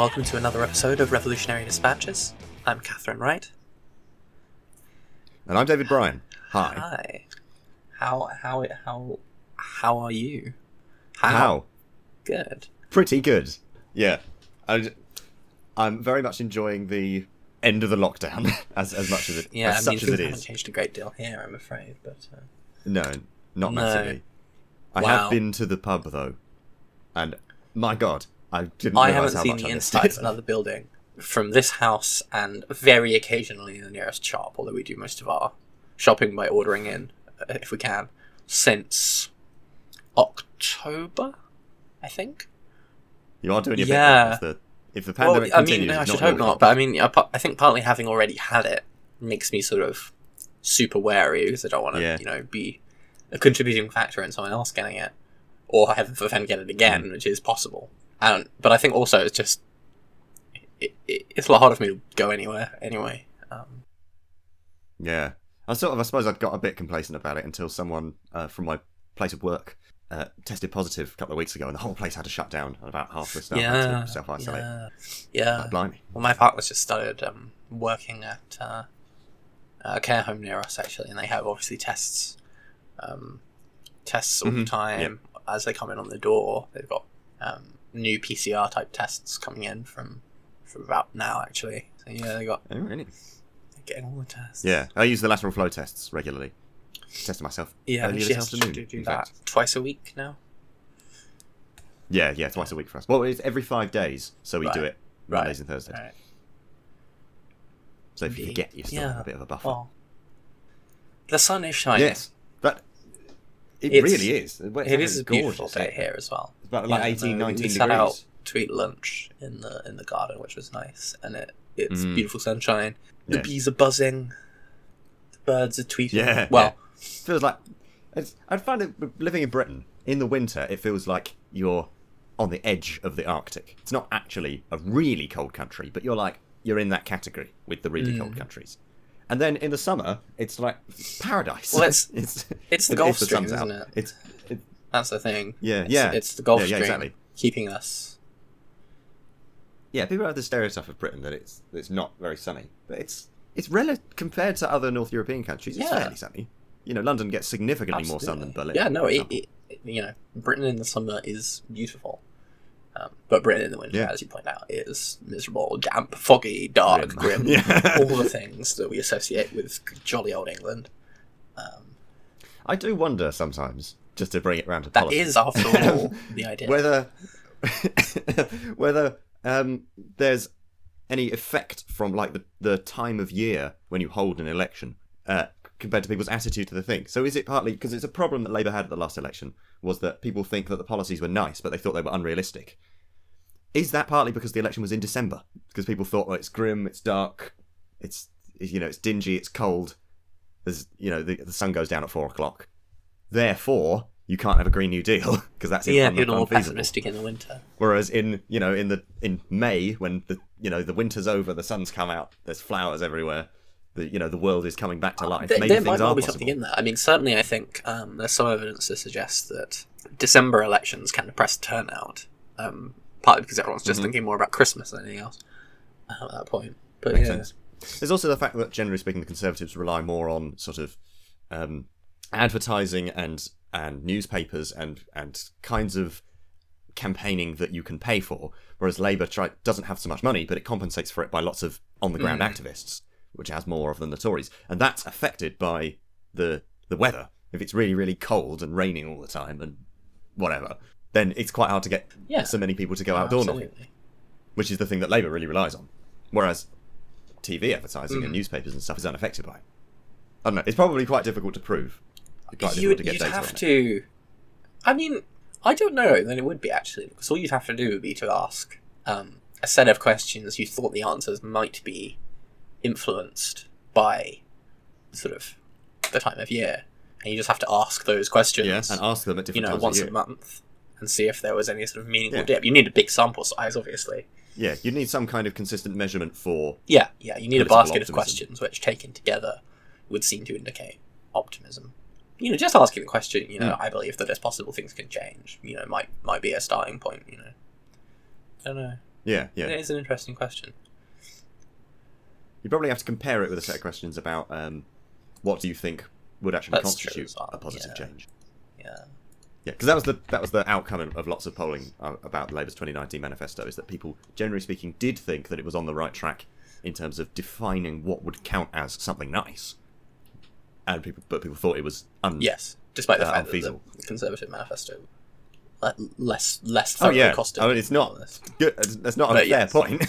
welcome to another episode of Revolutionary Dispatches. I'm Catherine Wright. And I'm David Bryan. Hi. Hi. How how how how are you? How? Good. Pretty good. Yeah. I, am very much enjoying the end of the lockdown as as much as it Yeah, as I mean such as it haven't changed a great deal here, I'm afraid, but uh, No, not No. massively. I Wow. have been to the pub though, and my God, I didn't I haven't seen the inside of another building from this house and very occasionally the nearest shop, although we do most of our shopping by ordering in uh, if we can, since October, I think. You are doing your Yeah. bit. though, If the, if the Well, pandemic I mean, continues, I should hope not, but I mean, I I think partly having already had it makes me sort of super wary because I don't want to, Yeah. you know, be a contributing factor in someone else getting it, or heaven forbid get it again, Mm. which is possible. And but I think also it's just it, it, it's a lot harder for me to go anywhere anyway. Um, Yeah, I sort of, I suppose, I'd got a bit complacent about it until someone uh, from my place of work uh, tested positive a couple of weeks ago, and the whole place had to shut down, and about half the staff yeah, had to self isolate. yeah, yeah. Like, blimey. Well, my partner's just started um, working at uh, a care home near us, actually, and they have obviously tests, um, tests all the Mhm, time as they come in on the door. They've got um, new PCR type tests coming in from from about now, actually. So yeah, they got Oh, really? they're getting all the tests. Yeah, I use the lateral flow tests regularly. Tested myself yeah. earlier She this has to afternoon. do, do that fact. twice a week now. Yeah, yeah, twice a week for us. Well, it's every five days, so we do Right, it right, Mondays and Thursdays. Right. So if you forget, you still Yeah. have a bit of a buffer. The sun is shining. yes, it It's- really is. It is a beautiful gorgeous. day here as well. It's about like Yeah, 18, 19 we degrees. sat out to eat lunch in the in the garden, which was nice, and it it's Mm. beautiful sunshine. The Yeah. bees are buzzing, the birds are tweeting. Yeah, well, feels like it's, I find it living in Britain in the winter. It feels like you're on the edge of the Arctic. It's not actually a really cold country, but you're like you're in that category with the really Mm. cold countries. And then in the summer, it's like paradise. Well, it's- it's it's the Gulf Stream, isn't it? It's it, that's the thing. Yeah, it's, yeah. It's the Gulf Yeah, yeah, Stream exactly. keeping us. yeah. People have the stereotype of Britain that it's that it's not very sunny, but it's it's rel- compared to other North European countries. It's Yeah. fairly sunny. You know, London gets significantly more sun than Berlin. Yeah, no, it, it, you know, Britain in the summer is beautiful. Um, but Britain in the winter, Yeah. as you point out, is miserable, damp, foggy, dark, grim, Yeah. all the things that we associate with jolly old England. Um, I do wonder sometimes, just to bring it round to that politics, is, after all, the idea. whether whether um, there's any effect from like the, the time of year when you hold an election uh, compared to people's attitude to the thing. So is it partly because it's a problem that Labour had at the last election was that people think that the policies were nice, but they thought they were unrealistic. Is that partly because the election was in December? Because people thought, well, it's grim, it's dark, it's you know, it's dingy, it's cold. There's you know, the, the sun goes down at four o'clock. Therefore, you can't have a Green New Deal because that's yeah, are more pessimistic in the winter. Whereas in you know in the in May when the you know the winter's over, the sun's come out, there's flowers everywhere. The you know the world is coming back to life. There, Maybe there might well be possible. something in that. I mean, certainly, I think um, there's some evidence to suggest that December elections can depress turnout, um, partly because everyone's just Mhm. thinking more about Christmas than anything else at that point. But Makes yeah, sense. There's also the fact that generally speaking, the Conservatives rely more on sort of um, advertising and and newspapers and and kinds of campaigning that you can pay for, whereas Labour try, doesn't have so much money, but it compensates for it by lots of on the ground Mm. activists, which has more of than the Tories, and that's affected by the the weather. If it's really really cold and raining all the time and whatever, then it's quite hard to get Yeah. so many people to go outdoor knocking which is the thing that Labour really relies on. Whereas TV advertising Mm. and newspapers and stuff is unaffected by. it. I don't know. It's probably quite difficult to prove. Quite You would, to get you'd have to. I mean, I don't know. Then it would be actually because all you'd have to do would be to ask um, a set of questions you thought the answers might be influenced by sort of the time of year, and you just have to ask those questions. Yeah, and ask them at different you know, times once a month, and see if there was any sort of meaningful Yeah. dip. You need a big sample size, obviously. Yeah, you need some kind of consistent measurement for. Yeah, yeah. You need a basket of questions which, taken together, would seem to indicate optimism. You know, just asking the question. You know, Hmm. I believe that it's possible things can change. You know, might might be a starting point. You know, I don't know. Yeah, yeah. It is an interesting question. You probably have to compare it with a set of questions about um, what do you think would actually That's constitute well, a positive yeah. change. Yeah. Yeah, because that was the that was the outcome of, lots of polling uh, about the Labour's 2019 manifesto is that people, generally speaking, did think that it was on the right track in terms of defining what would count as something nice, and people but people thought it was un- Yes, despite the Uh, fact that the Conservative manifesto less less Oh yeah, costed. I mean it's not good. That's not a But fair point.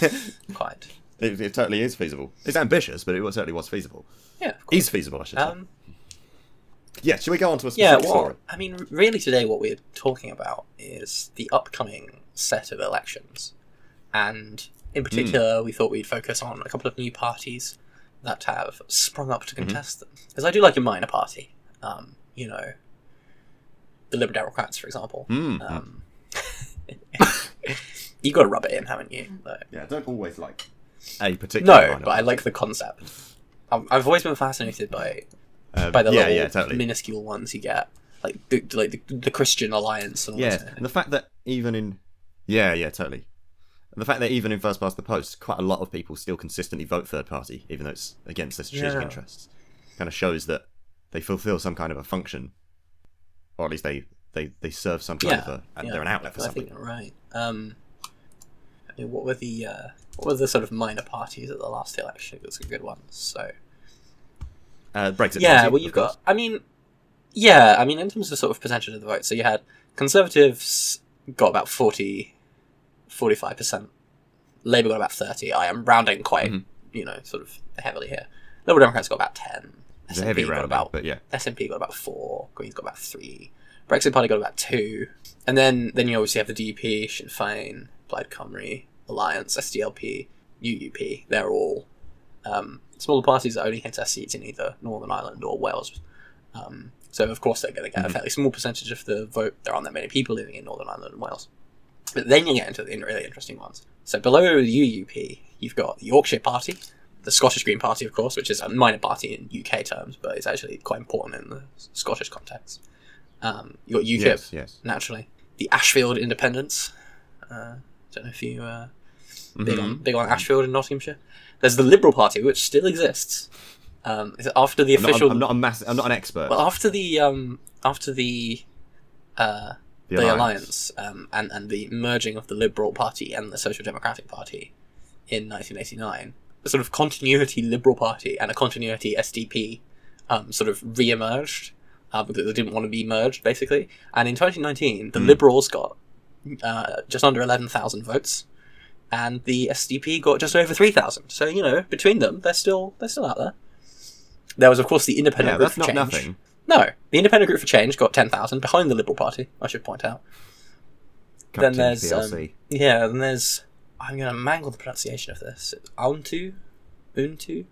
quite. it, it totally is feasible. It's ambitious, but it was- certainly was feasible. Yeah. Of course. Is feasible, I should say. Yeah, should we go on to a specific yeah. Well, story? I mean, really, today what we're talking about is the upcoming set of elections, and in particular, we thought we'd focus on a couple of new parties that have sprung up to contest them. Because I do like a minor party. Um, you know, the Liberal Democrats, for example. Mm. Um, you got to rub it in, haven't you? Like, Yeah, I don't always like a particular. No, minor but I like the concept. I'm, I've always been fascinated by Uh, by the yeah, little yeah, totally. minuscule ones you get, like the like the, the Christian Alliance and Yeah, and the fact that even in yeah, yeah, totally. And the fact that even in first past the post, quite a lot of people still consistently vote third party, even though it's against their strategic Yeah. interests, kind of shows that they fulfil some kind of a function, or at least they they, they serve some kind Yeah, of a, yeah, they're an outlet for I something. think you're right. Um, I mean, what were the uh, what were the sort of minor parties at the last election? Was some good ones. So Uh, Brexit. yeah, party, well, you've got. I mean, yeah, I mean, in terms of sort of percentage of the vote, so you had Conservatives got about 40, 45 percent. Labour got about thirty. I am rounding quite, Mhm. you know, sort of heavily here. Liberal Democrats got about ten. a heavy SNP got round, about but yeah, SNP got about four, Greens got about three, Brexit Party got about two, and then then you obviously have the DUP, Sinn Féin, Plaid Cymru, Alliance, SDLP, UUP. They're all um, smaller parties that only hit their seats in either Northern Ireland or Wales. Um, so of course they're going to get a Mhm. fairly small percentage of the vote. There aren't that many people living in Northern Ireland and Wales. But then you get into the really interesting ones. So below the UUP, you've got the Yorkshire Party, the Scottish Green Party, of course, which is a minor party in UK terms, but it's actually quite important in the Scottish context. Um, you got UKIP, yes, yes. naturally. The Ashfield Independents. Uh, don't know if you uh, big on big on Ashfield in Nottinghamshire. There's the Liberal Party, which still exists. Um, after the I'm not, official? I'm not a mass. I'm not an expert. well, after the um, after the uh, the, the alliance. alliance, um, and and the merging of the Liberal Party and the Social Democratic Party in 1989, a sort of continuity Liberal Party and a continuity SDP um, sort of re-emerged uh, because they didn't want to be merged, basically. And in 2019, the Hmm. Liberals got uh, just under 11,000 votes, and the SDP got just over 3,000. So you know, between them, they're still they're still out there. There was, of course, the Independent Yeah, Group that's for not Change. nothing. No, the Independent Group for Change got 10,000 behind the Liberal Party. I should point out. Then there's um, yeah, then there's I'm gonna mangle the pronunciation of this. Untu, Untu,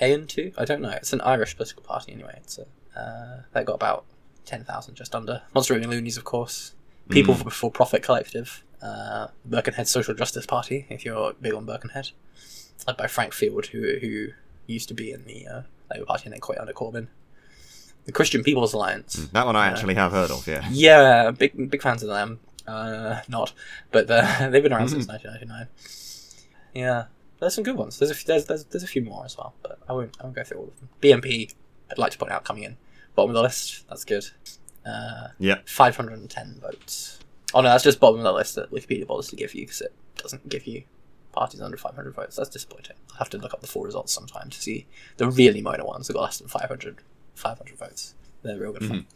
Auntu. I don't know. It's an Irish political party anyway. It's a uh, that got about ten thousand, just under. Monster Loonies, of course. People Mm. for Profit Collective. Uh, Birkenhead Social Justice Party, if you're big on Birkenhead, led by Frank Field, who who used to be in the uh, Labour Party and then quit under Corbyn. The Christian People's Alliance. that one I uh, actually have heard of. Yeah. Yeah, big big fans of them. Uh, not, but they've been around since Mhm. 1999. Yeah, there's some good ones. There's a few, there's, there's there's a few more as well, but I won't I won't go through all of them. BNP, I'd like to point out coming in bottom of the list. That's good. Uh, Yeah. 510 votes. Oh no, that's just bottom of the list that Wikipedia bothers to give you because it doesn't give you parties under 500 votes. That's disappointing. I'll have to look up the full results sometime to see the really minor ones that got less than 500, 500 votes. They're real good fun.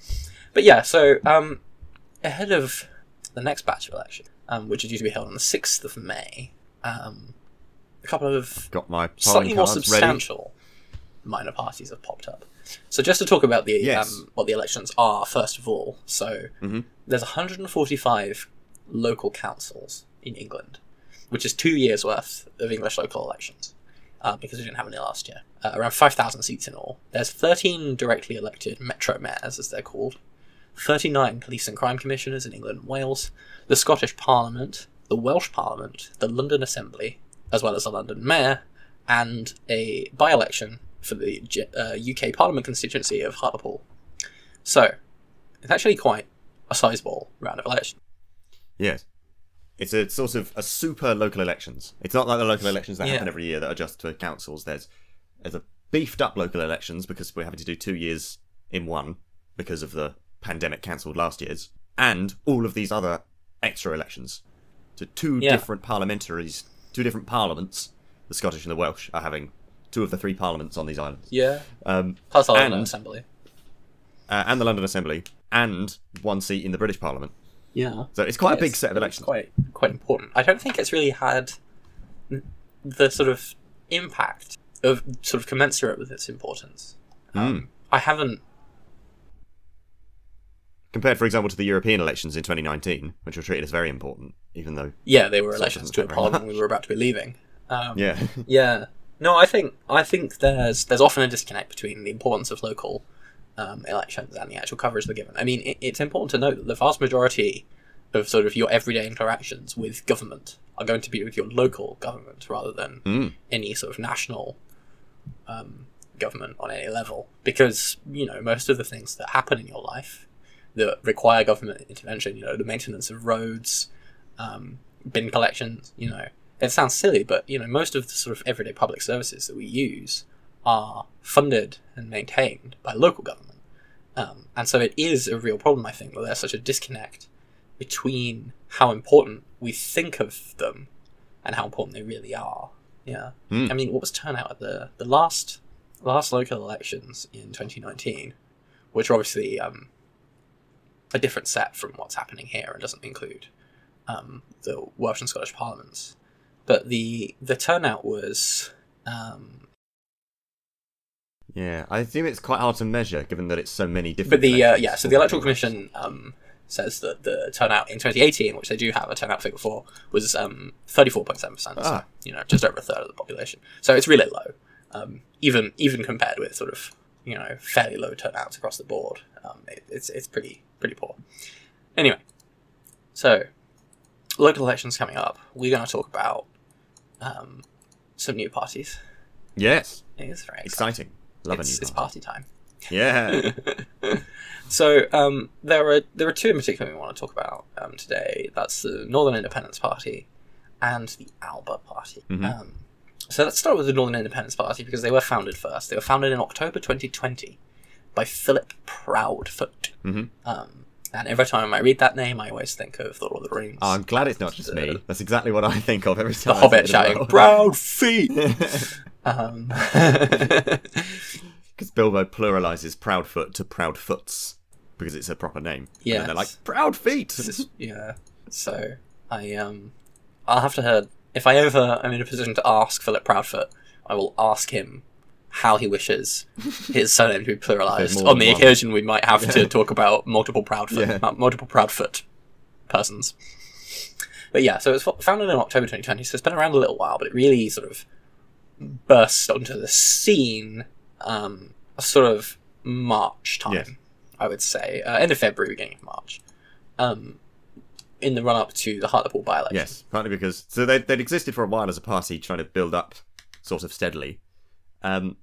But yeah, so um, ahead of the next batch of election, um, which is due to be held on the 6th of May, um, a couple of Got my slightly more cards ready. substantial minor parties have popped up. So just to talk about the Yes. um, what the elections are first of all. So Mhm. there's 145 local councils in England, which is two years worth of English local elections. Uh, because we didn't have any last year. Uh, around 5,000 seats in all. There's 13 directly elected metro mayors, as they're called, 39 police and crime commissioners in England and Wales, the Scottish Parliament, the Welsh Parliament, the London Assembly, as well as the London Mayor, and a by election for the uh, UK Parliament constituency of Hartlepool. So, it's actually quite a sizable round of election. Yes. it's a sort of a super local elections. It's not like the local elections that Yeah. happen every year that are just for councils. There's there's a beefed up local elections because we're having to do two years in one because of the pandemic cancelled last year's, and all of these other extra elections. to two Yeah. different parliamentaries, two different parliaments. The Scottish and the Welsh are having two of the three parliaments on these islands, Yeah. um, Plus London And- Assembly. uh, and the London Assembly, and one seat in the British Parliament. Yeah. So it's quite a big It's- set of elections. Quite quite important. I don't think it's really had the sort of impact of sort of commensurate with its importance. Um, I haven't. Compared, for example, to the European elections in 2019, which were treated as very important, even though Yeah, they were elections to a parliament we were about to be leaving. Um, yeah, Yeah. No, I think I think there's there's often a disconnect between the importance of local um, elections and the actual coverage they're given. I mean, it, it's important to note that the vast majority of sort of your everyday interactions with government are going to be with your local government rather than Mm. any sort of national um, government on any level. Because you know most of the things that happen in your life that require government intervention, you know, the maintenance of roads, um, bin collections, you know, it sounds silly, but you know, most of the sort of everyday public services that we use are funded and maintained by local government. Um, and so it is a real problem, I think, that there's such a disconnect between how important we think of them and how important they really are. Yeah. Hmm. I mean, what was turnout at the, the last last local elections in 2019, which are obviously um, a different set from what's happening here and doesn't include um, the Welsh and Scottish parliaments. But the the turnout was um, yeah. I assume it's quite hard to measure, given that it's so many different. but the uh, yeah, so the electoral commission um, says that the turnout in 2018, which they do have a turnout figure for, was um, 34.7 percent. So, Ah. you know, just over a third of the population. So it's really low, um, even even compared with sort of you know fairly low turnouts across the board. Um, it, it's it's pretty pretty poor. Anyway, so local elections coming up. We're going to talk about um, some new parties. Yes, It's very exciting. exciting. Love It's, a new it's party. party time. Yeah, So um, there are there are two in particular we want to talk about um, today. That's the Northern Independence Party and the Alba Party. Mhm. Um, so let's start with the Northern Independence Party because they were founded first. They were founded in October 2020 by Philip Proudfoot. Mhm. Um, and every time I read that name, I always think of the Lord of the Rings. Oh, I'm glad it's not just Uh, me. That's exactly what I think of every the time. I Hobbit it shouting, well. "Proud feet." um, Because Bilbo pluralizes Proudfoot to Proudfoots because it's a proper name. And they're like Proud Feet. Yeah. So I um, I'll have to hear if I ever am in a position to ask Philip Proudfoot, I will ask him how he wishes his surname to be pluralized. On the one. occasion, we might have to talk about multiple Proudfoot, Yeah. uh, multiple Proudfoot persons. But yeah, so it was founded in October 2020, so it's been around a little while, but it really sort of burst onto the scene um, sort of March time, Yes. I would say, uh, end of February, beginning of March, um, in the run up to the Hartlepool by election. Yes, partly because so they they'd existed for a while as a party trying to build up sort of steadily, um,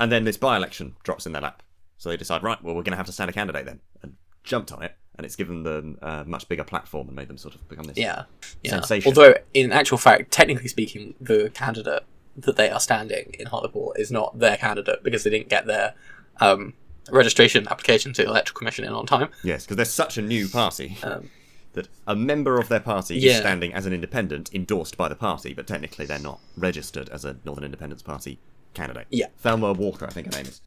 and then this by-election drops in their lap. So they decide, right, well, we're going to have to stand a candidate then, and jumped on it, and it's given them a much bigger platform and made them sort of become this. Yeah, yeah. Sensation. Although, in actual fact, technically speaking, the candidate that they are standing in Hartlepool is not their candidate because they didn't get their um, registration application to the Electoral Commission in on time. Yes, because they're such a new party Um, that a member of their party Yeah. is standing as an independent endorsed by the party, but technically they're not registered as a Northern Independence Party candidate. Yeah. Thelma Walker, I think her name is.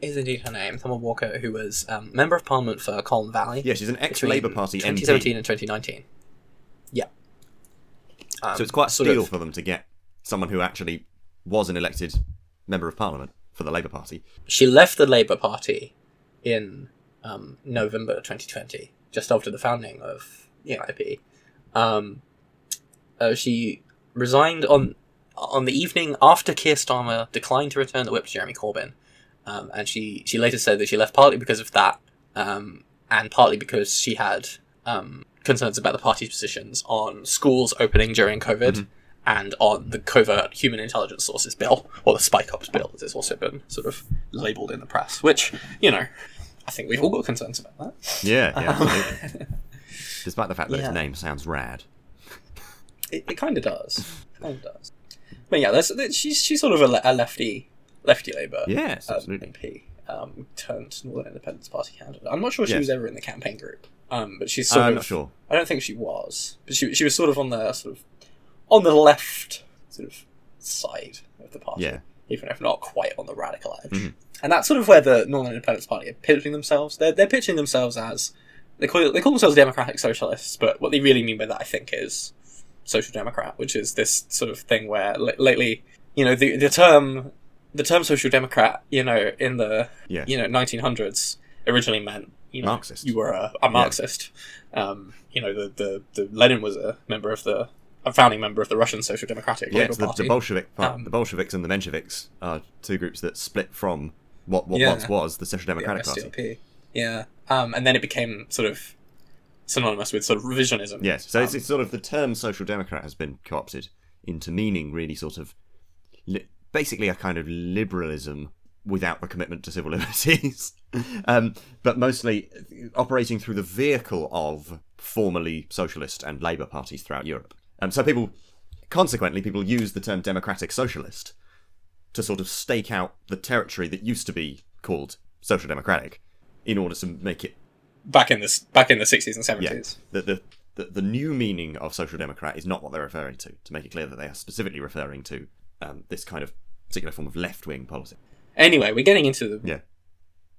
is indeed her name, Thelma Walker, who was um, member of Parliament for Colne Valley. Yeah, she's an ex-Labour Party 2017 MP. and 2019. Yeah. Um, So it's quite a sort steal of- for them to get someone who actually was an elected member of Parliament for the Labour Party. she left the Labour Party in um, November 2020, just after the founding of the NIP. Um, uh, she resigned on on the evening after Keir Starmer declined to return the whip to Jeremy Corbyn, um, and she she later said that she left partly because of that, um, and partly because she had um, concerns about the party's positions on schools opening during COVID. And on the covert human intelligence sources bill, or the spy cops bill, as it's also been sort of labelled in the press, which, you know, I think we've all got concerns about that. Yeah, yeah, absolutely. Despite the fact that Yeah. its name sounds rad. it, it kind of does. Kind of does. But yeah, that's, that- she's she's sort of a, a lefty lefty Labour Yes, um, absolutely. MP um, turned Northern Independence Party candidate. I'm not sure she Yes. was ever in the campaign group, um, but she's sort I'm of. not sure. I don't think she was, but she she was sort of on the sort of on the left sort of side of the party, Yeah. even if not quite on the radical edge. Mhm. And that's sort of where the Northern Independence Party are pitching themselves. They're they're pitching themselves as they call they call themselves democratic socialists, but what they really mean by that, I think, is social democrat, which is this sort of thing where l- lately, you know, the the term the term social democrat, you know, in the Yeah. you know 1900s originally meant you know Marxist. you were a, a Marxist. Um, you know, the, the the Lenin was a member of the a founding member of the Russian Social Democratic Yeah, Labour the, Party. the Bolshevik part. Um, the Bolsheviks and the Mensheviks are two groups that split from what, what Yeah. once was the Social the Democratic Party. Yeah, um, and then it became sort of synonymous with sort of revisionism. Yes, so it's, Um, it's sort of the term social democrat has been co-opted into meaning really sort of li- basically a kind of liberalism without the commitment to civil liberties, um, but mostly operating through the vehicle of formerly socialist and labour parties throughout Europe. Um, so people, consequently, people use the term democratic socialist to sort of stake out the territory that used to be called social democratic in order to make it back in this back in the 60s and 70s. the, the, the, the new meaning of social democrat is not what they're referring to. To make it clear that they are specifically referring to um, this kind of particular form of left wing policy. Anyway, we're getting into the Yeah.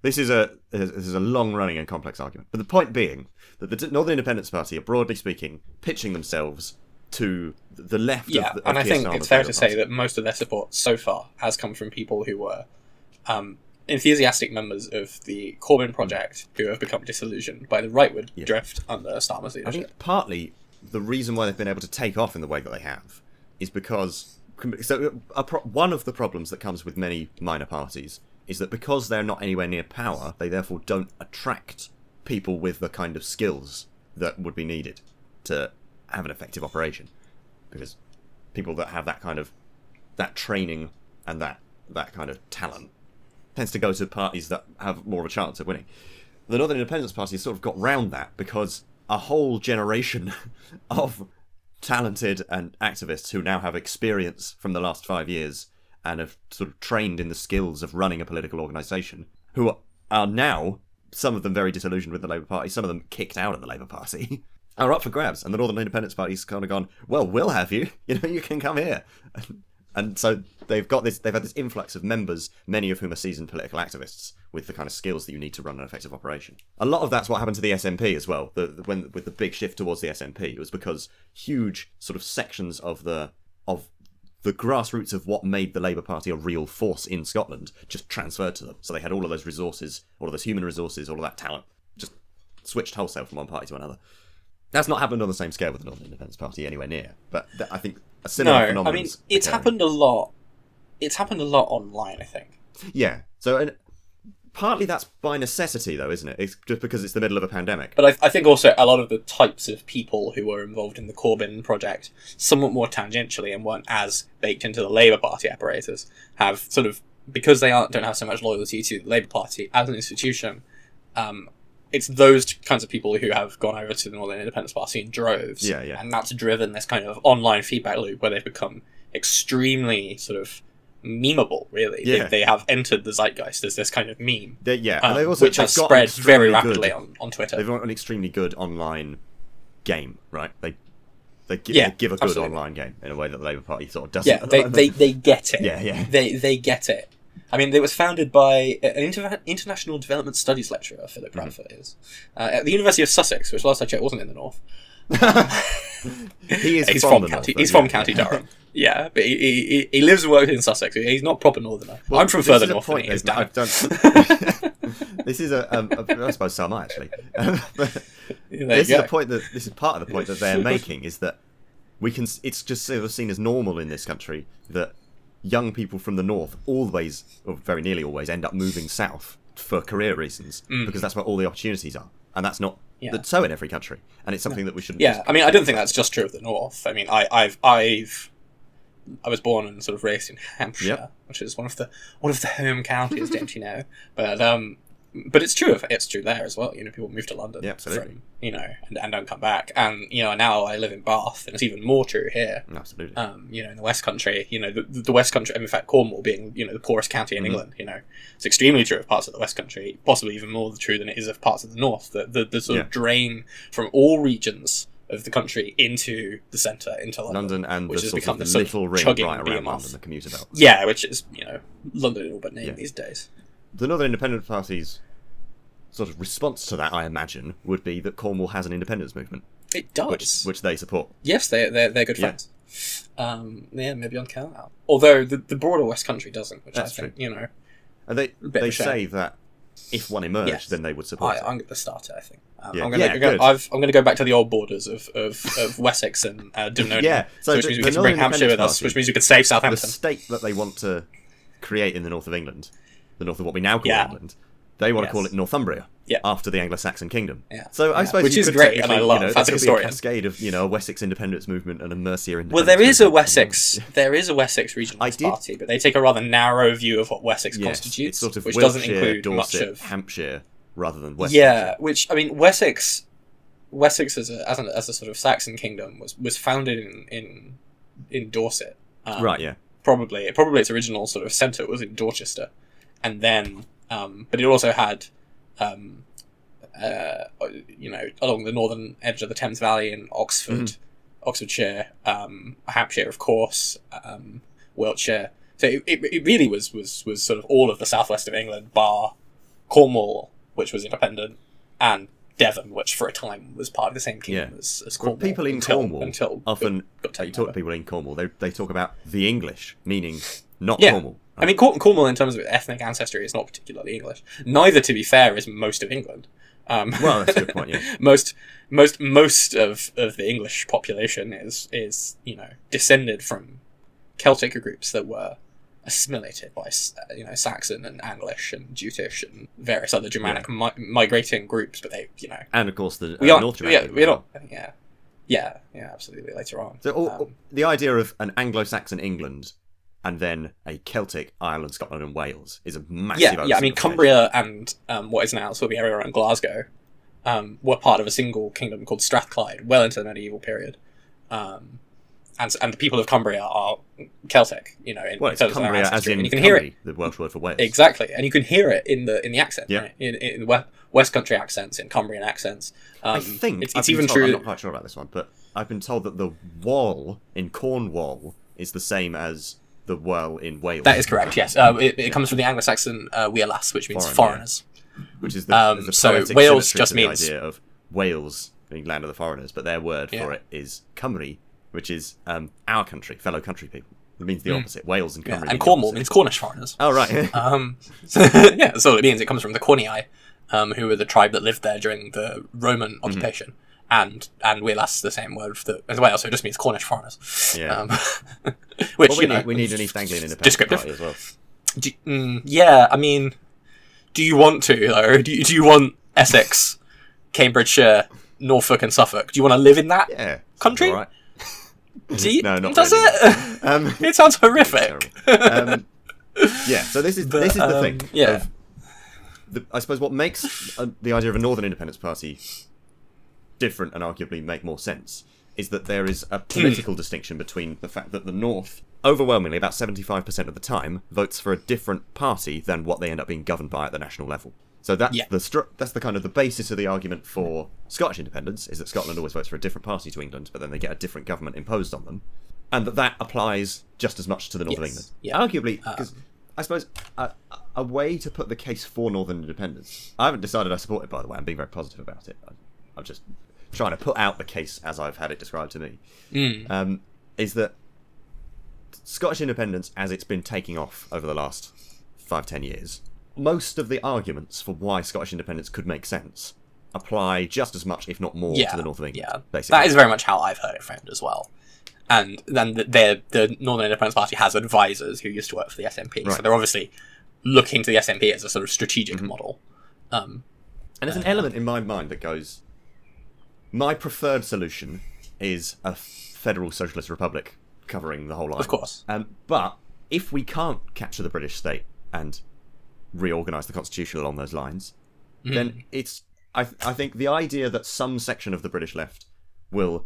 This is a this is a long running and complex argument, but the point being that the Northern Independence Party are broadly speaking pitching themselves to the left. yeah, of the, and I think it's fair to say that most of their support so far has come from people who were um, enthusiastic members of the Corbyn project who have become disillusioned by the rightward Yeah. drift under Starmer's I think partly the reason why they've been able to take off in the way that they have is because so a pro- one of the problems that comes with many minor parties is that because they're not anywhere near power, they therefore don't attract people with the kind of skills that would be needed to have an effective operation. Because people that have that kind of that training and that that kind of talent tends to go to parties that have more of a chance of winning. The Northern Independence Party sort of got round that because a whole generation of talented and activists who now have experience from the last five years and have sort of trained in the skills of running a political organisation, who are now, some of them very disillusioned with the Labour Party, some of them kicked out of the Labour Party, are up for grabs. And the Northern Independence Party's kind of gone, well, we'll have you. You know, you can come here. And so they've got this, they've had this influx of members, many of whom are seasoned political activists with the kind of skills that you need to run an effective operation. A lot of that's what happened to the SNP as well. The, the- when with the big shift towards the SNP, it was because huge sort of sections of the of the grassroots of what made the Labour Party a real force in Scotland just transferred to them. So they had all of those resources, all of those human resources, all of that talent, just switched wholesale from one party to another. That's not happened on the same scale with the Northern Independence Party anywhere near, but th- I think a similar No, I mean it's happened a lot. It's happened a lot online, I think. Yeah. So, and partly that's by necessity, though, isn't it? It's just because it's the middle of a pandemic. But I, I think also a lot of the types of people who were involved in the Corbyn project, somewhat more tangentially and weren't as baked into the Labour Party apparatus, have sort of because they aren't don't have so much loyalty to the Labour Party as an institution. Um, it's those kinds of people who have gone over to the Northern Independence Party in droves. Yeah, yeah. And that's driven this kind of online feedback loop where they've become extremely sort of memeable, really. Yeah. They, they have entered the zeitgeist as this kind of meme, They- yeah, um, and also which has spread very rapidly good- on, on Twitter. They've got an extremely good online game, right? They they, gi- Yeah, they give a good absolutely. online game in a way that the Labour Party sort of doesn't. Yeah, they, they, they get it. Yeah, yeah. They they get it. I mean, it was founded by an inter- international development studies lecturer, Mm-hmm. Philip Proudfoot is, uh, at the University of Sussex, which last I checked wasn't in the north. he is He's from, from, County. north, he's but from. County Durham. Yeah, but he, he, he lives and works in Sussex. He's not proper northerner. Well, I'm from further north point is that now. I've this is a, um, a. I suppose so am I actually. This is go. a point that this is part of the point that they're making is that we can. It's just sort of seen as normal in this country that young people from the north always, or very nearly always, end up moving south for career reasons because that's where all the opportunities are, and that's not Mm. Yeah. that's so in every country, and it's something that we shouldn't. Yeah, I mean, I don't think that's just true of the north. I mean, I, I've, I've, I was born and sort of raised in Hampshire, Yep. which is one of the one of the home counties, don't you know? But um, but it's true. Of, it's true there as well. You know, people move to London, Yeah, from, you know, and, and don't come back. And you know, now I live in Bath, and it's even more true here. Absolutely. Um, you know, in the West Country, you know, the, the West Country, and in fact, Cornwall being, you know, the poorest county in Mhm. England, you know, it's extremely true of parts of the West Country, possibly even more true than it is of parts of the North. The, the, the sort Yeah. of drain from all regions of the country into the centre, into London. London and which the has become of this sort of little ring right around. London, the commuter belt. Yeah, which is, you know, London and all but name Yeah. these days. The Northern Independent Party's sort of response to that, I imagine, would be that Cornwall has an independence movement, It does. which which they support. Yes, they they're, they're good Yeah. friends. Um, yeah, Mebyon Kernow. Although the, the broader West Country doesn't, which That's I think you know. And they they say that if one emerged, Yes. then they would support I, it. I'm going to start it. I think. Um, Yeah. I'm going Yeah, to. good. I've, I'm going to go back to the old borders of, of, of Wessex and uh. Yeah, so which the- means we to bring Hampshire with us, which means we could save Southampton. the state that they want to create in the north of England, the north of what we now call Yeah. England, they want Yes. to call it Northumbria. Yeah. After the Anglo-Saxon kingdom. Yeah. So I Yeah. suppose Which is could great, and I love you know, as a historian. cascade of you know a Wessex independence movement and a Mercia independence. Well, there is a. Wessex. There is a Wessex regional I did- party, but they take a rather narrow view of what Wessex Yes, constitutes, sort of which Wiltshire, doesn't include Dorset, much of. Hampshire rather than Wessex. yeah, which I mean, Wessex, Wessex as a, as, an, as a sort of Saxon kingdom was was founded in in, in Dorset. Um, Right. Yeah. Probably, probably its original sort of centre was in Dorchester, and then, um, but it also had, um, uh, you know, along the northern edge of the Thames Valley in Oxford, Mm-hmm. Oxfordshire, um, Hampshire, of course, um, Wiltshire. So it, it, really was, was was sort of all of the southwest of England, bar Cornwall, which was independent, and Devon, which for a time was part of the same kingdom Yeah. as, as Well, Cornwall. people in until, Cornwall until often got you talk to people in Cornwall, they they talk about the English, meaning not Yeah. Cornwall. I mean, Corn- Cornwall, in terms of ethnic ancestry, is not particularly English. Neither, to be fair, is most of England. Um, Well, that's a good point, yeah. most, most, most of, of the English population is is you know descended from Celtic groups that were assimilated by uh, you know Saxon and Anglish and Jutish and various other Germanic mi- migrating groups. But they, you know, and of course the uh, we aren't. North yeah, we're not. Yeah, yeah, yeah, absolutely. Later on. So all, Um, the idea of an Anglo-Saxon England and then a Celtic Ireland, Scotland, and Wales is a massive. yeah, yeah. I mean. Cumbria and um, what is now sort of the area around Glasgow um, were part of a single kingdom called Strathclyde, well into the medieval period. Um, and and the people of Cumbria are Celtic, you know, in, Well, it's terms of their Cumbria as in and you can hear it the Welsh word for Wales. exactly, and you can hear it in the in the accent, Yeah. right? in, in West, West Country accents, in Cumbrian accents. Um, I think it's, been even told- true. I'm not quite sure about this one, but I've been told that the wall in Cornwall is the same as the well in Wales. That is correct. Yes, uh, it, it comes from the Anglo-Saxon uh, "wielas," which means Foreign, yeah. foreigners. which is the, Um, a so Wales just the means- idea of Wales being land of the foreigners, but their word Yeah. for it is Cymru, which is um, our country, fellow country people. It means the Mm. opposite. Wales and Cymru. Yeah, and the Cornwall means Cornish foreigners. Oh right. Um, so, yeah, that's all it means. It comes from the Cornii, um, who were the tribe that lived there during the Roman Mm-hmm. And and Wielas, the same word for the, as well, so it just means Cornish foreigners. Yeah. Um, which, well, we you know, need, we need an East Anglian independence descriptive. party as well. do, mm, yeah, I mean, do you want to, though? Do you, do you want Essex, Cambridgeshire, Norfolk, and Suffolk? Do you want to live in that? Yeah. Country? Right. You, No, not Does really. it? Um, it sounds horrific. um, yeah. So this is But, this is the um, thing. yeah. of the, I suppose what makes uh, the idea of a Northern Independence Party different and arguably make more sense is that there is a political distinction between the fact that the North, overwhelmingly about 75% of the time, votes for a different party than what they end up being governed by at the national level. So that's Yeah. the stru- that's the kind of the basis of the argument for Scottish independence is that Scotland always votes for a different party to England, but then they get a different government imposed on them, and that that applies just as much to the North of England. Yeah. Arguably, uh, because I suppose a, a way to put the case for Northern independence. I haven't decided I support it, by the way. I'm being very positive about it. I'm just trying to put out the case as I've had it described to me. Mm. Um, is that Scottish independence, as it's been taking off over the last five ten years, most of the arguments for why Scottish independence could make sense apply just as much, if not more, yeah, to the North of England. Yeah, basically. that is very much how I've heard it framed as well. And then the, the, the Northern Independence Party has advisors who used to work for the SNP, so they're obviously looking to the SNP as a sort of strategic Mm-hmm. model. Um, And there's an element in my mind that goes, my preferred solution is a federal socialist republic covering the whole island. of course, Um, but if we can't capture the British state and reorganise the constitution along those lines, then it's I I think the idea that some section of the British left will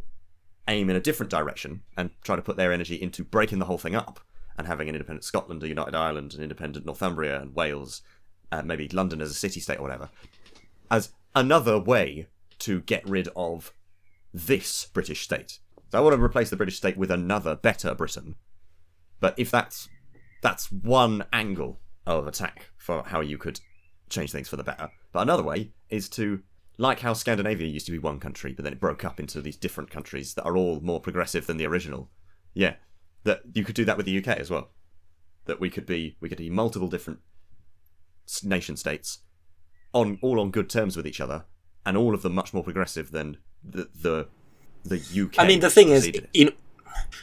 aim in a different direction and try to put their energy into breaking the whole thing up and having an independent Scotland, a united Ireland, an independent Northumbria and Wales, uh, maybe London as a city state or whatever, as another way to get rid of this British state. So I want to replace the British state with another better Britain. But if that's that's one angle of attack for how you could change things for the better. But another way is to like how Scandinavia used to be one country, but then it broke up into these different countries that are all more progressive than the original. Yeah, that you could do that with the UK as well. That we could be we could be multiple different nation states on all on good terms with each other, and all of them much more progressive than the the the UK. I mean, the thing is, in,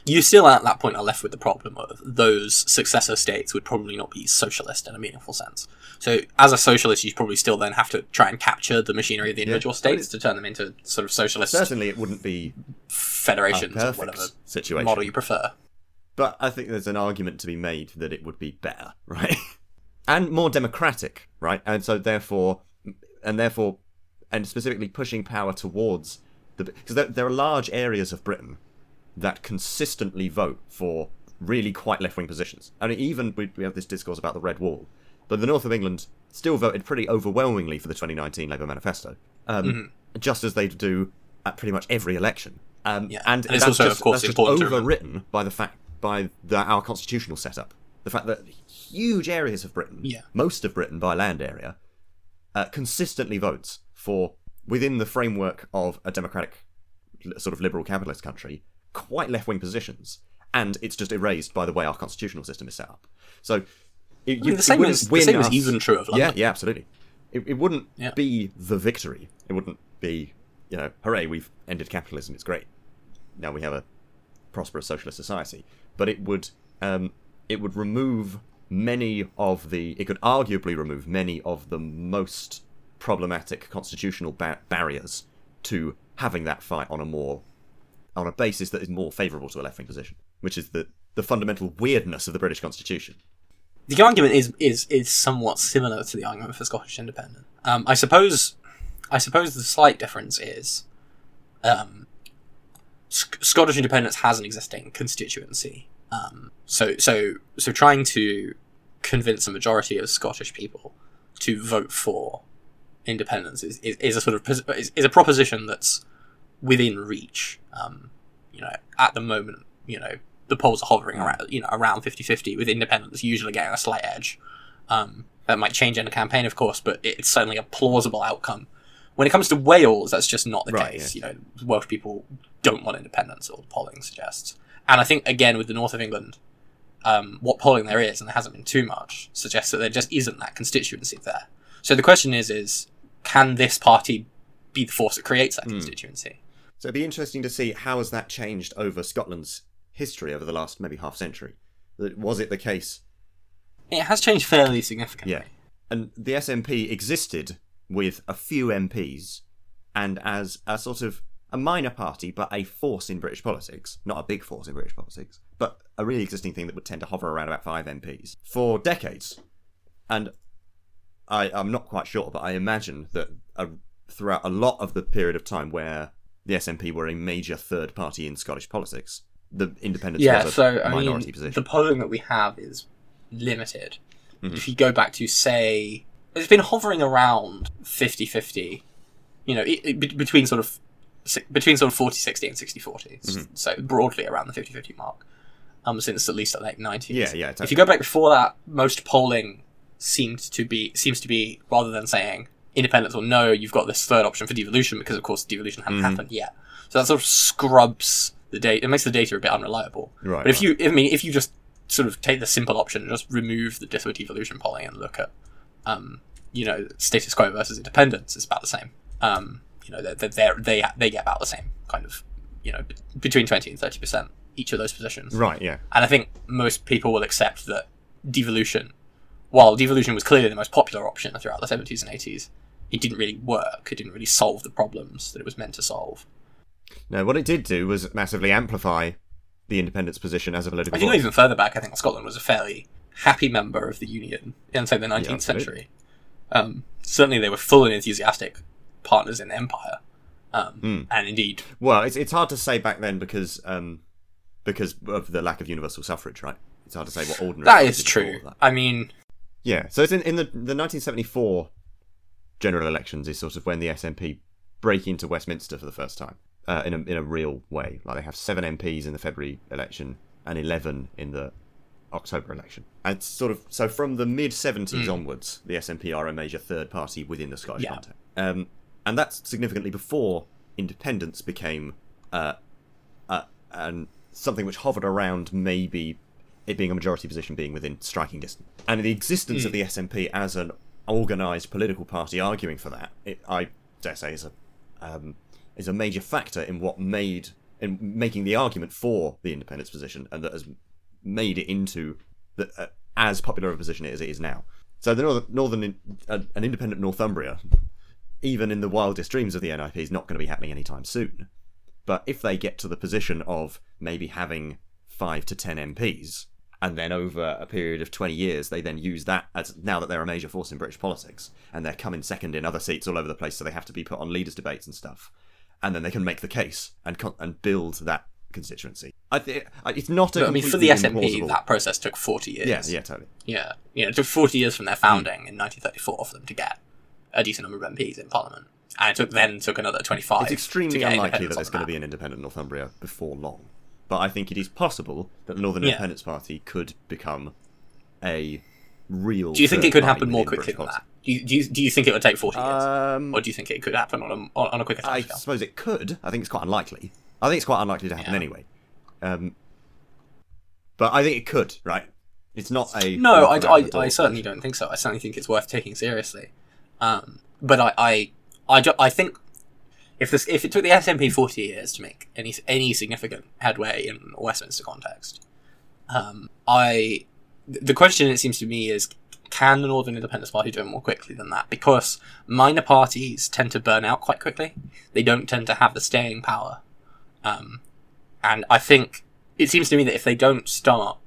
you still at that point are left with the problem of those successor states would probably not be socialist in a meaningful sense. So, as a socialist, you probably still then have to try and capture the machinery of the individual mean, states to turn them into sort of socialist certainly it wouldn't be federations or whatever situation. model you prefer. But I think there's an argument to be made that it would be better, right? and more democratic, right? And so therefore, and therefore, and specifically pushing power towards the because there, there are large areas of Britain that consistently vote for really quite left-wing positions. I mean, even we, we have this discourse about the Red Wall, but the north of England still voted pretty overwhelmingly for the 2019 Labour manifesto, um, just as they do at pretty much every election. Um, Yeah. and, And it's that's also, of just, course, that's just overwritten by the fact by the, our constitutional setup. The fact that huge areas of Britain, Yeah. most of Britain by land area, uh, consistently votes for within the framework of a democratic, sort of liberal capitalist country, quite left-wing positions, and it's just erased by the way our constitutional system is set up. So, it, mean, the same is- the same is even true of Yeah, yeah, absolutely. It, it wouldn't Yeah. be the victory. It wouldn't be, you know, hooray, we've ended capitalism. It's great. Now we have a prosperous socialist society. But it would, um, it would remove many of the. It could arguably remove many of the most problematic constitutional ba- barriers to having that fight on a more, on a basis that is more favourable to a left-wing position, which is the the fundamental weirdness of the British Constitution. The argument is is is somewhat similar to the argument for Scottish independence. Um, I suppose, I suppose the slight difference is, um, Sc- Scottish independence has an existing constituency. Um, so so so trying to convince a majority of Scottish people to vote for independence is, is, is a sort of is, is a proposition that's within reach. Um, you know, at the moment, you know, the polls are hovering around, you know, around 50-50 with independence usually getting a slight edge. Um, that might change in a campaign, of course, but it's certainly a plausible outcome. When it comes to Wales, that's just not the Right, case. You know, Welsh people don't want independence, or polling suggests. And I think again with the north of England, um, what polling there is, and there hasn't been too much, suggests that there just isn't that constituency there. So the question is, is can this party be the force that creates that hmm. constituency? So it'd be interesting to see how has that changed over Scotland's history over the last maybe half century. Was it the case? It has changed fairly significantly. Yeah. And the SNP existed with a few MPs and as a sort of a minor party, but a force in British politics. Not a big force in British politics, but a really existing thing that would tend to hover around about five MPs for decades. And I, I'm not quite sure, but I imagine that uh throughout a lot of the period of time where the SNP were a major third party in Scottish politics, the independence Yeah, was a so I minority mean, position. the polling that we have is limited. Mm-hmm. If you go back to say, it's been hovering around 50-50, you know, it, it- between sort of between sort of 40-60 and 60-40. Mm-hmm. So broadly around the 50-50 mark. Um, since at least the late nineties. Yeah, yeah, If you go back before that, most polling seemed to be seems to be rather than saying independence or no, you've got this third option for devolution because of course devolution hasn't Mm-hmm. happened yet. So that sort of scrubs the data. It makes the data a bit unreliable. Right, But if right. you, I mean, if you just sort of take the simple option and just remove the dis- devolution polling and look at, um, you know, status quo versus independence, it's about the same. Um, you know, they're, they're, they they get about the same kind of, you know, between twenty and thirty percent each of those positions. right, yeah. And I think most people will accept that devolution, while devolution was clearly the most popular option throughout the 70s and 80s, it didn't really work. It didn't really solve the problems that it was meant to solve. No, what it did do was massively amplify the independence position as a political If you go even further back, I think Scotland was a fairly happy member of the Union in, say, the 19th absolutely. century. Um, certainly, they were full and enthusiastic partners in the empire, um, Hmm. and indeed, Well, it's it's hard to say back then because um because of the lack of universal suffrage, right? It's hard to say what ordinary. that is true. that. I mean, Yeah, so it's in, in the the 1974 general elections is sort of when the SNP break into Westminster for the first time uh, in a in a real way. Like they have seven MPs in the February election and 11 in the October election. And it's sort of so from the mid 70s onwards, the SNP are a major third party within the Scottish Yeah. context. Um, and that's significantly before independence became uh, uh, and something which hovered around maybe it being a majority position being within striking distance. And the existence of the SNP as an organised political party arguing for that, it, I dare say, is a um, is a major factor in what made in making the argument for the independence position, and that has made it into the, uh, as popular a position as it is now. So the northern, northern uh, an independent Northumbria, even in the wildest dreams of the NIP, is not going to be happening anytime soon. But if they get to the position of maybe having five to ten MPs, and then over a period of 20 years, they then use that as now that they're a major force in British politics, and they're coming second in other seats all over the place, so they have to be put on leaders' debates and stuff, and then they can make the case and con- and build that constituency. I think it's not a I mean, for the SNP, implausible- that process took forty years. yeah, yeah, totally. yeah. You know, it took forty years from their founding in 1934 for them to get a decent number of MPs in Parliament, and it took then took another 25. It's extremely unlikely that there's going to be an independent Northumbria before long. But I think it is possible that the Northern Yeah. Independence Party could become a real. Do you think it could happen more quickly than that? Do you, do you, do you think it would take 40 years? Um, or do you think it could happen on a, on, a quicker I timescale? suppose it could. I think it's quite unlikely. I think it's quite unlikely to happen Yeah. anyway. Um, but I think it could. Right? It's not a No, I, I, I certainly don't think so. I certainly think it's worth taking seriously. Um, but I, I, I, ju- I think if this if it took the SNP 40 years to make any any significant headway in Westminster context, um, I the question it seems to me is can the Northern Independence Party do it more quickly than that? Because minor parties tend to burn out quite quickly. They don't tend to have the staying power. Um, and I think it seems to me that if they don't start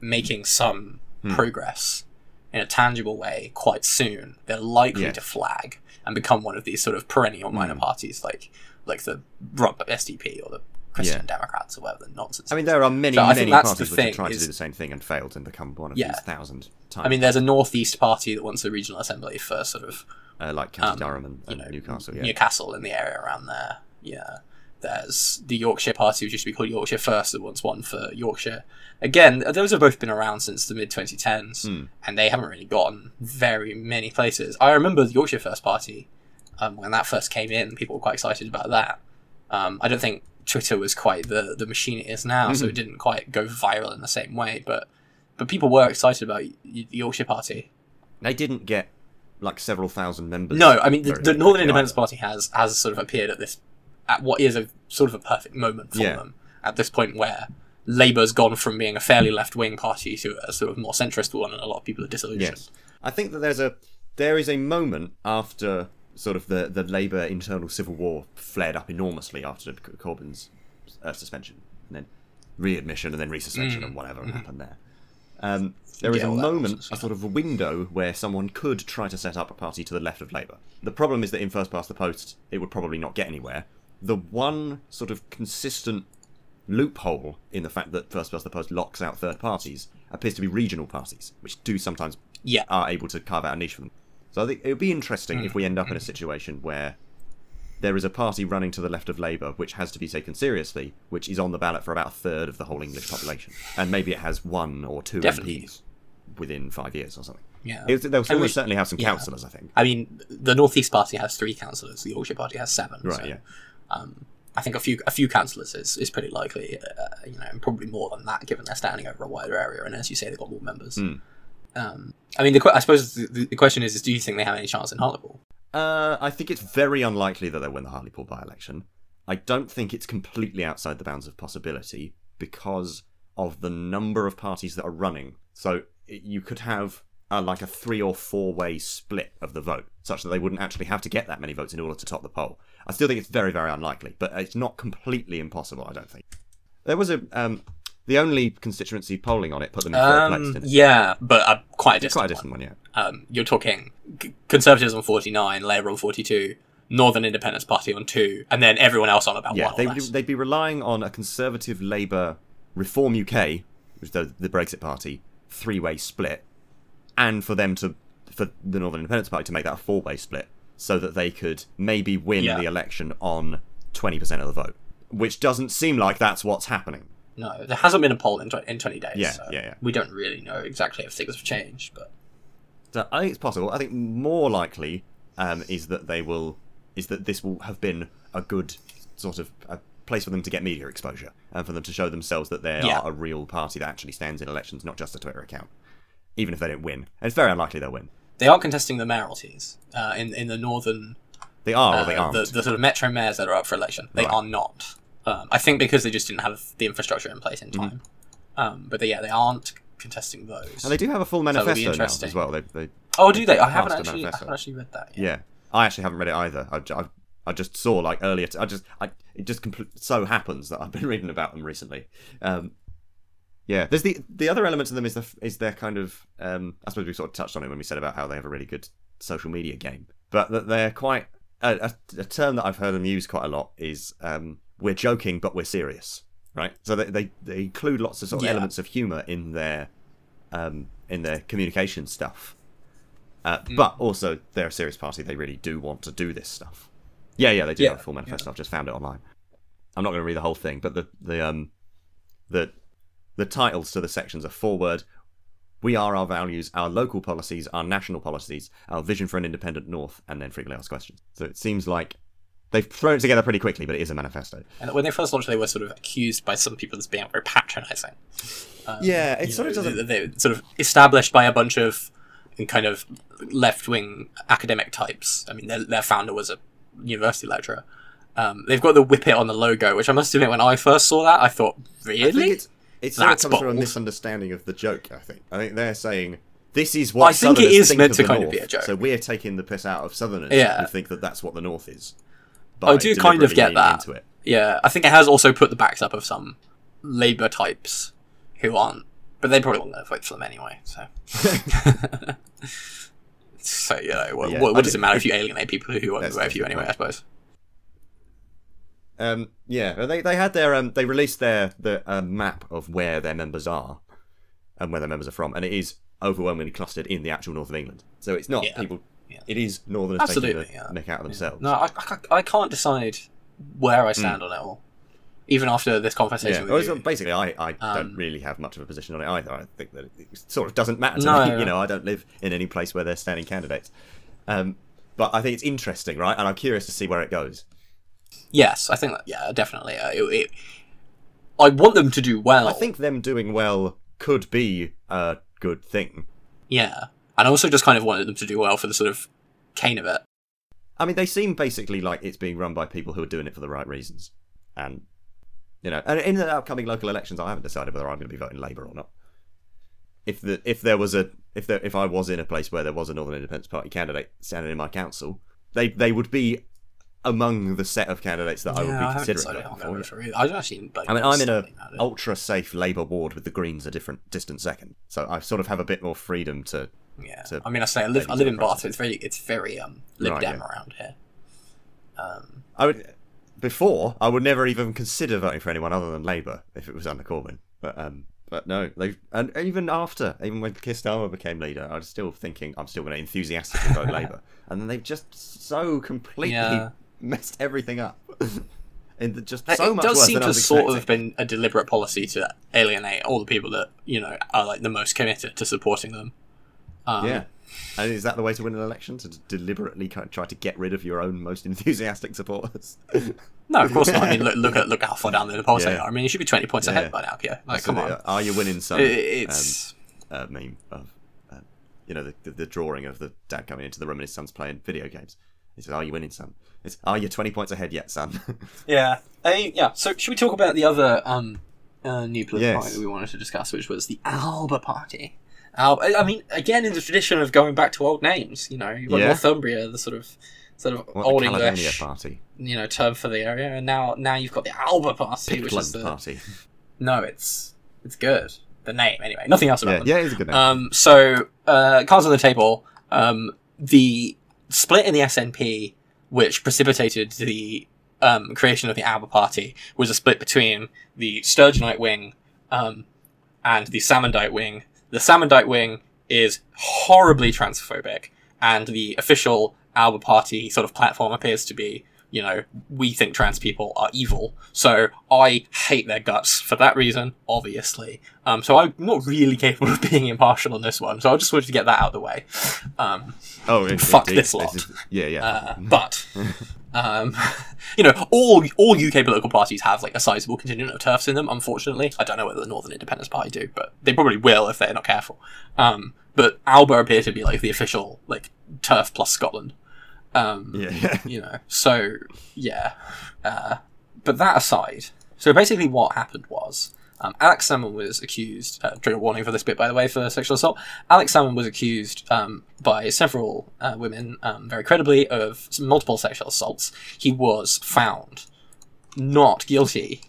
making some Hmm. progress in a tangible way quite soon, they're likely Yeah. to flag and become one of these sort of perennial minor Hmm. parties, like like the SDP or the Christian Democrats or whatever the nonsense. I mean, there are many, So many that's parties the which have thing, tried to is- do the same thing and failed and become one of Yeah. these thousand times. I mean, there's a Northeast party that wants a regional assembly for sort of uh, like County um, Durham and, you know, Newcastle. Yeah. Newcastle in the area around there. Yeah. There's the Yorkshire Party, which used to be called Yorkshire First, that once won for Yorkshire. Again, those have both been around since the mid 2010s, Hmm. and they haven't really gotten very many places. I remember the Yorkshire First Party, um, when that first came in, people were quite excited about that. Um, I don't think Twitter was quite the, the machine it is now, so Mhm. it didn't quite go viral in the same way, but but people were excited about the Yorkshire Party. They didn't get like several thousand members. No, I mean the, the Northern Independence. Party has has sort of appeared at this at what is a sort of a perfect moment for Yeah. them at this point where Labour's gone from being a fairly left wing party to a sort of more centrist one, and a lot of people are disillusioned. Yes, I think that there's a there is a moment after sort of the the Labour internal civil war flared up enormously after Corbyn's uh, suspension and then readmission and then resuspension and whatever happened there. Um, there is Mm. Yeah, a moment, nonsense, a sort of a window where someone could try to set up a party to the left of Labour. The problem is that in first past the post, it would probably not get anywhere. The one sort of consistent loophole in the fact that first past the post locks out third parties appears to be regional parties, which do sometimes Yeah, are able to carve out a niche for them. So I think it would be interesting if we end up in a mm. situation where there is a party running to the left of Labour, which has to be taken seriously, which is on the ballot for about a third of the whole English population, and maybe it has one or two Definitely. MPs within five years or something. yeah. It, they'll almost certainly have some yeah. councillors, I think. I mean, the Northeast Party has three councillors. The Yorkshire Party has seven. Right? so, yeah. Um, I think a few a few councillors is, is pretty likely. Uh, you know, and probably more than that, given they're standing over a wider area, and as you say, they've got more members. Hmm. Um, I mean, the, I suppose the, the question is, is, do you think they have any chance in Hartlepool? Uh, I think it's very unlikely that they'll win the Hartlepool by-election. I don't think it's completely outside the bounds of possibility because of the number of parties that are running. So you could have uh, like a three or four way split of the vote, such that they wouldn't actually have to get that many votes in order to top the poll. I still think it's very, very unlikely, but it's not completely impossible. I don't think. There was a um, the only constituency polling on it put them in third place. Um, Didn't it? yeah, but uh, quite a distant quite a one. distant one, yeah. Um, you're talking c- Conservatives on 49, Labour on 42, Northern Independence Party on 2, and then everyone else on about Yeah, one they, or less. they'd be relying on a Conservative Labour Reform UK, which is the, the Brexit Party, three way split, and for them to for the Northern Independence Party to make that a four way split, so that they could maybe win Yeah. the election on twenty percent of the vote, which doesn't seem like that's what's happening. No, there hasn't been a poll in, tw- in 20 days. Yeah, so yeah, yeah. We don't really know exactly if things have changed, but So I think it's possible. I think more likely um, is that they will is that this will have been a good sort of a place for them to get media exposure and for them to show themselves that they Yeah. are a real party that actually stands in elections, not just a Twitter account. Even if they don't win, and it's very unlikely they'll win. They are contesting the mayoralties uh, in, in the northern They are uh, they aren't. the, the sort of metro mayors that are up for election. They Right. are not. Um, I think because they just didn't have the infrastructure in place in Mm-hmm. time. Um, but they, yeah, they aren't contesting those. and they do have a full manifesto now as well. They, they, oh, do they? I haven't actually, I haven't actually read that. Yet. yeah, I actually haven't read it either. I, I, I just saw like earlier. T- I just, I, it just compl- so happens that I've been reading about them recently. Um, yeah, there's the the other element of them is the is their kind of um, I suppose we sort of touched on it when we said about how they have a really good social media game, but that they're quite a, a, a term that I've heard them use quite a lot is um, we're joking but we're serious, right? So they they, they include lots of sort of Yeah. elements of humour in their um, in their communication stuff. Uh, Mm. But also, they're a serious party. They really do want to do this stuff. Yeah, yeah, they do Yeah, have a full manifesto. I've just found it online. I'm not going to read the whole thing, but the the um the the titles to the sections are forward. We are our values, our local policies, our national policies, our vision for an independent North, and then frequently asked questions. So it seems like they've thrown it together pretty quickly, but it is a manifesto. And when they first launched, they were sort of accused by some people as being very patronising. Um, Yeah, it sort of doesn't- They, they sort of established by a bunch of kind of left-wing academic types. I mean, their, their founder was a university lecturer. Um, they've got the whip it on the logo, which I must admit, when I first saw that, I thought, really? I it sort of comes from a misunderstanding of the joke. I think. I think they're saying this is what I think it is think meant to kind of be a joke. So we're taking the piss out of Southerners Yeah. who think that that's what the North is. I do kind of get that. Into it. Yeah, I think it has also put the backs up of some Labour types who aren't, but they probably won't vote for them anyway. So, so you know, what, Yeah, what, what does it matter if you alienate people who won't vote for you anyway? I suppose. Um, yeah, they they had their um, they released their the uh, map of where their members are and where their members are from, and it is overwhelmingly clustered in the actual north of England. So it's not Yeah. people. Yeah. It is northerners Absolutely, taking the yeah. nick out of themselves. No, I, I, I can't decide where I stand on it all, even after this conversation well, with so you. basically, I, I Um, don't really have much of a position on it either. I think that it sort of doesn't matter to No. me. You know, I don't live in any place where they're standing candidates. Um, but I think it's interesting, right? And I'm curious to see where it goes. Yes, I think that. Yeah, definitely. Uh, it, it, I want them to do well. I think them doing well could be a good thing. Yeah, and I also just kind of wanted them to do well for the sort of cane of it. I mean, they seem basically like it's being run by people who are doing it for the right reasons. And, you know, and in the upcoming local elections, I haven't decided whether I'm going to be voting Labour or not. If the if there was a if there if I was in a place where there was a Northern Independence Party candidate standing in my council, they they would be among the set of candidates that I would be considering decided I'm gonna for. vote for either. I actually. I mean, I'm in a understanding that. ultra safe Labour ward with the Greens a different distant second, so I sort of have a bit more freedom to. Yeah, to I mean, I say I live. I live in Bath. So it's very. It's very um Lib Right, Dem yeah. around here. Um, I would before I would never even consider voting for anyone other than Labour if it was under Corbyn. But um, but no, they and even after, even when Keir Starmer became leader, I was still thinking I'm still going to enthusiastically vote Labour, and then they've just so completely Yeah. Messed everything up. And the- just it so much does seem to sort of been a deliberate policy to alienate all the people that you know are like the most committed to supporting them. Um, Yeah. And is that the way to win an election? To deliberately kind of try to get rid of your own most enthusiastic supporters? No, of course not. I mean, look, look at look how far down the polls they are. I mean, you should be twenty points Yeah. ahead by now, yeah. Like, come on. Are you winning some? It- it's um, uh, meme of, uh, you know, the, the, the drawing of the dad coming into the room and his son's playing video games. He says, "Are you winning, son?" It's, "Are you twenty points ahead yet, son?" Yeah. Yeah. So should we talk about the other um, uh, new political Yes. party that we wanted to discuss, which was the Alba Party? Al- I I mean, again, in the tradition of going back to old names, you know, you've got Yeah. Northumbria, the sort of sort of what old English, party, you know, term for the area, and now now you've got the Alba Party, which is the party. no, it's It's good. The name, anyway. Nothing else about Yeah, them. yeah, it's a good name. Um, so, uh, cards on the table. Um, the split in the SNP, which precipitated the um, creation of the Alba Party, was a split between the Sturgeonite wing um, and the Salmondite wing. The Salmondite wing is horribly transphobic, and the official Alba Party sort of platform appears to be, you know, we think trans people are evil. So I hate their guts for that reason, obviously. Um, so I'm not really capable of being impartial on this one. So I just wanted to get that out of the way. Um, oh, in- fuck indeed. this lot. is- yeah, yeah. uh, but um, you know, all all UK political parties have like a sizable contingent of TERFs in them. Unfortunately, I don't know whether the Northern Independence Party do, but they probably will if they're not careful. Um, but Alba appear to be like the official like TERF plus Scotland. Um, yeah, you know, so yeah. Uh, but that aside, so basically what happened was. Um, Alex Salmond was accused, uh, trigger warning for this bit, by the way, for sexual assault. Alex Salmond was accused um, by several uh, women, um, very credibly, of multiple sexual assaults. He was found not guilty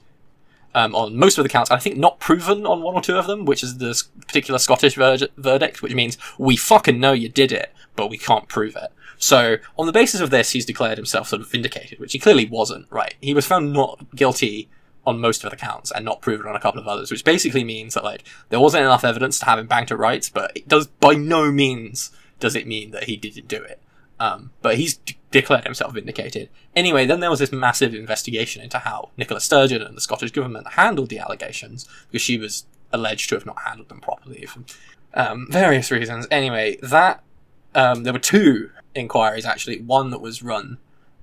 um, on most of the counts, I think not proven on one or two of them, which is this particular Scottish ver- verdict, which means we fucking know you did it, but we can't prove it. So, on the basis of this, he's declared himself sort of vindicated, which he clearly wasn't, right? He was found not guilty on most of the counts and not proven on a couple of others, which basically means that, like, there wasn't enough evidence to have him banged to rights, but it does, by no means does it mean that he didn't do it. Um, but he's d- declared himself vindicated. Anyway, then there was this massive investigation into how Nicola Sturgeon and the Scottish government handled the allegations, because she was alleged to have not handled them properly for um, various reasons. Anyway, that um, there were two inquiries actually. One that was run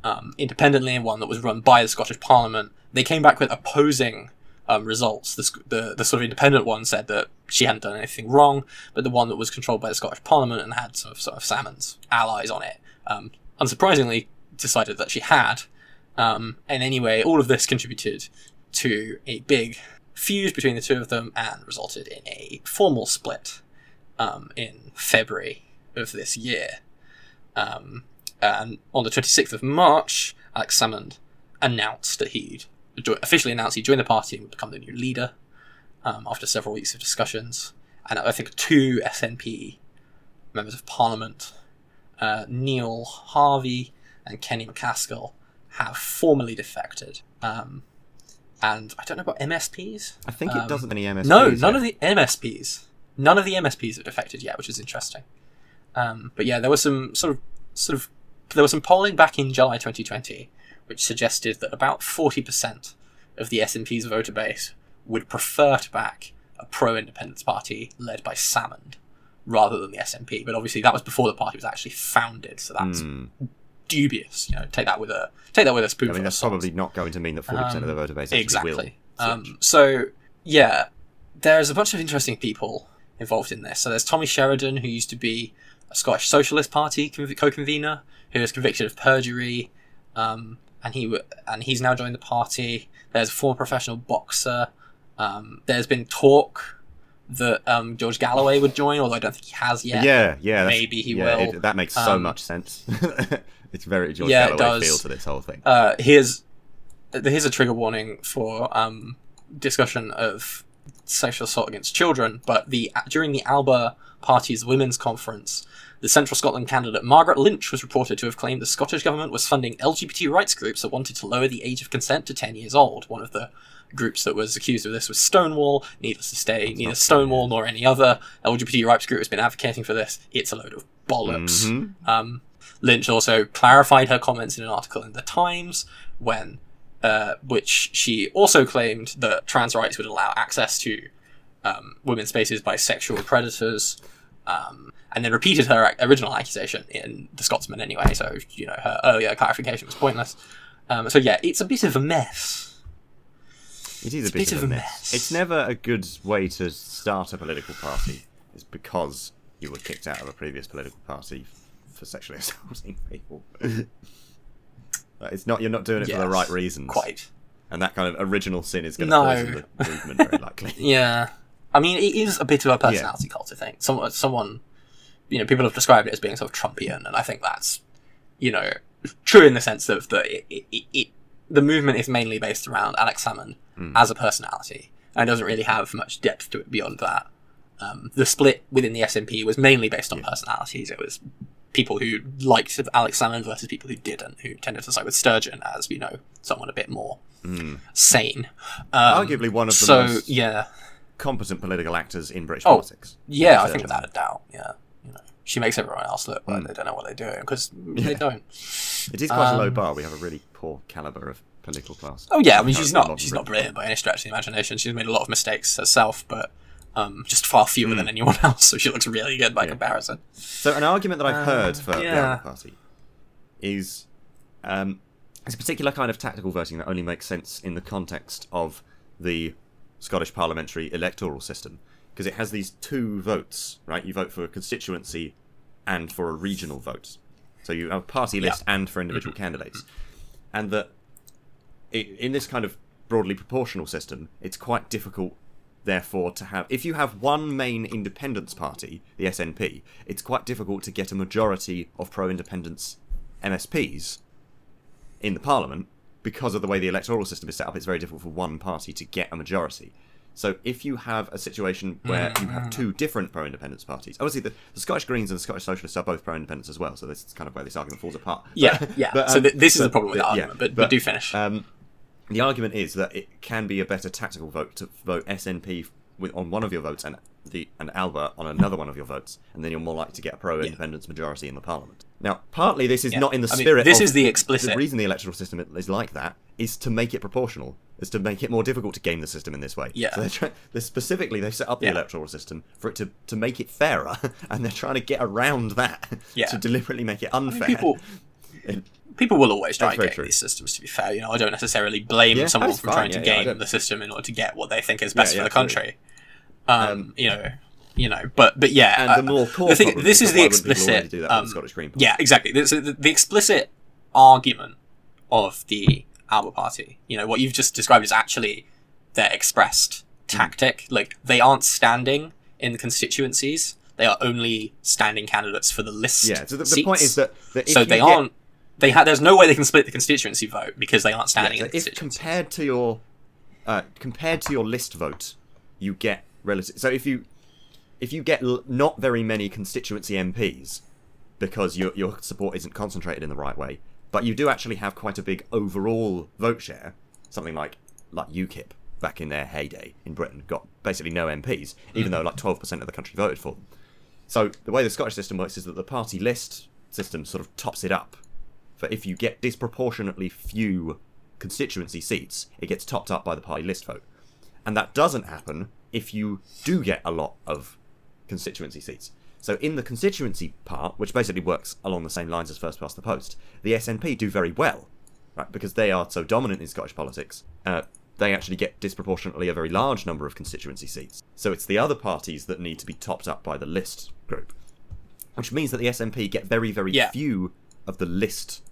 um, independently, and one that was run by the Scottish Parliament. They came back with opposing um, results. The, the the sort of independent one said that she hadn't done anything wrong, but the one that was controlled by the Scottish Parliament and had sort of, sort of Salmond's allies on it, um, unsurprisingly, decided that she had. Um, and anyway, all of this contributed to a big feud between the two of them and resulted in a formal split um, in February of this year. Um, and on the 26th of March, Alex Salmond announced that he'd jo- officially announced he'd join the party and would become the new leader um, after several weeks of discussions. And I think two SNP members of parliament, uh, Neale Hanvey and Kenny MacAskill, have formally defected. Um, and I don't know about MSPs. I think it Um, doesn't any MSPs. No, yet. none of the MSPs. None of the MSPs have defected yet, which is interesting. Um, but yeah, there was some sort of sort of there was some polling back in July 2020, which suggested that about 40% of the SNP's voter base would prefer to back a pro-independence party led by Salmond rather than the SNP. But obviously, that was before the party was actually founded, so that's Hmm. dubious. You know, take that with a take that with a spoonful I mean, that's probably not going to mean that 40% of the voter base exactly. will. Um, so yeah, there's a bunch of interesting people involved in this. So there's Tommy Sheridan, who used to be a Scottish Socialist Party conv- co-convener, who was convicted of perjury, um, and he w- and he's now joined the party. There's a former professional boxer. Um, there's been talk that um, George Galloway would join, although I don't think he has yet. yeah, yeah. Maybe he yeah, will. it- that makes so Um, much sense. it's very George Yeah, Galloway feel to this whole thing. Uh, here's here's a trigger warning for um, discussion of sexual assault against children. But the during the Alba Party's women's conference, the Central Scotland candidate Margaret Lynch was reported to have claimed the Scottish government was funding LGBT rights groups that wanted to lower the age of consent to ten years old. One of the groups that was accused of this was Stonewall. Needless to say, neither Stonewall nor any other LGBT rights group has been advocating for this. It's a load of bollocks. Mhm. Um, Lynch also clarified her comments in an article in the Times when, uh, which she also claimed that trans rights would allow access to um, women's spaces by sexual predators, um, and then repeated her original accusation in The Scotsman anyway. So you know her earlier clarification was pointless. Um, so yeah, it's a bit of a mess. It is a bit, of a mess. mess. It's never a good way to start a political party. It's because you were kicked out of a previous political party for sexually assaulting people. It's not. You're not doing it for the right reasons. Quite. And that kind of original sin is going to No. poison the movement very likely. Yeah, I mean, it is a bit of a personality cult. I think someone, someone, you know, people have described it as being sort of Trumpian, and I think that's, you know, true in the sense of that it, it, it, the movement is mainly based around Alex Salmond Hmm. as a personality, and doesn't really have much depth to it beyond that. Um, the split within the SNP was mainly based on personalities. It was people who liked Alex Salmond versus people who didn't, who tended to side with Sturgeon as, you know, someone a bit more sane. Um, Arguably one of the so, most yeah. competent political actors in British Oh, politics. Yeah, I think without a doubt. Yeah, she makes everyone else look like they don't know what they're doing because they don't. It is quite a low um, bar. We have a really poor caliber of political class. Oh yeah, I mean she's not she's not brilliant by any stretch of the imagination. She's made a lot of mistakes herself, but um, just far fewer than anyone else. So she looks really good by comparison. So an argument that I've heard for the Uh. Labour Party is um, it's a particular kind of tactical voting that only makes sense in the context of the Scottish parliamentary electoral system because it has these two votes, right? You vote for a constituency and for a regional vote. So you have a party list and for individual mm-hmm. candidates. And that in this kind of broadly proportional system, it's quite difficult therefore to have if you have one main independence party the snp it's quite difficult to get a majority of pro-independence msps in the parliament because of the way the electoral system is set up it's very difficult for one party to get a majority so if you have a situation where you have two different pro-independence parties obviously the, the scottish greens and the scottish socialists are both pro-independence as well so this is kind of where this argument falls apart Yeah, But- yeah. but, so um, th- this is the problem with the yeah, argument, but, but, do finish. um, the argument is that it can be a better tactical vote to vote SNP with, on one of your votes and the and Alba on another one of your votes, and then you're more likely to get a pro-independence majority in the parliament. Now, partly this is Yeah. not in the I mean, spirit. this of- is the explicit- The reason the electoral system is like that is to make it proportional, is to make it more difficult to game the system in this way. Yeah. So they're trying. They're specifically they set up the Yeah. electoral system for it to to make it fairer, and they're trying to get around that Yeah. to deliberately make it I mean, unfair. people And- people will always try That's and very get true. these systems to be fair. You know, I don't necessarily blame Yeah, someone from fine, trying to yeah, yeah, game the system in order to get what they think is best Yeah, for yeah, the country. Um, you know, you know, but but yeah, And uh, the more core the thing, this is the why wouldn't people already explicit. do that um, Scottish Green Party? yeah, exactly. This, the, the explicit argument of the Alba Party. You know, what you've just described is actually their expressed Hmm. tactic. Like they aren't standing in the constituencies; they are only standing candidates for the list. Yeah. So the, the point is that, that so they get- aren't. They ha- There's no way they can split the constituency vote because they aren't standing Yeah, in the if compared to your uh, compared to your list vote, you get relative. So if you if you get l- not very many constituency MPs because your your support isn't concentrated in the right way, but you do actually have quite a big overall vote share, something like like UKIP back in their heyday in Britain got basically no MPs, even though like twelve percent of the country voted for them. So the way the Scottish system works is that the party list system sort of tops it up. For if you get disproportionately few constituency seats, it gets topped up by the party list vote. And that doesn't happen if you do get a lot of constituency seats. So in the constituency part, which basically works along the same lines as first past the post, the SNP do very well, right? Because they are so dominant in Scottish politics. Uh, they actually get disproportionately a very large number of constituency seats. So it's the other parties that need to be topped up by the list group, which means that the SNP get very, very Yeah. few of the list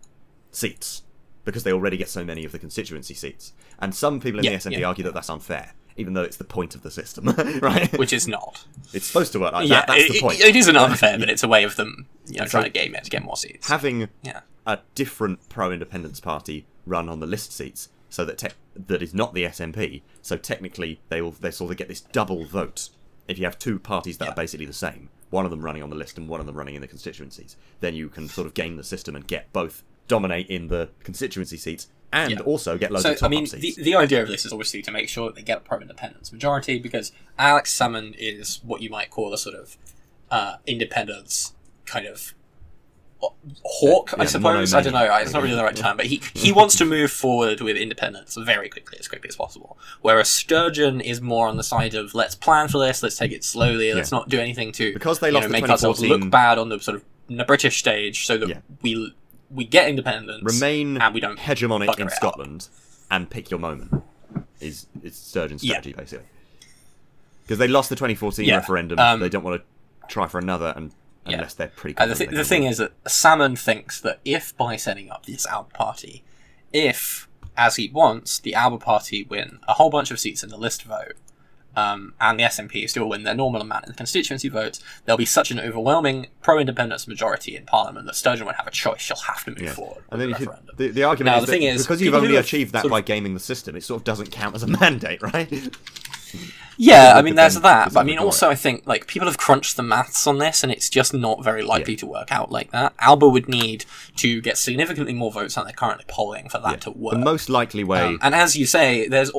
seats because they already get so many of the constituency seats. And some people in Yeah, the SNP yeah. argue that that's unfair, even though it's the point of the system, right? which is not. it's supposed to work like yeah, that. That's it, the point. it- it isn't unfair, but it's a way of them, you know, So- trying to game it to get more seats. Having yeah, a different pro-independence party run on the list seats, so that te- that is not the SNP. So technically, they will they sort of get this double vote. If you have two parties that Yeah. are basically the same, one of them running on the list and one of them running in the constituencies, then you can sort of game the system and get both dominate in the constituency seats and Yeah. also get loads so of top I mean, the, the idea of this is obviously to make sure that they get a pro-independence majority because Alex Salmond is what you might call a sort of uh, independence kind of hawk, Yeah, I suppose. I don't know. It's not really the right term, but he he wants to move forward with independence very quickly, as quickly as possible. Whereas Sturgeon is more on the side of let's plan for this, let's take it slowly, let's Yeah. not do anything to Because they you lost know, the make ourselves look bad on the sort of the British stage, so that Yeah. we we get independence, Remain and we don't hegemonic in. Scotland and pick your moment. Is is Sturgeon's Yeah. strategy basically? Because they lost the 2014 Yeah, referendum, um, they don't want to try for another, and Yeah. unless they're pretty. And the, th- they the thing win. is that Salmond thinks that if by setting up this Alba Party, if, as he wants, the Alba Party win a whole bunch of seats in the list vote, um, and the SNP still win their normal amount in the constituency votes, there'll be such an overwhelming pro-independence majority in Parliament that Sturgeon won't have a choice. She'll have to move Yeah. forward And then the referendum. the, the argument Now, is the thing is, because you've only achieved that by of- gaming the system, it sort of doesn't count as a mandate, right? Yeah, I mean, there's that. But I mean, also, I think like people have crunched the maths on this, and it's just not very likely to work out like that. Alba would need to get significantly more votes than they're currently polling for that Yeah. to work. The most likely way, Um, and as you say, there's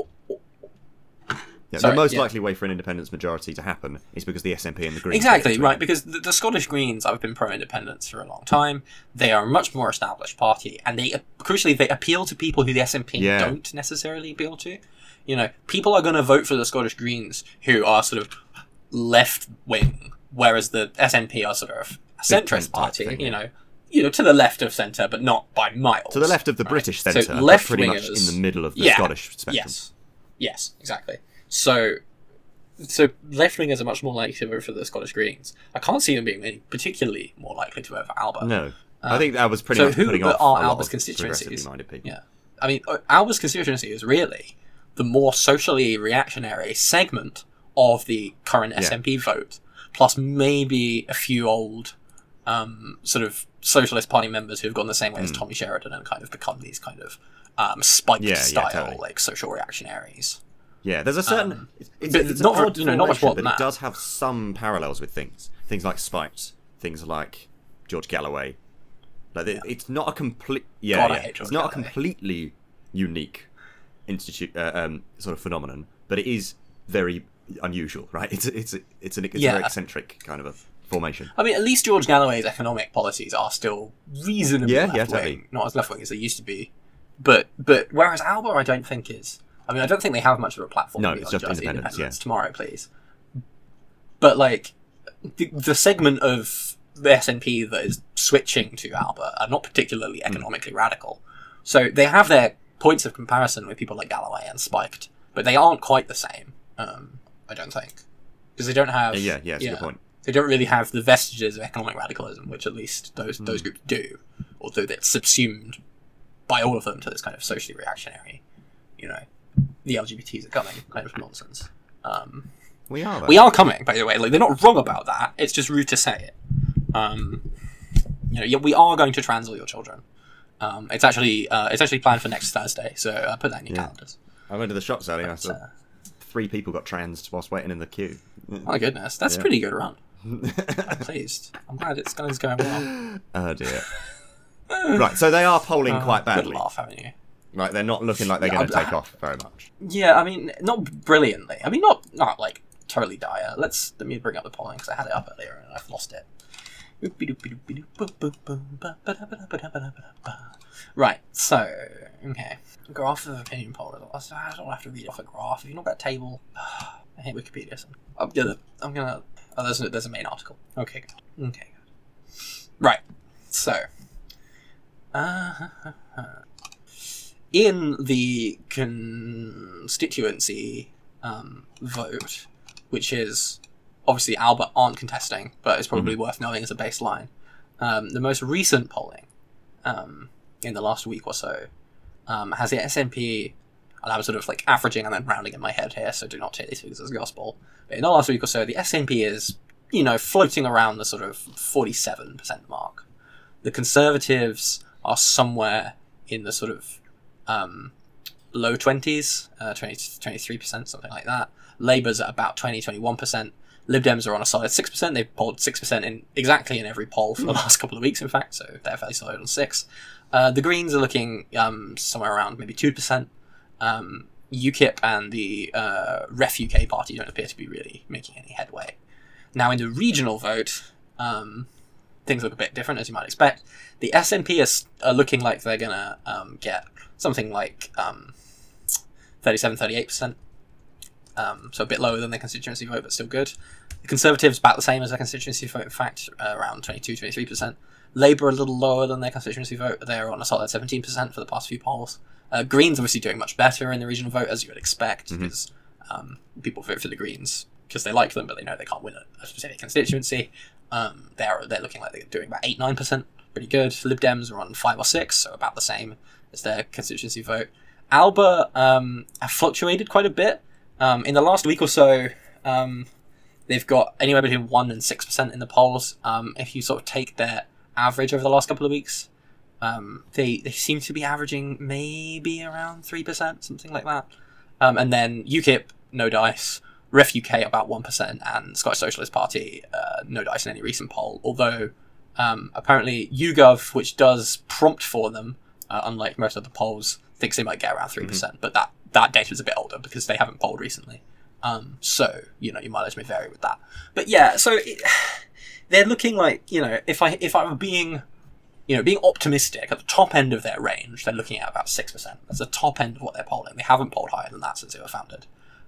yeah, sorry, the most yeah. likely way for an independence majority to happen is because the SNP and the Greens exactly right because the, the Scottish Greens have been pro-independence for a long time. They are a much more established party, and they crucially they appeal to people who the SNP Yeah. don't necessarily appeal to. You know, people are going to vote for the Scottish Greens who are sort of left wing, whereas the SNP are sort of a centrist party. thing, you yeah. know, you know, to the left of centre, but not by miles. To the left of the right? British centre, but left pretty much in the middle of the Yeah. Scottish spectrum. Yes, yes, exactly. So, so left wingers are much more likely to vote for the Scottish Greens. I can't see them being any particularly more likely to vote for Alba. No, I Um, think that was pretty so much who putting are off a lot Alba's constituencies? minded people. Yeah. I mean, uh, Alba's constituency is really the more socially reactionary segment of the current Yeah. SNP vote, plus maybe a few old um, sort of Socialist Party members who've gone the same way as Mm. Tommy Sheridan and kind of become these kind of um, spiked Yeah, yeah, style totally. like social reactionaries. Yeah, there's a certain. Um, it's, it's, it's not odd you know, not much than but it does have some parallels with things. Things like Spiked, things like George Galloway. Like it- it's not a complete. Yeah, God, yeah. it's not a completely unique institute uh, um, sort of phenomenon, but it is very unusual, right? It's it's it's an it's Yeah. very eccentric kind of a formation. I mean, at least George Galloway's economic policies are still reasonably Yeah, yeah, left wing, totally. not as left wing as they used to be. But but whereas Alba, I don't think is. I mean, I don't think they have much of a platform. No, it's just independence, yeah. Tomorrow, please. But like the, the segment of the SNP that is switching to Alba are not particularly Hmm. economically radical. So they have their points of comparison with people like Galloway and Spiked, but they aren't quite the same. Um, I don't think because they don't have. Yeah, yeah, that's a good point. They don't really have the vestiges of economic radicalism, which at least those those Hmm. groups do, although that's subsumed by all of them to this kind of socially reactionary, you know, the LGBTs are coming kind of nonsense. Um, We are. Though. we are coming, by the way. Like they're not wrong about that. It's just rude to say it. Um, you know, yeah, we are going to trans all your children. Um, it's actually uh, it's actually planned for next Thursday, so uh, put that in your Yeah. calendars. I went to the shops earlier. But, uh, three people got trans whilst waiting in the queue. my goodness, that's Yeah. a pretty good run. I'm pleased. I'm glad it's going, well. oh dear. right, so they are polling Uh, quite Good badly. laugh, haven't you? Right, they're not looking like they're Yeah, going to take off very much. Yeah, I mean, not brilliantly. I mean, not not like totally dire. Let's let me bring up the polling because I had it up earlier and I've lost it. Right, so okay, graph of opinion poll results. I don't have to read off a graph. If you've not got a table, I hate Wikipedia. So I'm gonna, I'm gonna. Oh, there's a, there's a main article. Okay. Okay, good. Right, so. Uh, in the constituency um, vote, which is obviously Alba aren't contesting, but it's probably worth knowing as a baseline. Um, the most recent polling um, in the last week or so um, has the SNP, and I'm sort of like averaging and then rounding in my head here, so do not take these figures as gospel. But in the last week or so, the SNP is, you know, floating around the sort of 47% mark. The Conservatives are somewhere in the sort of um, low 20s, uh, 20 to 23%, something like that. Labour's at about 20, 21%. Lib Dems are on a solid 6%. They've polled 6% in exactly in every poll for the last couple of weeks, in fact, so they're fairly solid on 6 uh, The Greens are looking um, somewhere around maybe 2%. Um, UKIP and the uh, Ref UK party don't appear to be really making any headway. Now, in the regional vote, um, things look a bit different, as you might expect. The SNP is, are looking like they're going to um, get something like um, 37 38%. Um, so a bit lower than their constituency vote, but still good. The Conservatives about the same as their constituency vote, in fact, uh, around 22 23%. Labour a little lower than their constituency vote. They're on a solid 17% for the past few polls. Uh, Greens obviously doing much better in the regional vote, as you would expect, Mhm. because um, people vote for the Greens because they like them, but they know they can't win a, a specific constituency. Um, they're they're looking like they're doing about eight nine percent, pretty good. Lib Dems are on five or six, so about the same as their constituency vote. Alba um, have fluctuated quite a bit um, in the last week or so. Um, they've got anywhere between one and six percent in the polls. Um, if you sort of take their average over the last couple of weeks, um, they they seem to be averaging maybe around three percent, something like that. Um, and then UKIP no dice. Ref UK about one percent, and Scottish Socialist Party uh, no dice in any recent poll. Although apparently YouGov, which does prompt for them, uh, unlike most other polls, thinks they might get around 3 percent. But that that data is a bit older because they haven't polled recently. Um, so you know your mileage may vary with that. But yeah, so it, they're looking like you know if I if I were being you know being optimistic at the top end of their range, they're looking at about six percent. That's the top end of what they're polling. They haven't polled higher than that since they were founded.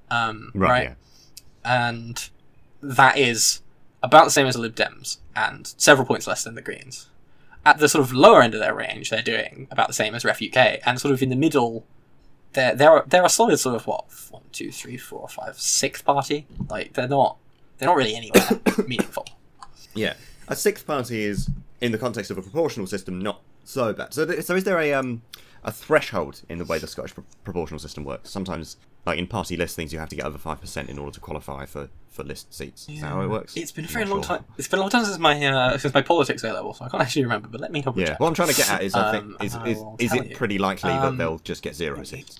Um, Right. right Yeah. and that is about the same as the Lib Dems and several points less than the Greens. At the sort of lower end of their range, they're doing about the same as Ref UK, and sort of in the middle, they're they're they're a solid sort of what one, two, three, four, five, sixth party. Like they're not they're not really anywhere meaningful. Yeah, a sixth party is in the context of a proportional system not so bad. So, th- so is there a um a threshold in the way the Scottish pro- proportional system works? Sometimes, like in party list things, you have to get over five percent in order to qualify for for list seats. Is that how it works? It's been a very long sure. time. It's been a long time since my uh, since my politics A level, so I can't actually remember. But let me double Yeah, check. what I'm trying to get at is, I think, Um, is is, will is it you. pretty likely that Um, they'll just get zero seats?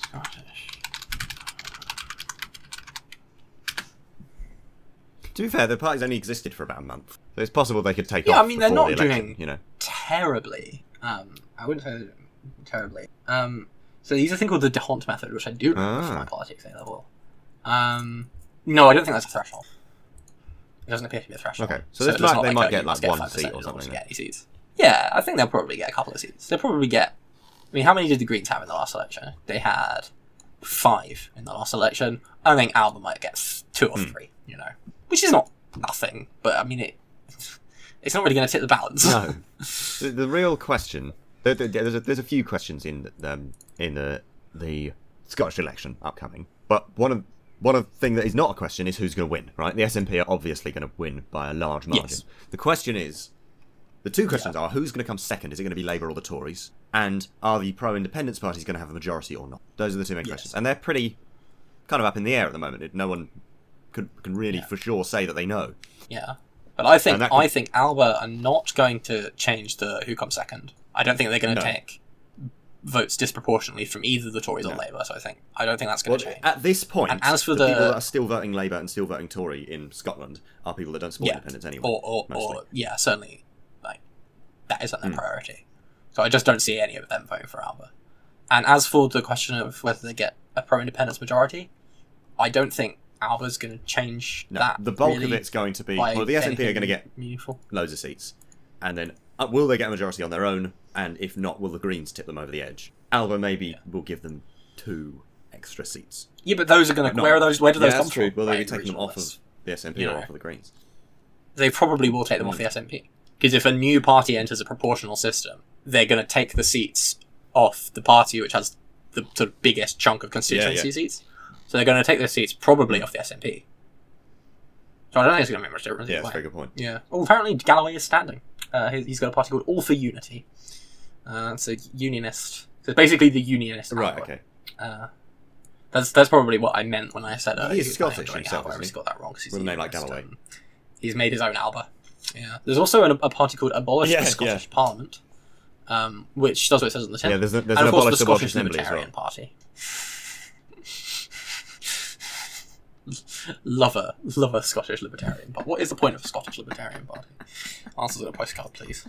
To be fair, the party's only existed for about a month, so it's possible they could take Yeah, off. I mean, they're not the election, doing- You know, terribly. Um, I wouldn't say terribly. Um, so they use a thing called the D'Hondt method, which I do remember from Ah. my politics A level. Um, no, I don't think that's a threshold. It doesn't appear to be a threshold. Okay, so this might- not they might oh, get, like, one 5% seat or something get seats. Yeah, I think they'll probably get a couple of seats. They'll probably get. I mean, how many did the Greens have in the last election? They had five in the last election. I think Alba might get two or Hmm. three. You know, which is not nothing, but I mean it. It's not really going to tip the balance. no. the, the real question. There, there- there's, a, there's a few questions in um, in the the Scottish election upcoming, but one of one of thing that is not a question is who's going to win. Right, the SNP are obviously going to win by a large margin. Yes. The question is, the two questions are who's going to come second? Is it going to be Labour or the Tories? And are the pro-independence parties going to have a majority or not? Those are the two main Yes. questions, and they're pretty kind of up in the air at the moment. No one could, can really Yeah. for sure say that they know. Yeah, but I think that I think Alba are not going to change the who comes second. I don't think they're going to No. take votes disproportionately from either the Tories or Labour. So I think I don't think that's going to Well, change. at this point. And as for the, the- people that are still voting Labour and still voting Tory in Scotland are people that don't support Yeah. independence anyway. or or, or yeah, certainly like that isn't their Mm. priority. So I just don't see any of them voting for Alba. And as for the question of whether they get a pro-independence majority, I don't think Alba's going to change no, that. the bulk of it's going to be well, the SNP are going to get meaningful. loads of seats, and then uh, will they get a majority on their own? And if not, will the Greens tip them over the edge? Alba maybe will give them two extra seats. Yeah, but those are going to. Where are those? Where do yeah, those come from? Will they be taking them off of the SNP You or know. off of the Greens? they probably will take them off the SNP. Because if a new party enters a proportional system, they're going to take the seats off the party which has the sort of biggest chunk of constituency yeah. seats. So they're going to take those seats probably off the SNP. So I don't think it's going to be much different. Yeah, that's a very good point. Yeah. Well, apparently Galloway is standing. Uh, he- he's got a party called All for Unity. Uh, it's a unionist. So basically the unionist. Right. Okay. Uh, that's that's probably what I meant when I said uh, He Scottish himself, Alba. I just got that wrong he's With a name like Galloway. um, he's made his own Alba. Yeah. There's also an, a party called Abolish Yeah, the Scottish Parliament, um, which does what it says on the tin. Yeah, there's, a, there's and an of course abolish the Scottish Assembly as well. Libertarian Party. Lover, lover Scottish Libertarian Party. What is the point of a Scottish Libertarian Party? Answers in a postcard, please.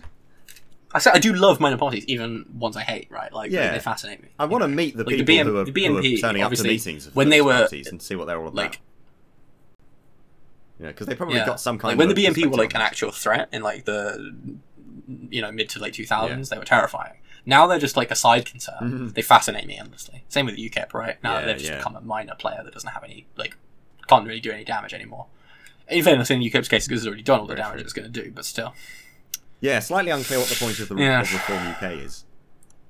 I say I do love minor parties, even ones I hate. Right, like Yeah. they, they fascinate me. I want to meet the Like, the people BM who, are, the who BNP, are turning up to meetings when they were, parties and see what they're all about. like yeah, because they probably yeah. got some kind like when of the BNP were like an actual threat in like the you know mid to late two thousands, they were terrifying. Now they're just like a side concern. Mhm. They fascinate me endlessly. Same with UKIP, right? Now Yeah, they've just yeah. become a minor player that doesn't have any like can't really do any damage anymore. In fairness, in UKIP's case, because it's already done all the damage it's going to do, but still. Yeah, slightly unclear what the point of the Yeah. of Reform UK is.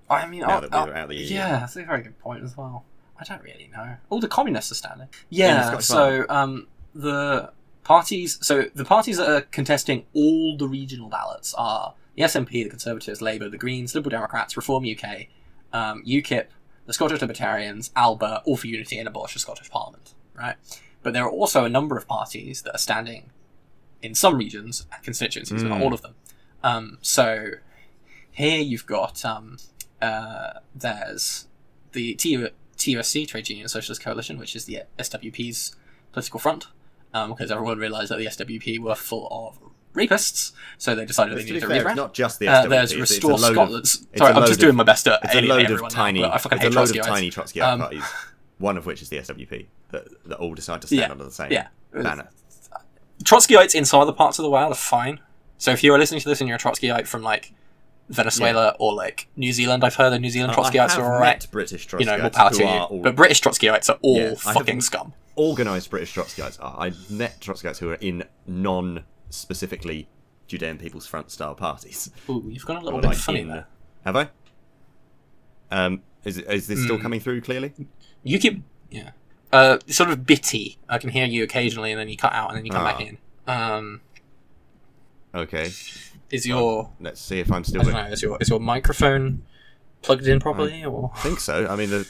I mean, Now I'll- that we're I'll- out of the EU. yeah, that's a very good point as well. I don't really know. All the communists are standing. the Yeah. So um, the parties, so the parties that are contesting all the regional ballots are the SNP, the Conservatives, Labour, the Greens, Liberal Democrats, Reform UK, um, UKIP, the Scottish Libertarians, ALBA, All for Unity, and Abolish the Scottish Parliament. Right. But there are also a number of parties that are standing in some regions and constituencies, but not Mm. all of them. Um, so here you've got um, uh, there's the TU- TUSC Trade Union Socialist Coalition, which is the SWP's political front because everyone realised that the SWP were full of rapists, so they decided But they needed to rebrand. not just the Uh, SWP. there's it's- Restore a load Scotland's. it's Sorry, I'm just doing my best to It's a load of tiny. I fucking It's a load of tiny Trotskyite Um, parties. One of which is the SWP that, that all decide to stand Yeah, under the same yeah. banner. Trotskyites in some other parts of the world are fine. So if you are listening to this and you're a Trotskyite from like Venezuela or like New Zealand, I've heard that New Zealand I have are alright. British Trotskyites You know, more power to you. all But British Trotskyites are all Yeah, fucking scum. organised British Trotskyites are. I met Trotskyites who are in non-specifically Judean People's Front style parties. Ooh, you've gone a little Or, bit like, funny in- there. Have I? Um, is is this still Mm. coming through clearly? You keep yeah, uh, sort of bitty. I can hear you occasionally, and then you cut out, and then you come back Ah. in. Um, Okay, is your let's see if I'm still I don't know, is your is your microphone plugged in properly, or I think so. I mean, the,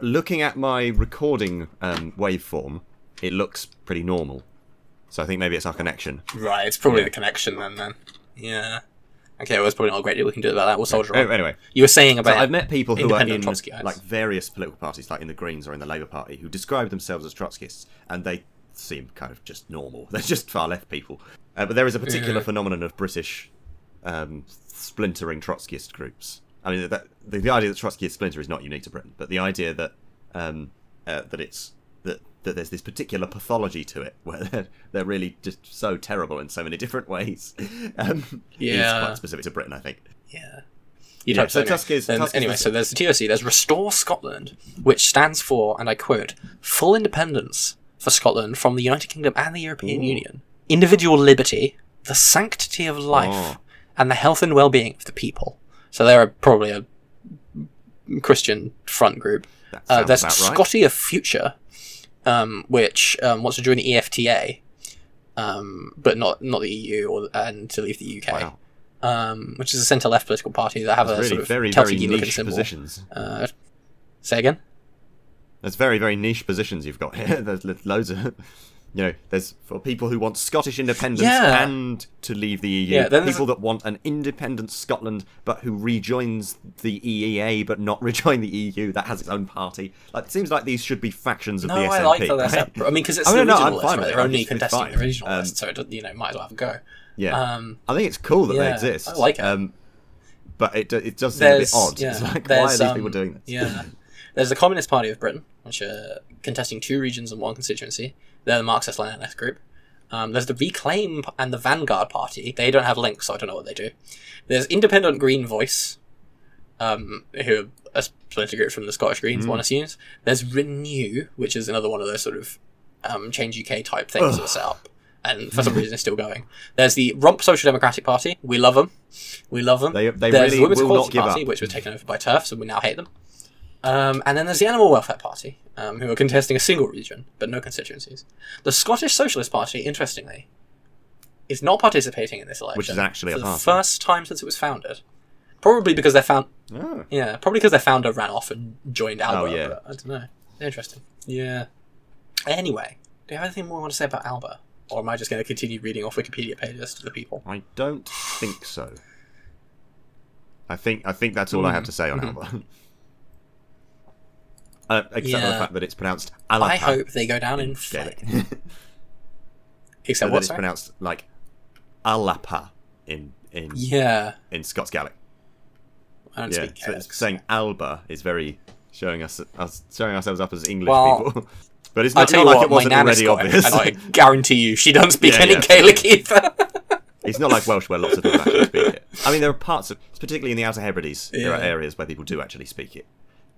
looking at my recording um, waveform, it looks pretty normal. So I think maybe it's our connection. right? It's probably Yeah. the connection then. Then yeah. Okay, well, there's probably not a great deal we can do about that. We'll soldier on. Oh, anyway, You were saying so about I've met people who are in Trotskyites. like various political parties, like in the Greens or in the Labour Party, who describe themselves as Trotskyists, and they seem kind of just normal. They're just far left people. Uh, but there is a particular Yeah. phenomenon of British um, splintering Trotskyist groups. I mean, that, the, the idea that Trotskyist splinter is not unique to Britain, but the idea that um, uh, that it's that that there's this particular pathology to it where they're, they're really just so terrible in so many different ways. Um, Yeah. quite specific to Britain, I think. Yeah. You'd Yeah, so anyway. Tusk is- Then- Tusk is anyway, so there's the TOC, there's Restore Scotland, which stands for, and I quote, full independence for Scotland from the United Kingdom and the European Ooh. Union, individual liberty, the sanctity of life, Oh. and the health and well being of the people. So they're probably a Christian front group. That Uh, there's about right. Scotia Future, um, which um, wants to join the EFTA, um, but not not the EU or and to leave the UK. Wow. Um, which is a centre left political party that have a really sort of very, very niche positions. Uh, say again. There's very, very niche positions you've got here. There's loads of, you know, there's for people who want Scottish independence Yeah. and to leave the EU. Yeah, there's people that want an independent Scotland but who rejoins the EEA but not rejoin the EU. That has its own party. Like, it seems like these should be factions of No, the SNP. I like that right? separate. I mean, because it's Oh, the no, no, original list, right? They're only contesting fine. the original Um, list, so it, you know, might as well have a go. Yeah, Um, I think it's cool that they exist. I like it. Um, but it it does seem a bit odd. yeah, It's like, why are there's, these people um, doing this? Yeah, there's the Communist Party of Britain, which are contesting two regions and one constituency. They're the Marxist-Leninist group. Um, there's the Reclaim and the Vanguard Party. They don't have links, so I don't know what they do. There's Independent Green Voice, um, who are a splinter group from the Scottish Greens, Mm. one assumes. There's Renew, which is another one of those sort of um, Change UK type things that are set up, and for some reason it's still going. There's the Rump Social Democratic Party. We love them. We love them. They they There's really the Women's Equality Party, up. which was taken over by TERF, so we now hate them. Um, and then there's the Animal Welfare Party, um, who are contesting a single region, but no constituencies. The Scottish Socialist Party, interestingly, is not participating in this election. Which is actually for the party. first time since it was founded. Probably because their found Oh. yeah, probably because their founder ran off and joined Alba. Oh, yeah. I don't know. Interesting. Yeah. Anyway, do you have anything more you want to say about Alba? Or am I just going to continue reading off Wikipedia pages to the people? I don't think so. I think I think that's all I have to say on Mhm. Alba. Uh, except for the fact that it's pronounced Alapa. I hope they go down in flames. Gaelic. Except so that it's pronounced like Alapa in in Yeah, in Scots Gaelic. I don't Yeah, speak Gaelic. it's saying Alba is very showing us us showing ourselves up as English Well, people. but it's not, tell not you like what, it wasn't already obvious. and I guarantee you she doesn't speak Yeah, any yeah. Gaelic either. It's not like Welsh where lots of people actually speak it. I mean, there are parts of, particularly in the Outer Hebrides, there are areas where people do actually speak it,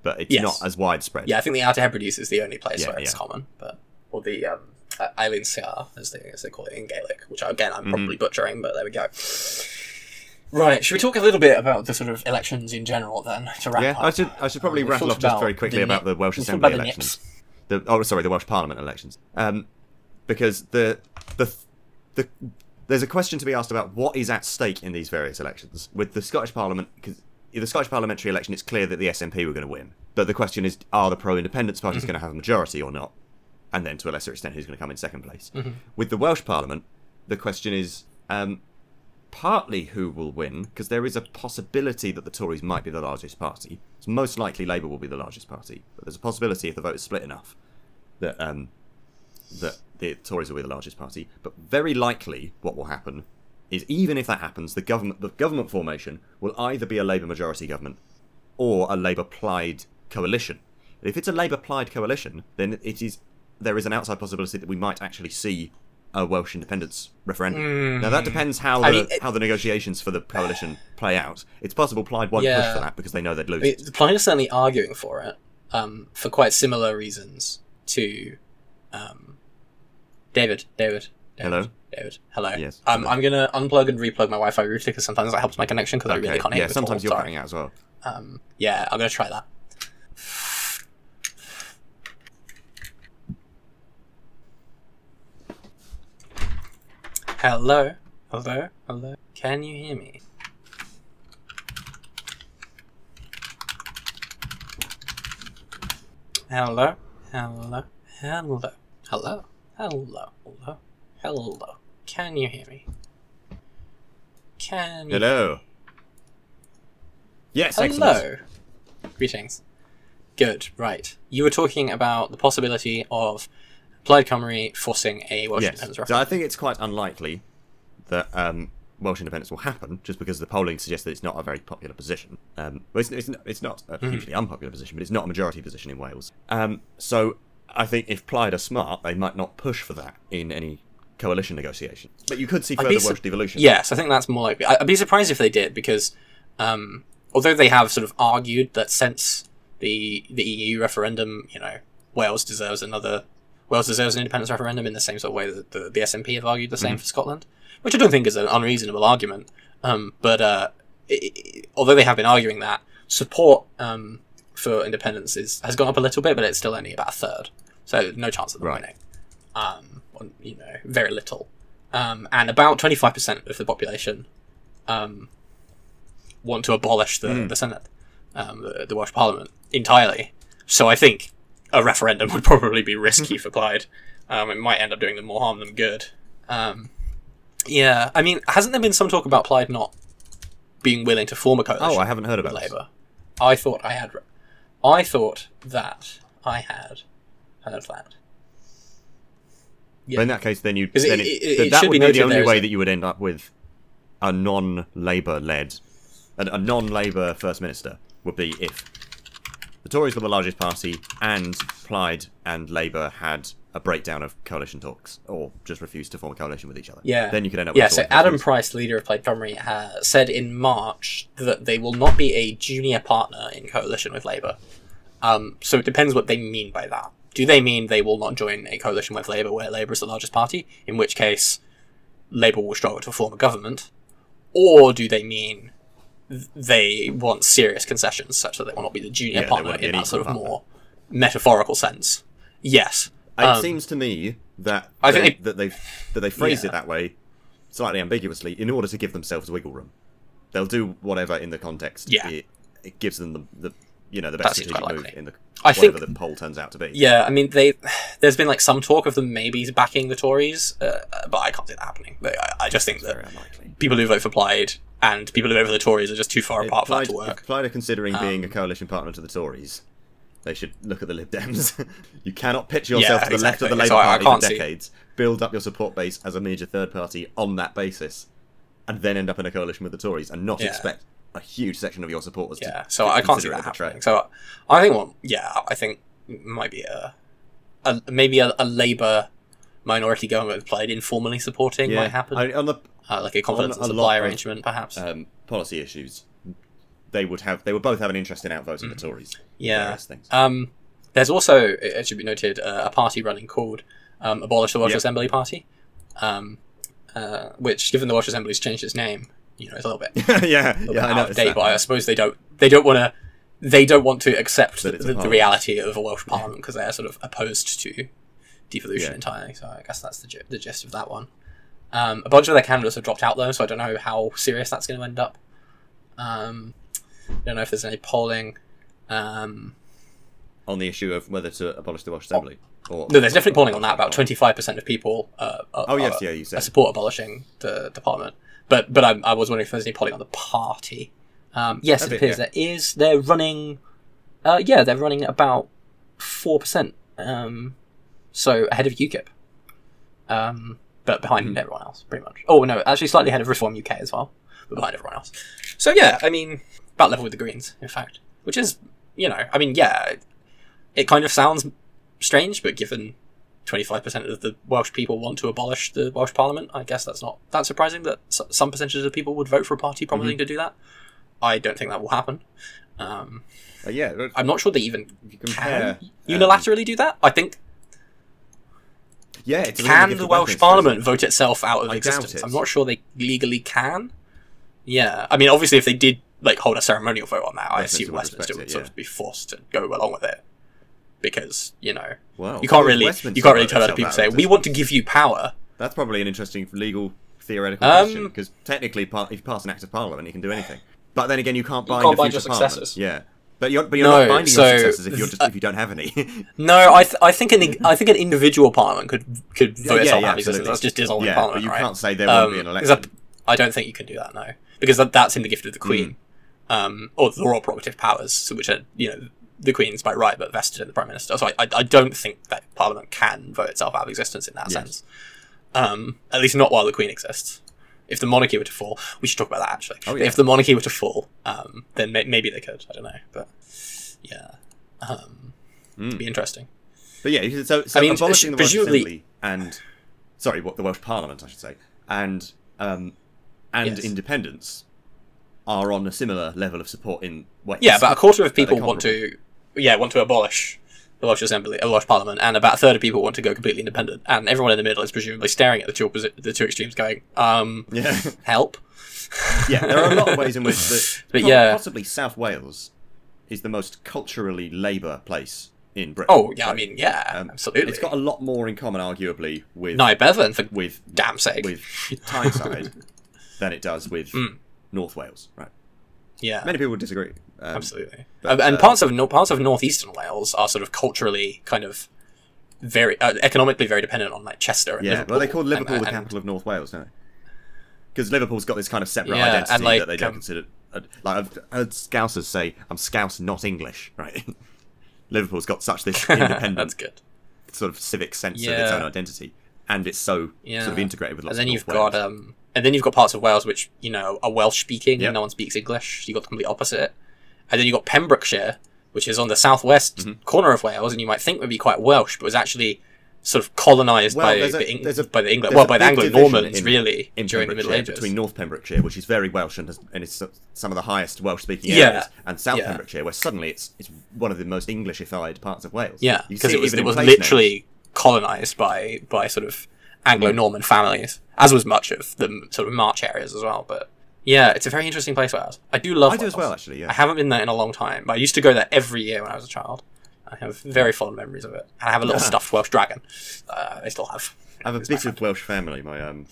but it's Yes. not as widespread. yeah, I think the Outer Hebrides is the only place Yeah, where it's yeah. common, but or the um, uh, Eilean Siar, as they as they call it in Gaelic, which again I'm Mm-hmm. probably butchering, but there we go. Right, should we talk a little bit about the sort of elections in general then to wrap Yeah, up? I should I should probably Um, rattle off just very quickly the about the Welsh Assembly the elections. The oh sorry, the Welsh Parliament elections. Um, because the the the there's a question to be asked about what is at stake in these various elections. With the Scottish Parliament, because the Scottish parliamentary election, it's clear that the SNP were going to win. But the question is, are the pro-independence parties Mm-hmm. going to have a majority or not? And then, to a lesser extent, who's going to come in second place? Mm-hmm. With the Welsh Parliament, the question is um, partly who will win, because there is a possibility that the Tories might be the largest party. It's most likely Labour will be the largest party, but there's a possibility if the vote is split enough that um, that the Tories will be the largest party, but very likely what will happen is even if that happens, the government the government formation will either be a Labour majority government or a Labour Plaid coalition. If it's a Labour Plaid coalition, then it is there is an outside possibility that we might actually see a Welsh independence referendum. Now that depends how the I mean, it- how the negotiations for the coalition play out. It's possible Plaid won't push for that because they know they'd lose. I mean, Plaid are certainly arguing for it, um, for quite similar reasons to um, David. David. David. Hello? David. Hello. Yes, Um, hello. I'm gonna unplug and replug my Wi-Fi router because sometimes that helps my connection because I really Okay, can't hear yeah, it sometimes you're cutting out as well. Um, yeah, I'm gonna try that. Hello, hello, hello. Can you hear me? Hello, hello, hello, hello, hello, hello, hello. Can you hear me? Can you Hello. Yes, excellent. Hello. Greetings. Good, right. You were talking about the possibility of Plaid Cymru forcing a Welsh Yes. independence So referendum. I think it's quite unlikely that um, Welsh independence will happen, just because the polling suggests that it's not a very popular position. Um, well, it's, it's, it's not a Hmm. hugely unpopular position, but it's not a majority position in Wales. Um, so I think if Plaid are smart, they might not push for that in any coalition negotiations. But you could see further su- Welsh devolution. Yes, I think that's more likely. I'd be surprised if they did because, um, although they have sort of argued that since the the EU referendum, you know, Wales deserves another Wales deserves an independence referendum in the same sort of way that the, the SNP have argued the same for Scotland, which I don't think is an unreasonable argument. Um, but uh, i i although they have been arguing that, support um, for independence is, has gone up a little bit, but it's still only about a third. So no chance of them Right. winning. Um, you know, very little. Um, and about 25% of the population um, want to abolish the, Mm. the Senedd, um, the, the Welsh Parliament, entirely. So I think a referendum would probably be risky for Plaid. Um, it might end up doing them more harm than good. Um, yeah, I mean, hasn't there been some talk about Plaid not being willing to form a coalition Oh, I haven't heard about this. Labour? I thought I had. I thought that I had heard that. Yeah. But in that case, then you then it, it- it that- that would be the only there, way that you would end up with a non-Labour led, a, a non-Labour first minister would be if the Tories were the largest party and Plaid and Labour had a breakdown of coalition talks or just refused to form a coalition with each other. Yeah. Then you could end up. Yeah, so Adam Price, leader of Plaid Cymru, ha said in March that they will not be a junior partner in coalition with Labour. Um, so it depends what they mean by that. Do they mean they will not join a coalition with Labour where Labour is the largest party, in which case Labour will struggle to form a government? Or do they mean they want serious concessions such that they will not be the junior Yeah, partner want to be in that sort of partner. more metaphorical sense? Yes. It Um, seems to me that I they, think that they've that they phrased Yeah. it that way, slightly ambiguously, in order to give themselves wiggle room. They'll do whatever in the context. Yeah. It, it gives them the, the you know the best strategic move likely. in the I whatever think- the poll turns out to be. Yeah, I mean, they. There's been like some talk of them maybe backing the Tories, uh, but I can't see that happening. I, I just think that people who vote for Plaid and people who vote for the Tories are just too far If apart for that Plaid, to work. Plaid are considering being a Um, coalition partner to the Tories. They should look at the Lib Dems. you cannot pitch yourself Yeah, to the left of the exactly. Labour So I- I Party for see- decades, build up your support base as a major third party on that basis, and then end up in a coalition with the Tories and not Yeah. expect a huge section of your supporters Yeah, to so I can't see that happening. So I think, well, yeah, I think might be a, a maybe a, a Labour minority government Plaid informally supporting Yeah, might happen, I, on the uh, like a confidence and supply lot of, arrangement, perhaps. um, policy issues, they would have they would both have an interest in outvoting the Tories. Mm. yeah. Um, there's also, it should be noted, uh, a party running called um, Abolish the Welsh Yep. Assembly Party, um, uh, which, given the Welsh Assembly's changed its name, you know, it's a little bit, yeah, little yeah, bit I out of date. But I suppose they don't they don't want to they don't want to accept the, the, the reality of a Welsh Parliament because they are sort of opposed to devolution Yeah. entirely. So I guess that's the, the gist of that one. Um, a bunch of their candidates have dropped out though, so I don't know how serious that's going to end up. Um, don't know if there's any polling. Um, on the issue of whether to abolish the Welsh Assembly. Or, no, there's definitely polling on that. About 25% of people uh, are, Oh yes, yeah, you I said. support abolishing the department. But but I, I was wondering if there's any polling on the party. Um, yes, A it appears yeah. there is. They're running. Uh, yeah, they're running about four percent. Um, so ahead of UKIP. um, but behind Mhm. everyone else, pretty much. Oh no, actually slightly ahead of Reform UK as well, but behind everyone else. So yeah, I mean, about level with the Greens, in fact, which is, you know, I mean, yeah, it, it kind of sounds strange, but given. 25% of the Welsh people want to abolish the Welsh Parliament. I guess that's not that surprising that some percentages of people would vote for a party promising to do that. I don't think that will happen. Um, Uh, yeah, I'm not sure they even compare can um, unilaterally do that. I think yeah, a really can the Welsh Parliament vote itself out of I existence? it. I'm not sure they legally can. Yeah, I mean, obviously, if they did like hold a ceremonial vote on that, I assume Westminster would it, sort yeah. of be forced to go along with it because you know you can't really Westminster you can't really tell other people out say we want to give you power. That's probably an interesting legal theoretical Um, question because technically, par- if you pass an act of parliament, you can do anything. But then again, you can't You bind can't bind your successors. Yeah, but you're but you're No, not binding so- your successors if you're just if you don't have any. No, I th- I think an I think an individual parliament could could vote yeah, itself yeah, out of. That's just dissolving yeah, parliament, but you right? can't say there won't be an Um, election. I, I don't think you can do that, no, because that, that's in the gift of the Queen, Mm. um, or the royal prerogative powers, which are you know the Queen's by right, but vested in the Prime Minister. So I, I, I don't think that Parliament can vote itself out of existence in that Yes. sense. Um, at least not while the Queen exists. If the monarchy were to fall, we should talk about that actually. Oh, yeah. If the monarchy were to fall, um, then may- maybe they could. I don't know, but yeah, um, Mm. it'd be interesting. But yeah, so, so I mean, abolishing the Welsh presumably- Assembly and sorry, what the Welsh Parliament, I should say, and um, and Yes. independence are on a similar level of support in Wales. Yeah, about a quarter of people want to, yeah, want to abolish the Welsh Assembly, the Welsh Parliament, and about a third of people want to go completely independent, and everyone in the middle is presumably staring at the two opposi- the two extremes, going, um, yeah, help. yeah. There are a lot of ways in which the But yeah. possibly South Wales is the most culturally Labour place in Britain. Oh yeah, I mean, yeah, Um, absolutely. It's got a lot more in common, arguably, with Nye Bevan for with damn sake. with Tyneside than it does with Mm. North Wales. Right? yeah, Many people would disagree. Um, absolutely. but, Um, and uh, parts of no- parts of northeastern Wales are sort of culturally kind of very uh, economically very dependent on like Chester. And Yeah, Liverpool, well, they call and- Liverpool the and- capital of North Wales, don't they? Because Liverpool's got this kind of separate Yeah, identity and, like, that they don't um, consider. Uh, like I've heard Scousers say, "I'm Scouse, not English." Right? Liverpool's got such this independent That's good. sort of civic sense of its own identity, and it's so Yeah. sort of integrated with lots and then of you've North got um, and then you've got parts of Wales which you know are Welsh speaking Yep. and no one speaks English. you've got the complete opposite, and then you got Pembrokeshire, which is on the southwest Mhm. corner of Wales, and you might think would be quite Welsh, but was actually sort of colonised Well, by a- the Eng- a- by the England, well by the Anglo Normans really in during the Middle Ages. between North Pembrokeshire, which is very Welsh and, has, and it's some of the highest Welsh-speaking Yeah. areas, and South Yeah. Pembrokeshire, where suddenly it's it's one of the most Englishified parts of Wales. yeah, because it was it was names. literally colonised by by sort of Anglo Norman families, as was much of the sort of March areas as well. But yeah, it's a very interesting place, Wales. I do love. I do as well, actually. Yeah. I haven't been there in a long time, but I used to go there every year when I was a child. I have very fond memories of it. And I have a little stuffed Welsh dragon. Uh, I still have. I have a bit of Welsh family. My um,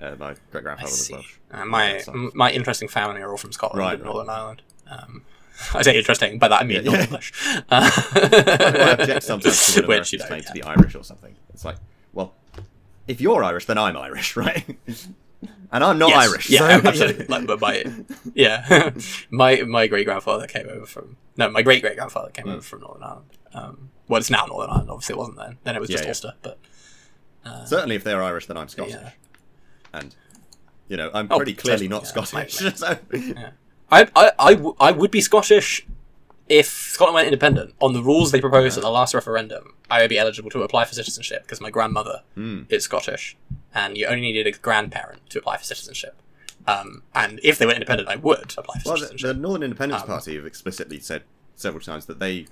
uh, my great grandfather was. Welsh. Uh, my m- my interesting family are all from Scotland Right, and right. Northern Ireland. Um, I say interesting, by that I mean Yeah, not yeah. English. Uh, I object sometimes to when Which, you Americans know, claim to yeah. be Irish or something. It's like, well, if you're Irish, then I'm Irish, right? And I'm not Yes, Irish. Yeah, so- absolutely. Like, but my, yeah, my my great grandfather came over from no, my great great grandfather came Hmm. over from Northern Ireland. Um, well, it's now Northern Ireland. Obviously, it wasn't then. Then it was just Yeah, yeah. Ulster. But uh, Certainly, if they're Irish, then I'm Scottish. yeah. And you know, I'm Oh, pretty clearly not Scottish. so I, I, I, w- I would be Scottish if Scotland went independent. On the rules they proposed at the last referendum, I would be eligible to apply for citizenship because my grandmother Hmm. is Scottish, and you only needed a grandparent to apply for citizenship. Um, and if they were independent, I would apply for Well, the, citizenship. the Northern Independence Um, Party have explicitly said several times that they,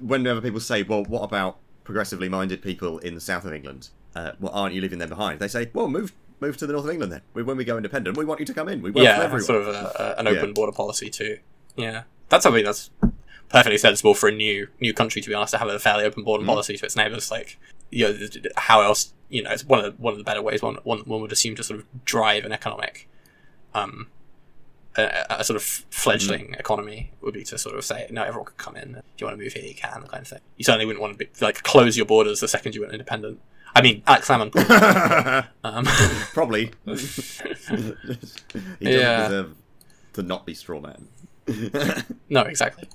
whenever people say, "Well, what about progressively minded people in the south of England? Uh, well, aren't you leaving them behind?" They say, "Well, move, move to the north of England then. We, when we go independent, we want you to come in. We welcome yeah, everyone." sort of a, a, an open Yeah. border policy too. Yeah, that's something that's perfectly sensible for a new new country. To be honest, to have a fairly open border Mm. policy to its neighbours. Like, you know, how else? You know, it's one of the, one of the better ways one, one one would assume to sort of drive an economic, um, a, a sort of fledgling Mm. economy would be to sort of say, no, everyone could come in. If you want to move here, you can. Kind of thing. You certainly wouldn't want to be, like close your borders the second you went independent. I mean, Alex Salmond. um, Probably. he doesn't Yeah. deserve to not be straw man. No, exactly.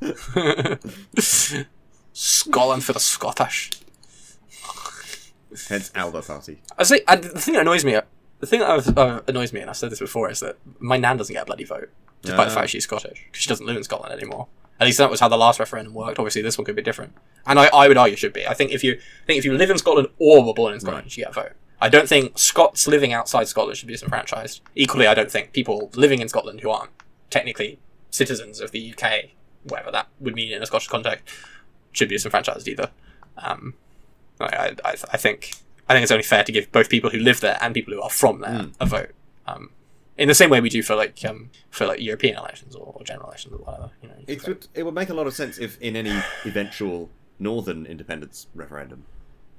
Scotland for the Scottish. Hence Alba Party. I say I, the thing that annoys me. The thing that uh, uh, annoys me, and I've said this before, is that my nan doesn't get a bloody vote, despite the Ah. fact she's Scottish, because she doesn't live in Scotland anymore. At least that was how the last referendum worked. Obviously, this one could be different, and I, I would argue should be. I think if you I think if you live in Scotland or were born in Scotland, you should get a vote. I don't think Scots living outside Scotland should be disenfranchised. Equally, I don't think people living in Scotland who aren't technically citizens of the UK, whatever that would mean in a Scottish context, should be disenfranchised either. Um, I, I, I think I think it's only fair to give both people who live there and people who are from there a vote. Um, in the same way we do for like um, for like European elections or, or general elections or whatever. You know, you It would it would make a lot of sense if in any eventual northern independence referendum,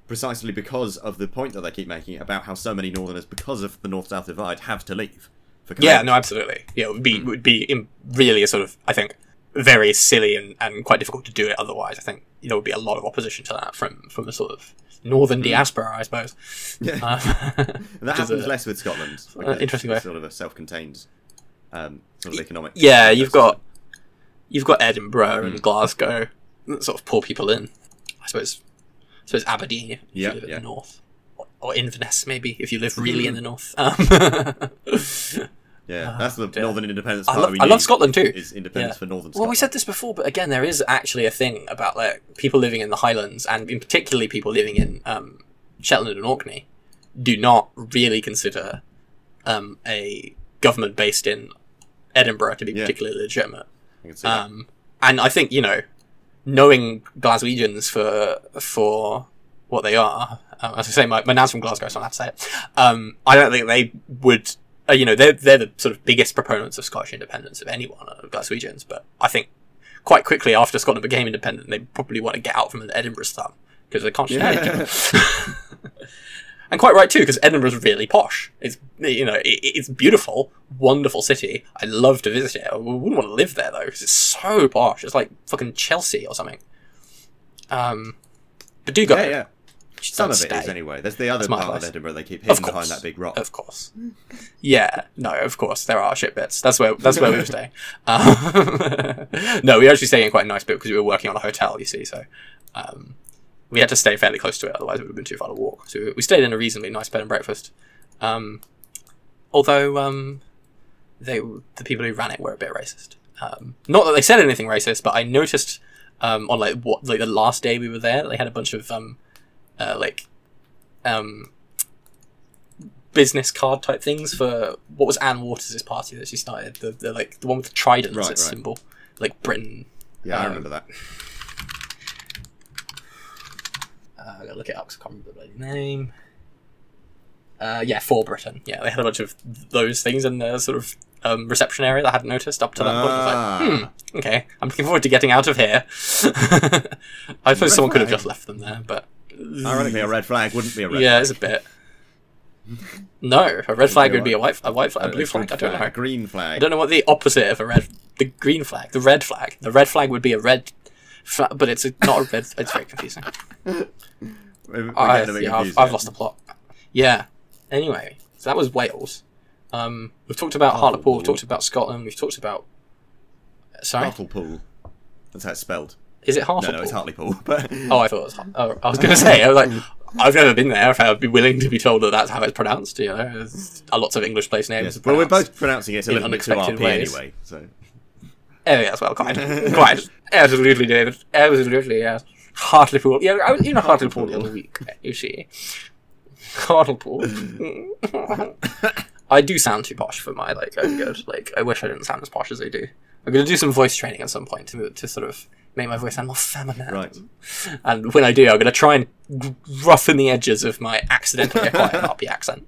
precisely because of the point that they keep making about how so many northerners, because of the north south divide, have to leave. Yeah, no, absolutely. Yeah, it would be would be in really a sort of I think very silly and, and quite difficult to do it otherwise. I think there would be a lot of opposition to that from from the sort of northern diaspora, I suppose. Yeah. Um, that happens a- less with Scotland. uh, interesting it's way. Sort of a self-contained um, sort of economic. Yeah, you've got you've got Edinburgh Hmm. and Glasgow that sort of pull people in. I suppose I suppose Aberdeen if Yeah, you live in yeah. the north. Or, or Inverness maybe if you live really in the north. Um, Yeah, that's the dear. northern independence I, part love we I love Scotland too. Is independence Yeah. for northern Scotland. Well, we said this before, but again, there is actually a thing about like people living in the Highlands, and in particularly people living in um, Shetland and Orkney, do not really consider um, a government based in Edinburgh to be Yeah. particularly legitimate. I can see that. Um, and I think you know, knowing Glaswegians for for what they are, um, as I say, my, my nan's from Glasgow, so I have to say it. Um, I don't think they would. Uh, you know, they're they're the sort of biggest proponents of Scottish independence of anyone, uh, Glaswegians. But I think quite quickly after Scotland became independent, they probably want to get out from the Edinburgh stuff because they can't each. And quite right too, because Edinburgh's really posh. It's you know it, it's beautiful, wonderful city. I love to visit it. I wouldn't want to live there though, because it's so posh. It's like fucking Chelsea or something. Um, but do go. yeah, yeah. Some of it is stay. anyway. There's the other part of. Edinburgh they keep hidden behind that big rock. Of course. Yeah, no, of course there are shit bits. That's where that's where we were staying. Um, no, we were actually staying in quite a nice bit because we were working on a hotel. You see, so um, we had to stay fairly close to it, otherwise it would have been too far to walk. So we- we stayed in a reasonably nice bed and breakfast. Um, although um, they the people who ran it were a bit racist. Um, not that they said anything racist, but I noticed um, on like what like the last day we were there, they had a bunch of um, uh, like um, business card type things for what was Anne Waters' party that she started. The, the like the one with the trident as Right, its right. symbol, like Britain. yeah, I um, remember that. Uh, I gotta look it up 'cause I can't remember the bloody name. Uh, yeah, for Britain. Yeah, they had a bunch of those things in the sort of um, reception area that I hadn't noticed up to that point. I was Ah. like, hmm, okay, I'm looking forward to getting out of here. I suppose someone could have just left them there, but Ironically, a red flag wouldn't be a red yeah, flag. it's a bit. No, a red flag would be a white, a white flag, a blue flag. I don't know. A green flag. I don't know what the opposite of a red, the green flag, the red flag. The red flag would be a red, flag, but it's a, not a red. It's very confusing. We're, we're I, getting a bit yeah, I've, I've lost the plot. Yeah. Anyway, so that was Wales. Um, we've talked about. Hartlepool. We've talked about Scotland. We've talked about. Sorry, Hartlepool. That's how it's spelled. Is it Hartlepool? no, it's Hartlepool. But Oh, I thought it was. Har- Oh, I was going to say. I was like, I've never been there. If I'd be willing to be told that that's how it's pronounced, you know, there's a lots of English place names. yes. well, we're both pronouncing it a in little bit too unexpected RP ways. anyway. So Oh, yes, well, quite, quite, absolutely, David, absolutely, yes. Hartlepool, yeah, I was in Hartlepool the other week. You see, Hartlepool. I do sound too posh for my like own good. Like, I wish I didn't sound as posh as I do. I'm gonna do some voice training at some point to to sort of make my voice sound more feminine. right. And when I do, I'm gonna try and roughen the edges of my accidentally acquired RP accent.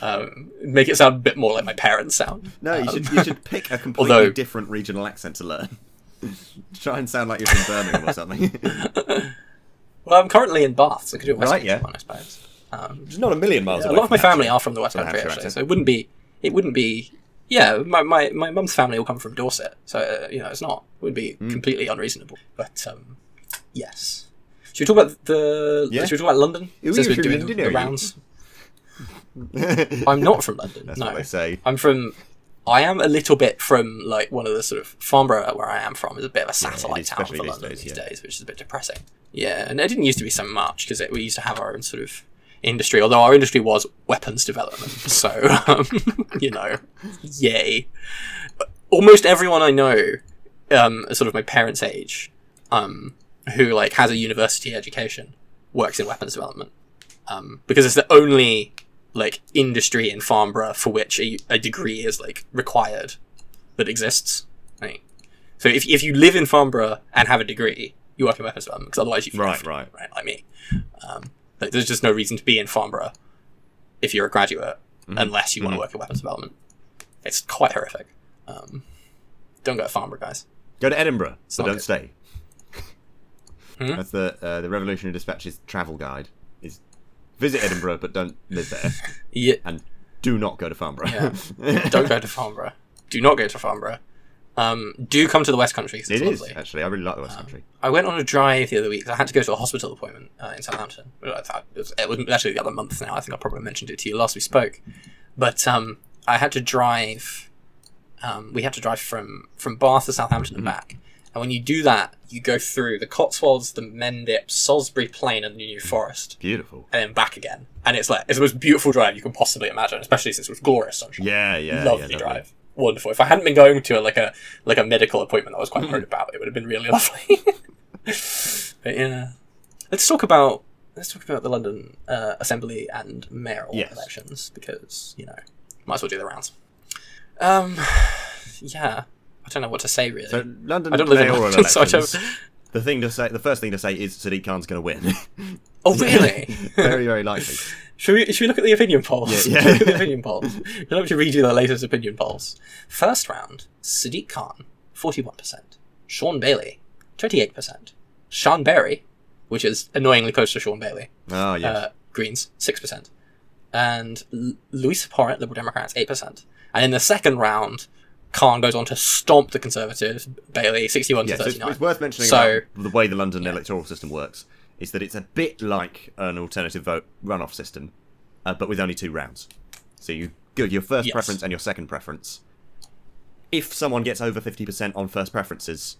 Um, make it sound a bit more like my parents sound. No, you Um, should you should pick a completely Although- different regional accent to learn. Try and sound like you're from Birmingham or something. Well, I'm currently in Bath, so I could do a West Right, yeah. one, I suppose. Um, It's not a million miles a away. lot of my family are from the West Country, actually, so it wouldn't be. It wouldn't be. Yeah, my my, my mum's family will come from Dorset, so uh, you know it's not would be Hmm. completely unreasonable. But um, yes, should we talk about the? Yeah. Should we talk about London? Since we're doing London, the you? rounds. I'm not from London. That's no, what they say. I'm from. I am a little bit from like one of the sort of Farnborough where I am from is a bit of a satellite is, town for London days, these yeah. days, which is a bit depressing. Yeah, and it didn't used to be so much because we used to have our own sort of. Industry. Although our industry was weapons development, so um, you know, yay. Almost everyone I know, um, sort of my parents' age, um, who like has a university education, works in weapons development, um, because it's the only like industry in Farnborough for which a, a degree is like required that exists. Right. So if if you live in Farnborough and have a degree, you work in weapons development because otherwise you Right, right. right, like me. Um, like, there's just no reason to be in Farnborough if you're a graduate Mm-hmm. unless you want to work in weapons development. It's quite horrific. Um, don't go to Farnborough, guys. Go to Edinburgh, but don't good. stay. Hmm? That's the uh, the Revolutionary Dispatch's travel guide. Is visit Edinburgh, but don't live there, Yeah, and do not go to Farnborough. Yeah. don't go to Farnborough. Do not go to Farnborough. Um, do come to the West Country 'cause it's It is lovely. actually. I really like the West Country. I went on a drive the other week. I had to go to a hospital appointment uh, in Southampton. Well, I thought It was, it was actually the other month now. I think I probably mentioned it to you last we spoke. But um, I had to drive. Um, we had to drive from from Bath to Southampton and back. And when you do that, you go through the Cotswolds, the Mendip, Salisbury Plain, and the New Forest, Beautiful. and then back again. And it's like it's the most beautiful drive you can possibly imagine, especially since it was glorious sunshine Yeah, yeah, lovely yeah, drive. Wonderful. If I hadn't been going to a, like a like a medical appointment I was quite worried about, it would have been really lovely. but yeah, let's talk about let's talk about the London uh, Assembly and mayoral Yes. elections because you know might as well do the rounds. Um, yeah, I don't know what to say really. So London I don't live in mayoral London, so I elections. don't. The thing to say, the first thing to say is Sadiq Khan's going to win. Oh really? very, very likely. Should we, should we look at the opinion polls? Yeah, yeah. look at the opinion polls. I'd like to read you the latest opinion polls. First round, Sadiq Khan, 41%. Shaun Bailey, 28%. Siân Berry, which is annoyingly close to Shaun Bailey, Oh yes. uh, Greens, 6%. And L- Luisa Porritt, Liberal Democrats, 8%. And in the second round, Khan goes on to stomp the Conservatives, Bailey, 61 yeah, to so it's, 39. it's worth mentioning So- the way the London electoral system works is that it's a bit like an alternative vote runoff system, uh, but with only two rounds. So you go your first Yes. preference and your second preference. If someone gets over fifty percent on first preferences,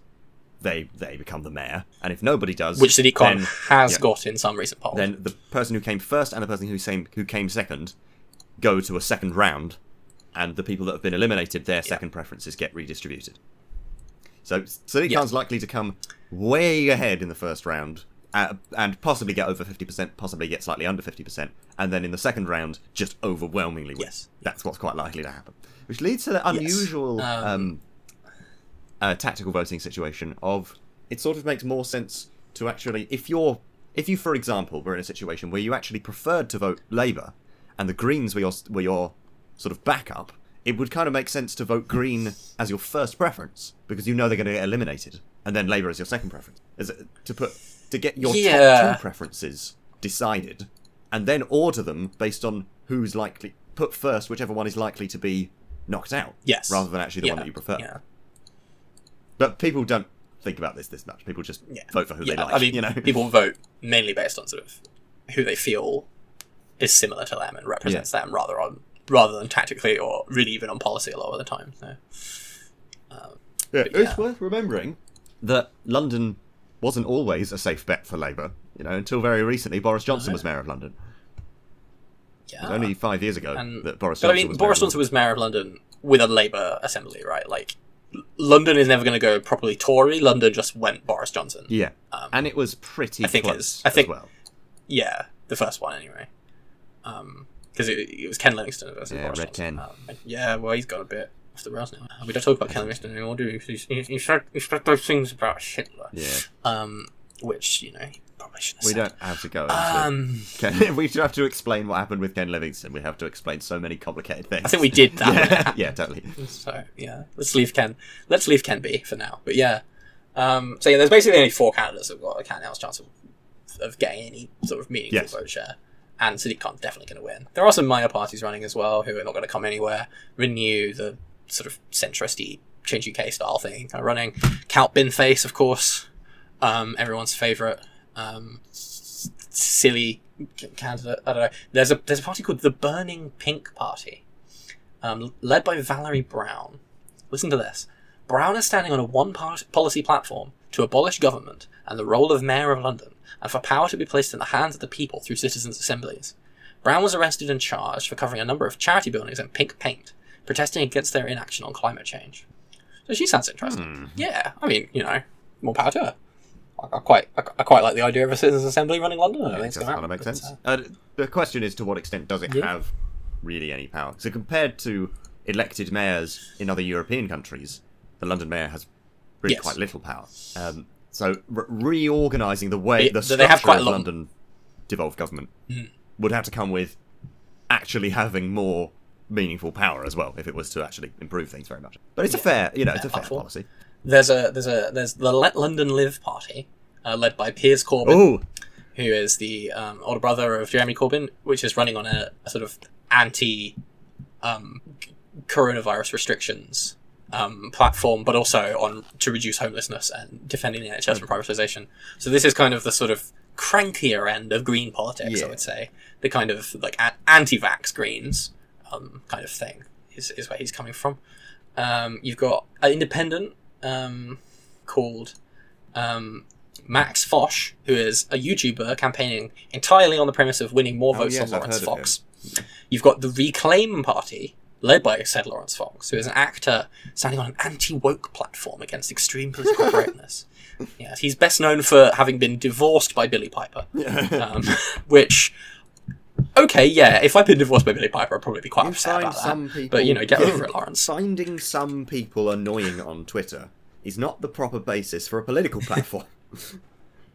they they become the mayor, and if nobody does, which Khan then, has yeah. got in some recent polls. then the person who came first and the person who came who came second go to a second round, and the people that have been eliminated, their second preferences get redistributed. So Sadiq Yeah. Likely to come way ahead in the first round. Uh, and possibly get over 50%, possibly get slightly under 50%, and then in the second round, just overwhelmingly win. Yes. That's what's quite likely to happen. Which leads to the unusual Um, um, uh, tactical voting situation of it sort of makes more sense to actually if you're if you for example were in a situation where you actually preferred to vote Labour and the Greens were your were your sort of backup, it would kind of make sense to vote Green as your first preference because you know they're going to get eliminated, and then Labour as your second preference. Is a- to put to get your Yeah. top two preferences decided, and then order them based on who's likely put first, whichever one is likely to be knocked out. Yes. rather than actually the one that you prefer. Yeah. But people don't think about this this much. People just Yeah. vote for who they like. I mean, you know, people vote mainly based on sort of who they feel is similar to them and represents them, rather on rather than tactically or really even on policy a lot of the time. So, um, yeah, but it's worth remembering that London wasn't always a safe bet for Labour. You know, until very recently, Boris Johnson was mayor of London. It yeah. was only five years ago And- that Boris but Johnson I mean, was Boris mayor of Johnson was mayor of London with a Labour assembly, right? Like, London is never going to go properly Tory. London just went Boris Johnson. Yeah, Um, and it was pretty I think close I think- as well. Yeah, the first one anyway. Because it, it was Ken Livingstone versus Yeah, Boris Red Johnson. Ken. Um, yeah, well, he's got a bit off the rails now. We don't talk about Ken Livingstone anymore, do we? He's, he said, said those things about Hitler. Yeah, Um, which, you know, probably shouldn't we said. don't have to go into. Um, Ken, we do have to explain what happened with Ken Livingstone. We have to explain so many complicated things. I think we did that. yeah, yeah, totally. So yeah, let's leave Ken. Let's leave Ken be for now. But yeah, um, so yeah, there's basically only four candidates that've got a house chance of, of getting any sort of meaningful Yes. vote share. And Sadiq Khan's definitely going to win. There are some minor parties running as well who are not going to come anywhere. Renew the sort of centristy Change UK style thing kind of running. Count Binface, of course, um, everyone's favourite. Um, s- silly candidate. I don't know. There's a there's a party called the Burning Pink Party, um, led by Valerie Brown. Listen to this. Brown is standing on a one policy platform to abolish government and the role of Mayor of London, and for power to be placed in the hands of the people through citizens' assemblies. Brown was arrested and charged for covering a number of charity buildings in pink paint, protesting against their inaction on climate change. So she sounds interesting. Yeah, I mean, you know, more power to her. I, I quite, I, I quite like the idea of a citizens' assembly running London. I think it gonna kind of make sense. uh, the question is to what extent does it Yeah. have really any power? So compared to elected mayors in other European countries, the London mayor has really Yes. quite little power. Um, so re- reorganising the way They- the they structure have quite of London devolved government Mm. would have to come with actually having more meaningful power as well if it was to actually improve things very much. But it's a fair, you know, it's a fair policy. there's a there's a there's the Let London Live party, uh, led by Piers Corbyn. Oh, who is the um, older brother of Jeremy Corbyn, which is running on a, a sort of anti um, coronavirus restrictions um, platform, but also on to reduce homelessness and defending the NHS from privatisation. So this is kind of the sort of crankier end of green politics, I would say, the kind of like anti-vax Greens um, kind of thing is, is where he's coming from. Um, you've got an independent um, called um, Max Fosh, who is a YouTuber campaigning entirely on the premise of winning more Oh, votes yes, than Laurence Fox. You've got the Reclaim Party, led by said Laurence Fox, who is an actor standing on an anti-woke platform against extreme political correctness. Yes, he's best known for having been divorced by Billie Piper, um, which. Okay, yeah. If I'd been divorced by Billie Piper, I'd probably be quite you upset about some that. people. But you know, get over it, Laurence. Finding some people annoying on Twitter is not the proper basis for a political platform.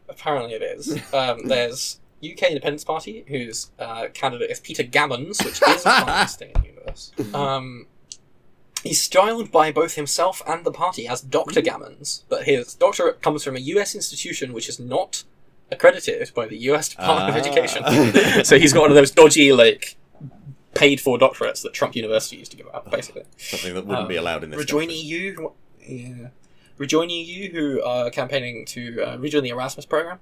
Apparently, it is. Um, there's UK Independence Party, whose uh, candidate is Peter Gammons, which is a funniest thing in the universe. Um, he's styled by both himself and the party as Dr. Gammons, but his doctorate comes from a US institution which is not accredited by the US Department of Ah. Education. so he's got one of those dodgy, like, paid for doctorates that Trump University used to give out, basically. Something that wouldn't be Um, allowed in this Rejoin country. EU, yeah. Rejoin EU, who are campaigning to uh, rejoin the Erasmus program.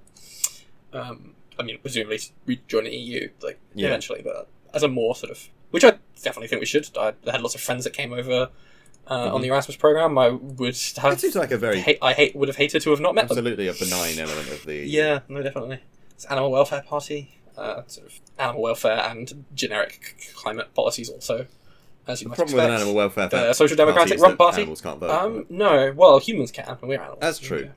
Um, I mean, presumably rejoin the EU, like Yeah. eventually, but as a more sort of, which I definitely think we should. I had lots of friends that came over uh, on the Erasmus program. I would have. It seems like a very hate, I hate, would have hated to have not met them. absolutely a benign element of the. Yeah, no, definitely. It's Animal Welfare Party, uh, sort of animal welfare and generic climate policies also, as you The might problem with an expect. animal welfare. The Social Democratic that Party? Animals can't vote. Um, no, well, humans can, and we're animals. That's true.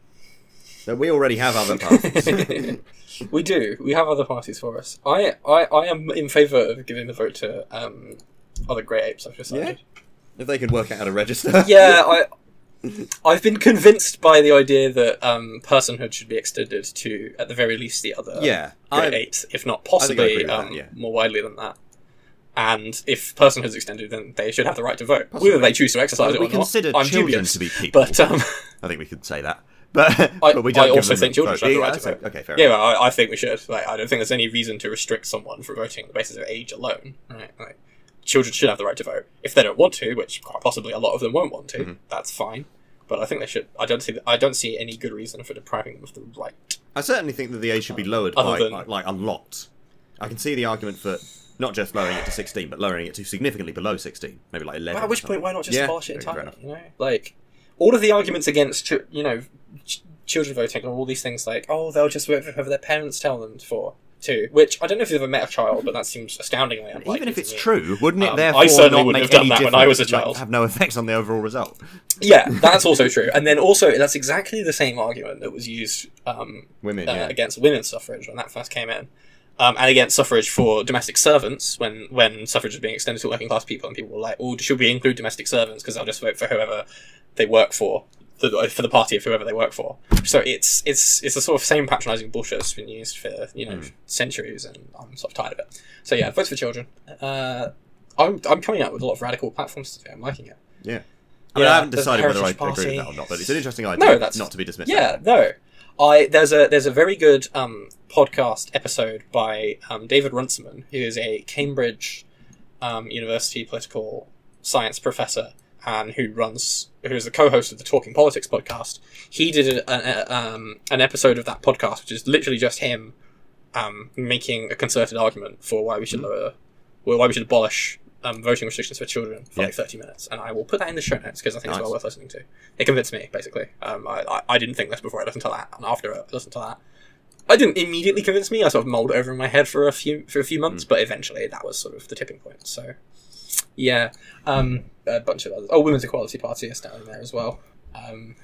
We already have other parties. we do. We have other parties for us. I, I, I am in favour of giving the vote to um, other grey apes. I've decided. If they could work out how to register. Yeah, I. I've been convinced by the idea that um, personhood should be extended to, at the very least, the other Yeah, I- apes, if not possibly with that, um, yeah. more widely than that. And if personhood's extended, then they should have the right to vote. Possibly. Whether they choose to exercise it we or not, consider children dubious. to be people. But um, I think we could say that. But, I, but we don't I also think children vote. should have the right to vote. Okay, fair Yeah, enough. well, I, I think we should. Like, I don't think there's any reason to restrict someone from voting on the basis of age alone. Right? Like, children should have the right to vote. If they don't want to, which quite possibly a lot of them won't want to, Mm-hmm. that's fine. But I think they should. I don't see. I don't see any good reason for depriving them of the right. I certainly think that the age should be lowered Other by, than- like, like, unlocked. I can see the argument for not just lowering it to 16, but lowering it to significantly below 16. Maybe like 11. Well, at which point, why not just Yeah, abolish it entirely? You know, like all of the arguments against, you know, ch- children voting are all these things like, oh, they'll just vote for whoever their parents tell them for. Too, which I don't know if you've ever met a child, but that seems astoundingly unlikely. Even if to it's me. true, wouldn't it Um, therefore I certainly not wouldn't make have done that when I was a difference, like, child. have no effects on the overall result? Yeah, that's also true. And then also, that's exactly the same argument that was used um, Women, uh, yeah. against women's suffrage when that first came in, um, and against suffrage for domestic servants when when suffrage was being extended to working class people, and people were like, "Oh, should we include domestic servants? Because I'll just vote for whoever they work for." The, for the party of whoever they work for, so it's it's it's the sort of same patronising bullshit that's been used for you know Hmm. centuries, and I'm sort of tired of it. So yeah, votes for children. Uh, I'm I'm coming out with a lot of radical platforms today. I'm liking it. Yeah. I mean, Yeah, I haven't decided whether I Heritage agree with that or not, but it's an interesting idea No, that's- not to be dismissed. Yeah, no. I there's a there's a very good um, podcast episode by um, David Runciman, who is a Cambridge um, University political science professor and who runs who is the co-host of the Talking Politics podcast. He did a, a, um, an episode of that podcast, which is literally just him um, making a concerted argument for why we should lower, why we should abolish um, voting restrictions for children for Yeah. like thirty minutes, and I will put that in the show notes because I think it's well worth listening to. It convinced me basically. Um, I, I I didn't think this before I listened to that, and after I listened to that, I didn't immediately convince me. I sort of mulled over in my head for a few for a few Hmm. months, but eventually that was sort of the tipping point. So, yeah, um, a bunch of others. Oh, Women's Equality Party is down there as well. Um,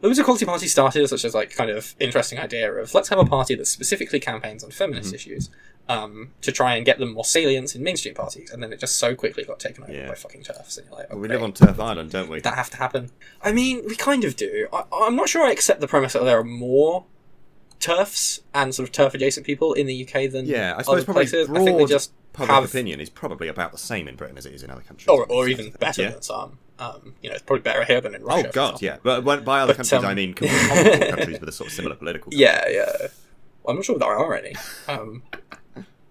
the Women's Equality Party started as such as like kind of interesting idea of let's have a party that specifically campaigns on feminist Mm-hmm. issues um, to try and get them more salience in mainstream parties, and then it just so quickly got taken over Yeah. by fucking TERFs. And you're like, We live on TERF Island, don't we? that have to happen? I mean, we kind of do. I, I'm not sure I accept the premise that there are more TERFs and sort of TERF adjacent people in the UK than Yeah, I other suppose probably places. I think they just public have, opinion is probably about the same in Britain as it is in other countries. or, or even better Yeah. than some. Um, you know, it's probably better here than in Russia. Oh for god, example. yeah. But when, by other But, countries, um, I mean continental countries with a sort of similar political. Yeah, yeah. I'm not sure there are any. Um,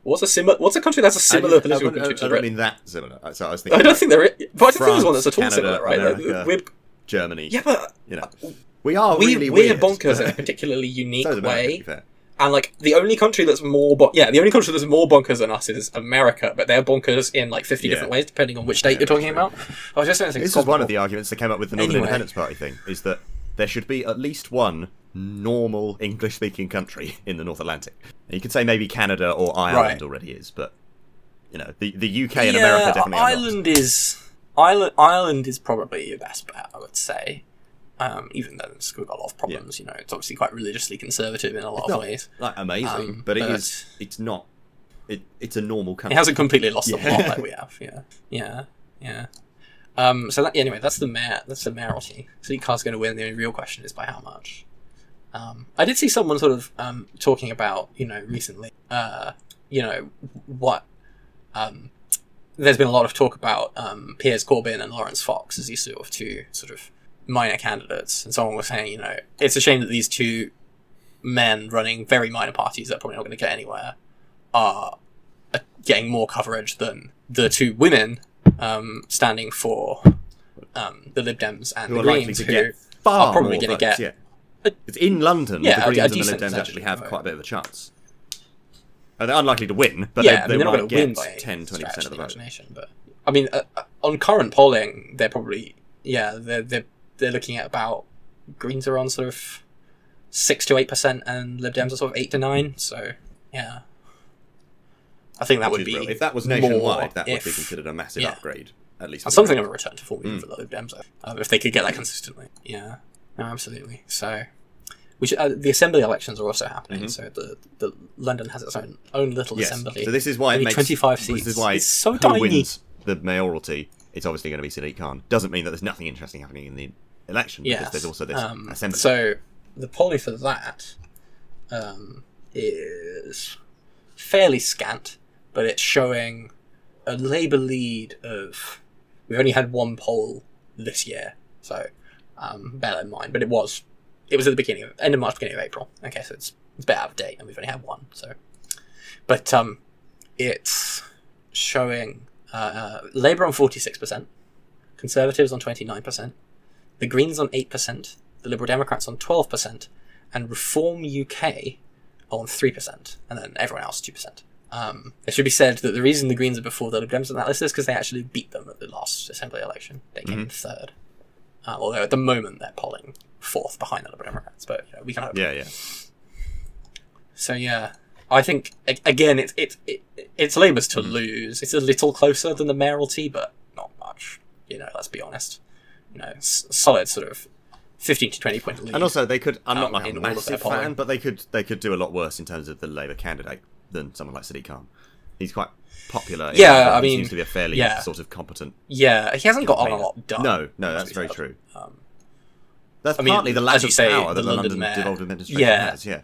what's a similar? What's a country that's a similar I, political I, country I, to don't Britain? mean that similar. So I was thinking. I don't think there is. But I don't think there's one that's at all Canada, similar, right? Like, America. we're, Germany. yeah, but You know, we are we, really we're weird. bonkers in a particularly unique so America, way. And like the only country that's more, bon- yeah, the only country that's more bonkers than us is America, but they're bonkers in like fifty Yeah. different ways depending on which state Yeah, you're talking true. about. I was just saying, This is one of the arguments that came up with the Northern Anyway. Independence Party thing, is that there should be at least one normal English-speaking country in the North Atlantic. And you could say maybe Canada or Ireland Right. already is, but you know, the the UK and America definitely. Ireland is Ireland. Ireland is probably your best bet, I would say. Um, even though it's got a lot of problems, you know, it's obviously quite religiously conservative in a lot It's of not ways. like amazing, Um, but it but- is. It's not. It, it's a normal country. It hasn't completely lost the plot like we have. Yeah, yeah, yeah. Um, so that, anyway, that's the mayor. That's the mayoralty. Sadiq Khan's going to win. The only real question is by how much. Um, I did see someone sort of um, talking about, you know, recently, uh, you know, what. Um, there's been a lot of talk about um, Piers Corbyn and Laurence Fox as these sort of two sort of minor candidates, and someone was saying, you know, it's a shame that these two men running very minor parties that are probably not going to get anywhere are getting more coverage than the two women um, standing for um, the Lib Dems and who the Greens, to who are probably more gonna get Yeah. a- It's in London. Yeah, the Greens and the Lib Dems actually have quite a bit of a chance. And they're unlikely to win, but yeah, they, they they're not might going win get by 10 20% of the the vote. but I mean, uh, uh, on current polling, they're probably yeah, they're they're they're looking at about Greens are on sort of six to eight percent, and Lib Dems are sort of eight to nine. So yeah, I think that Which would be real. If that was nationwide, that would be considered a massive yeah. upgrade, at least. something of a return to form Mm. for the Lib Dems, uh, if they could get that consistently. Yeah, no, absolutely. So, which uh, the assembly elections are also happening. Mhm. So the the London has its own own little Yes. assembly. So this is why it makes 25 This seats. is why It's so tiny. wins the mayoralty. It's obviously going to be Sadiq Khan. Doesn't mean that there's nothing interesting happening in the election because Yes. there's also this um, assembly. So the polling for that um, is fairly scant, but it's showing a Labour lead of. We've only had one poll this year, so um, bear that in mind. But it was it was at the beginning of end of March, beginning of April. Okay, so it's it's a bit out of date, and we've only had one. So, but um, it's showing uh, uh, Labour on forty six percent, Conservatives on twenty nine percent, the Greens on 8%, the Liberal Democrats on 12%, and Reform UK on 3%, and then everyone else 2%. Um, it should be said that the reason the Greens are before the Lib Dems on that list is because they actually beat them at the last Assembly election. They came in third. Uh, although at the moment they're polling fourth behind the Liberal Democrats, but you know, we can hope. yeah, yeah. So yeah, I think again it's it's it, it's Labour's to Hmm. lose. It's a little closer than the mayoralty, but not much. You know, let's be honest. You know, solid sort of fifteen to twenty point lead. And also, they could. I'm Um, not like a in all of their massive fan, but they could. They could do a lot worse in terms of the Labour candidate than someone like Sadiq Khan. He's quite popular. Yeah, I he mean, seems to be a fairly yeah. sort of competent. yeah, he hasn't got on a lot done. No, no, that's very true. Um, That's I mean, partly the lack of say, power the that the London London mayor- devolved administration Yeah. has. Yeah,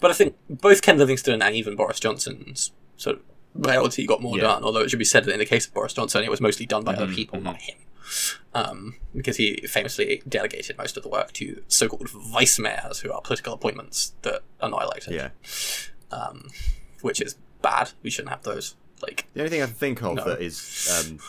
but I think both Ken Livingstone and even Boris Johnson's sort of mayoralty got more Yeah. done. Although it should be said that in the case of Boris Johnson, it was mostly done by other Mhm, people, not him. Um, because he famously delegated most of the work to so-called vice mayors, who are political appointments that are not elected. yeah. um, which is bad. We shouldn't have those. Like, The only thing I can think of No. that is um,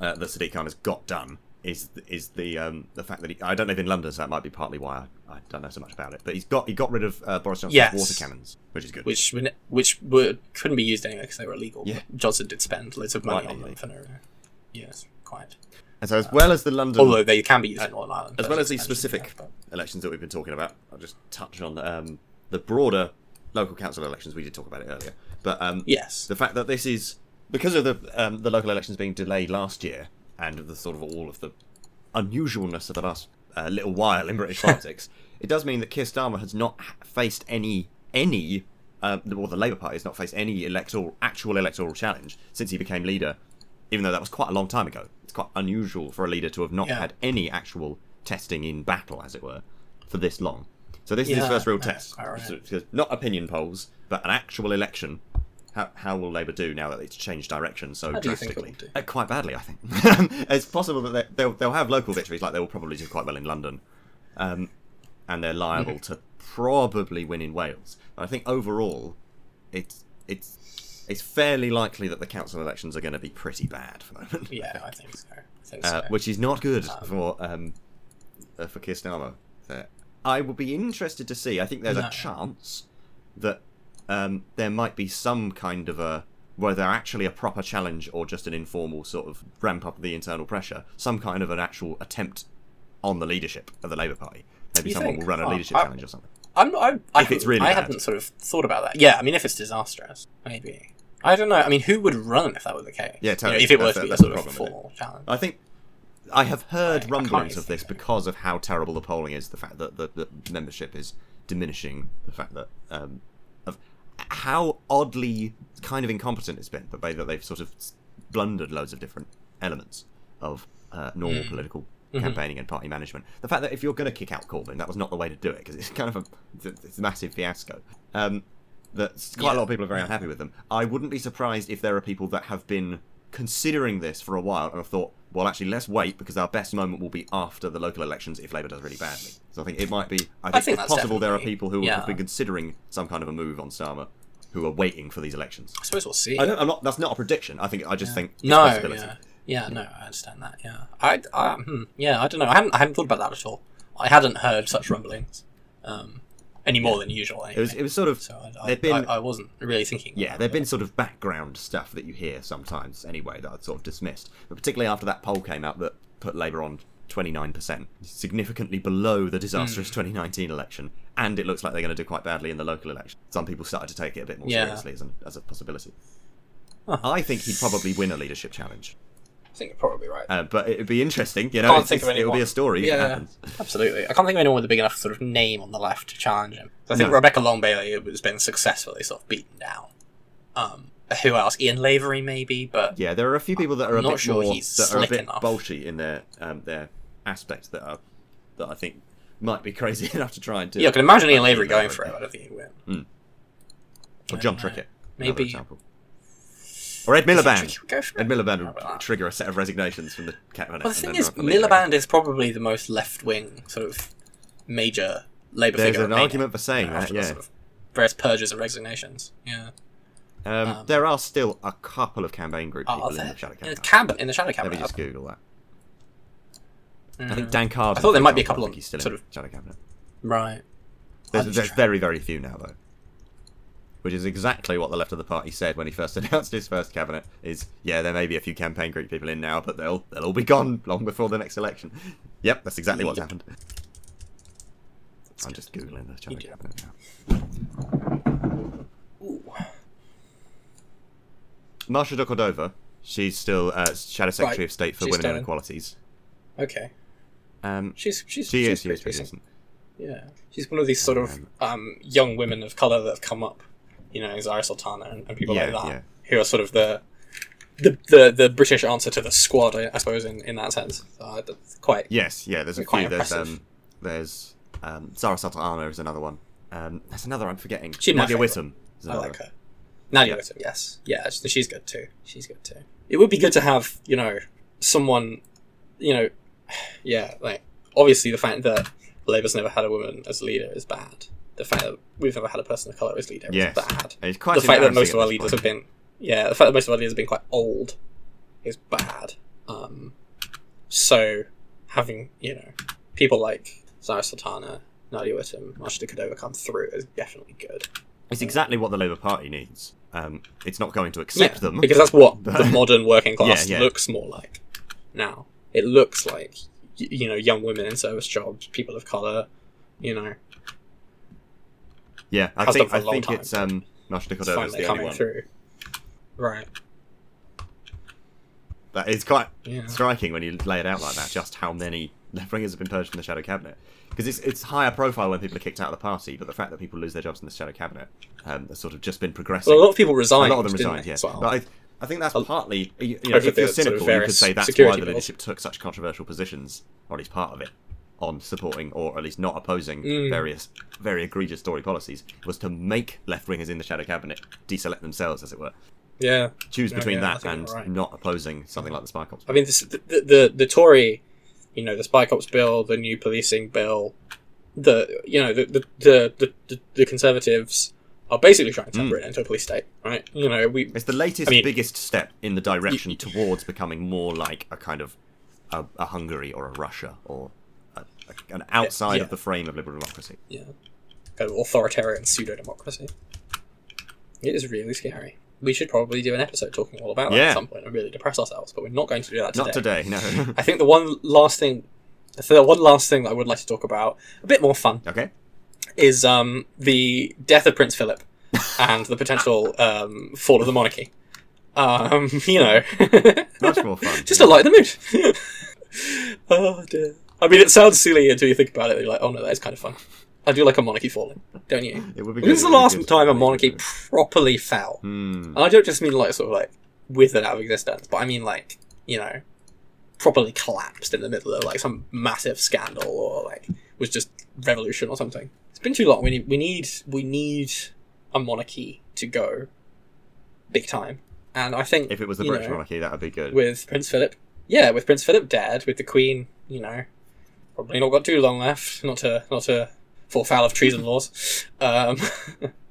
uh, that Sadiq Khan has got done is is the um, the fact that he, I don't live in London, so that might be partly why I, I don't know so much about it. But he's got he got rid of uh, Boris Johnson's Yes. water cannons, which is good. which which were couldn't be used anyway because they were illegal. Yeah. Johnson did spend loads of money Quite on them for no. Yes, quite. and so as well as the London Although they can be used in Northern Ireland, as well as these specific yeah, elections that we've been talking about, I'll just touch on um, the broader local council elections. We did talk about it earlier, but um, Yes. the fact that this is because of the um, the local elections being delayed last year and of the sort of all of the unusualness of the last uh, little while in British politics, it does mean that Keir Starmer has not faced any any um, or the Labour Party has not faced any electoral actual electoral challenge since he became leader, even though that was quite a long time ago. It's quite unusual for a leader to have not Yeah. had any actual testing in battle, as it were, for this long. So this is his first real test. not opinion polls, but an actual election. How, how will Labour do now that it's changed direction so How do you think it drastically? Uh, quite badly, I think. it's possible that they, they'll, they'll have local victories, like they will probably do quite well in London, um, and they're liable Mm-hmm. to probably win in Wales. But I think overall, it's it's it's fairly likely that the council elections are going to be pretty bad for the moment. Yeah, I think so. I think Uh, which is not good Um, for um, uh, for Keir Starmer. I will be interested to see. I think there's No. a chance that um, there might be some kind of a whether actually a proper challenge or just an informal sort of ramp up of the internal pressure, some kind of an actual attempt on the leadership of the Labour Party. Maybe You someone think? will run a Oh, leadership I- challenge or something. I'm, I, I, If it's really I bad. hadn't sort of thought about that. Yeah, I mean, if it's disastrous, maybe. I don't know. I mean, who would run if that were the case? Yeah, You know, totally. if it were That's to be a sort of problem it. formal challenge. I think I have heard rumblings of this of because of how terrible the polling is. The fact that the, the membership is diminishing. The fact that um, of how oddly kind of incompetent it's been. The way that they've sort of blundered loads of different elements of uh, normal Mm. political Mhm. campaigning and party management. The fact that if you're going to kick out Corbyn, that was not the way to do it because it's kind of a it's, it's a massive fiasco. Um, that quite a lot of people are very unhappy with them. I wouldn't be surprised if there are people that have been considering this for a while and have thought, well, actually, let's wait because our best moment will be after the local elections if Labour does really badly. So I think it might be. I think, think it's possible there are people who yeah. have been considering some kind of a move on Starmer who are waiting for these elections. I suppose we'll see. I don't, I'm not. That's not a prediction. I think. I just think it's a no, possibility. yeah, yeah, no, I understand that. Yeah, I, I hmm, yeah, I don't know. I hadn't, I hadn't thought about that at all. I hadn't heard such rumblings, um, any more than usual. Anyway. It was. It was sort of. so I, been- I, I wasn't really thinking. Yeah, there've been sort of background stuff that you hear sometimes anyway that I'd sort of dismissed. But particularly after that poll came out that put Labour on 29%, significantly below the disastrous Hmm. 2019 election, and it looks like they're going to do quite badly in the local election. Some people started to take it a bit more Yeah. seriously as, an, as a possibility. Huh. I think he'd probably win a leadership challenge. I think you're probably right. Uh, but it'd be interesting, you know, Can't think of it's- it'll be a story if Yeah. Absolutely. I can't think of anyone with a big enough sort of name on the left to challenge him. I think No. Rebecca Long Bailey has been successfully sort of beaten down. Um, who else? Ian Lavery, maybe, but Yeah, there are a few people that are a I'm not bit sure more he's that are a slick bit enough. bolshy in their um, their aspects that are that I think might be crazy enough to try and do. yeah, I can imagine Ian Lavery going for it. I don't think he will. Or I John don't. Trickett. Maybe. example. Or Ed Miliband. Tricky would go for Ed. Miliband would trigger a set of resignations from the cabinet. Well, the thing is. Miliband is probably the most left-wing sort of major Labour There's figure. There's an argument for saying you know, that, yeah. Sort of various purges and resignations. Yeah. Um, um, there are still a couple of campaign group people in the shadow In the cabinet. cabinet, in the shadow cabinet. Let me just Google that. I Mm. think Dan Carden. I thought there might be a couple of sort in of- the shadow cabinet. Right. There's, there's very, very few now, though. Which is exactly what the left of the party said when he first announced his first cabinet. Is yeah, there may be a few campaign group people in now, but they'll they'll all be gone long before the next election. Yep, that's exactly what's happened. I'm just googling the do. cabinet now. Ooh. Marsha de Cordova, she's still uh, shadow secretary Right, of state for she's women and done. equalities. Okay. Um, She's she's she she's is, she is pretty decent. decent. Yeah, she's one of these sort of Um, um, young women of color that have come up, you know, Zara Sultana and, and people Yeah, like that, yeah. who are sort of the the the, the British answer to the squad, I, I suppose, in, in that sense. Uh, that's quite Yes, yeah. There's a Quite few. There's um, there's um, Zara Sultana is another one. Um, there's another I'm forgetting. She's Nadia. Whittome. is I another. like her. Nadia Yeah. Whittome, yes, yeah, she's good too. She's good too. It would be good to have you know someone, you know, yeah, like obviously the fact that Labour's never had a woman as leader is bad. The fact that we've never had a person of colour as leader Yes. is bad. It's quite the fact that most of our leaders point. have been yeah the fact that most of our leaders have been quite old is bad um so having you know people like Zara Sultana Nadia Whittome Marsha de come through is definitely good It's exactly what the Labour Party needs. Um, it's not going to accept Yeah, them. because that's what but- the modern working class Yeah, yeah. looks more like now it looks like y- you know young women in service jobs people of color you know Yeah, I Has think I for a long think time. it's um, Marsha de It's is finally the only one. through. Right. That is quite Yeah. striking when you lay it out like that. Just how many left wingers have been purged from the shadow cabinet. Because it's it's higher profile when people are kicked out of the party, but the fact that people lose their jobs in the shadow cabinet um, has sort of just been progressing. Well, a lot of people resigned. a lot of them resigned, yeah. well? But I, I think that's partly, you you know, if you're the sort of cynical, you could say that's why the bills. leadership took such controversial positions, or at least part of it, on supporting or at least not opposing Mm. various very egregious Tory policies, was to make left wingers in the shadow cabinet deselect themselves, as it were. yeah. Choose between yeah, that and right. not opposing something like the Spy Cops. I mean, this, the, the the Tory, you know, the Spy Cops bill, the new policing bill, the you know the the the, the, the, Conservatives are basically trying to Mm. Britain into a police state, right? You know, we It's the latest, I mean- biggest step in the direction towards becoming more like a kind of a, a Hungary or a Russia or an outside Yeah. of the frame of liberal democracy. yeah, kind of authoritarian pseudo democracy. It is really scary. We should probably do an episode talking all about that Yeah. at some point and really depress ourselves, but we're not going to do that today. Not today, no. I think the one last thing, the one last thing that I would like to talk about, a bit more fun, okay. is um, the death of Prince Philip and the potential um, fall of the monarchy. Um, you know, Much more fun. just to light the mood. oh dear. I mean, it sounds silly until you think about it. You're like, oh no, that is kind of fun. I do like a monarchy falling, don't you? It would be When's good, the it would be last time a It would be monarchy properly fell? Hmm. And I don't just mean like sort of like withered out of existence, but I mean like you know, properly collapsed in the middle of like some massive scandal or like was just revolution or something. It's been too long. We need we need we need a monarchy to go big time, and I think If it was the British know, monarchy, that would be good. with Prince Philip, yeah, with Prince Philip dead, with the Queen, you know, probably not got too long left, not to not to fall foul of treason laws, um,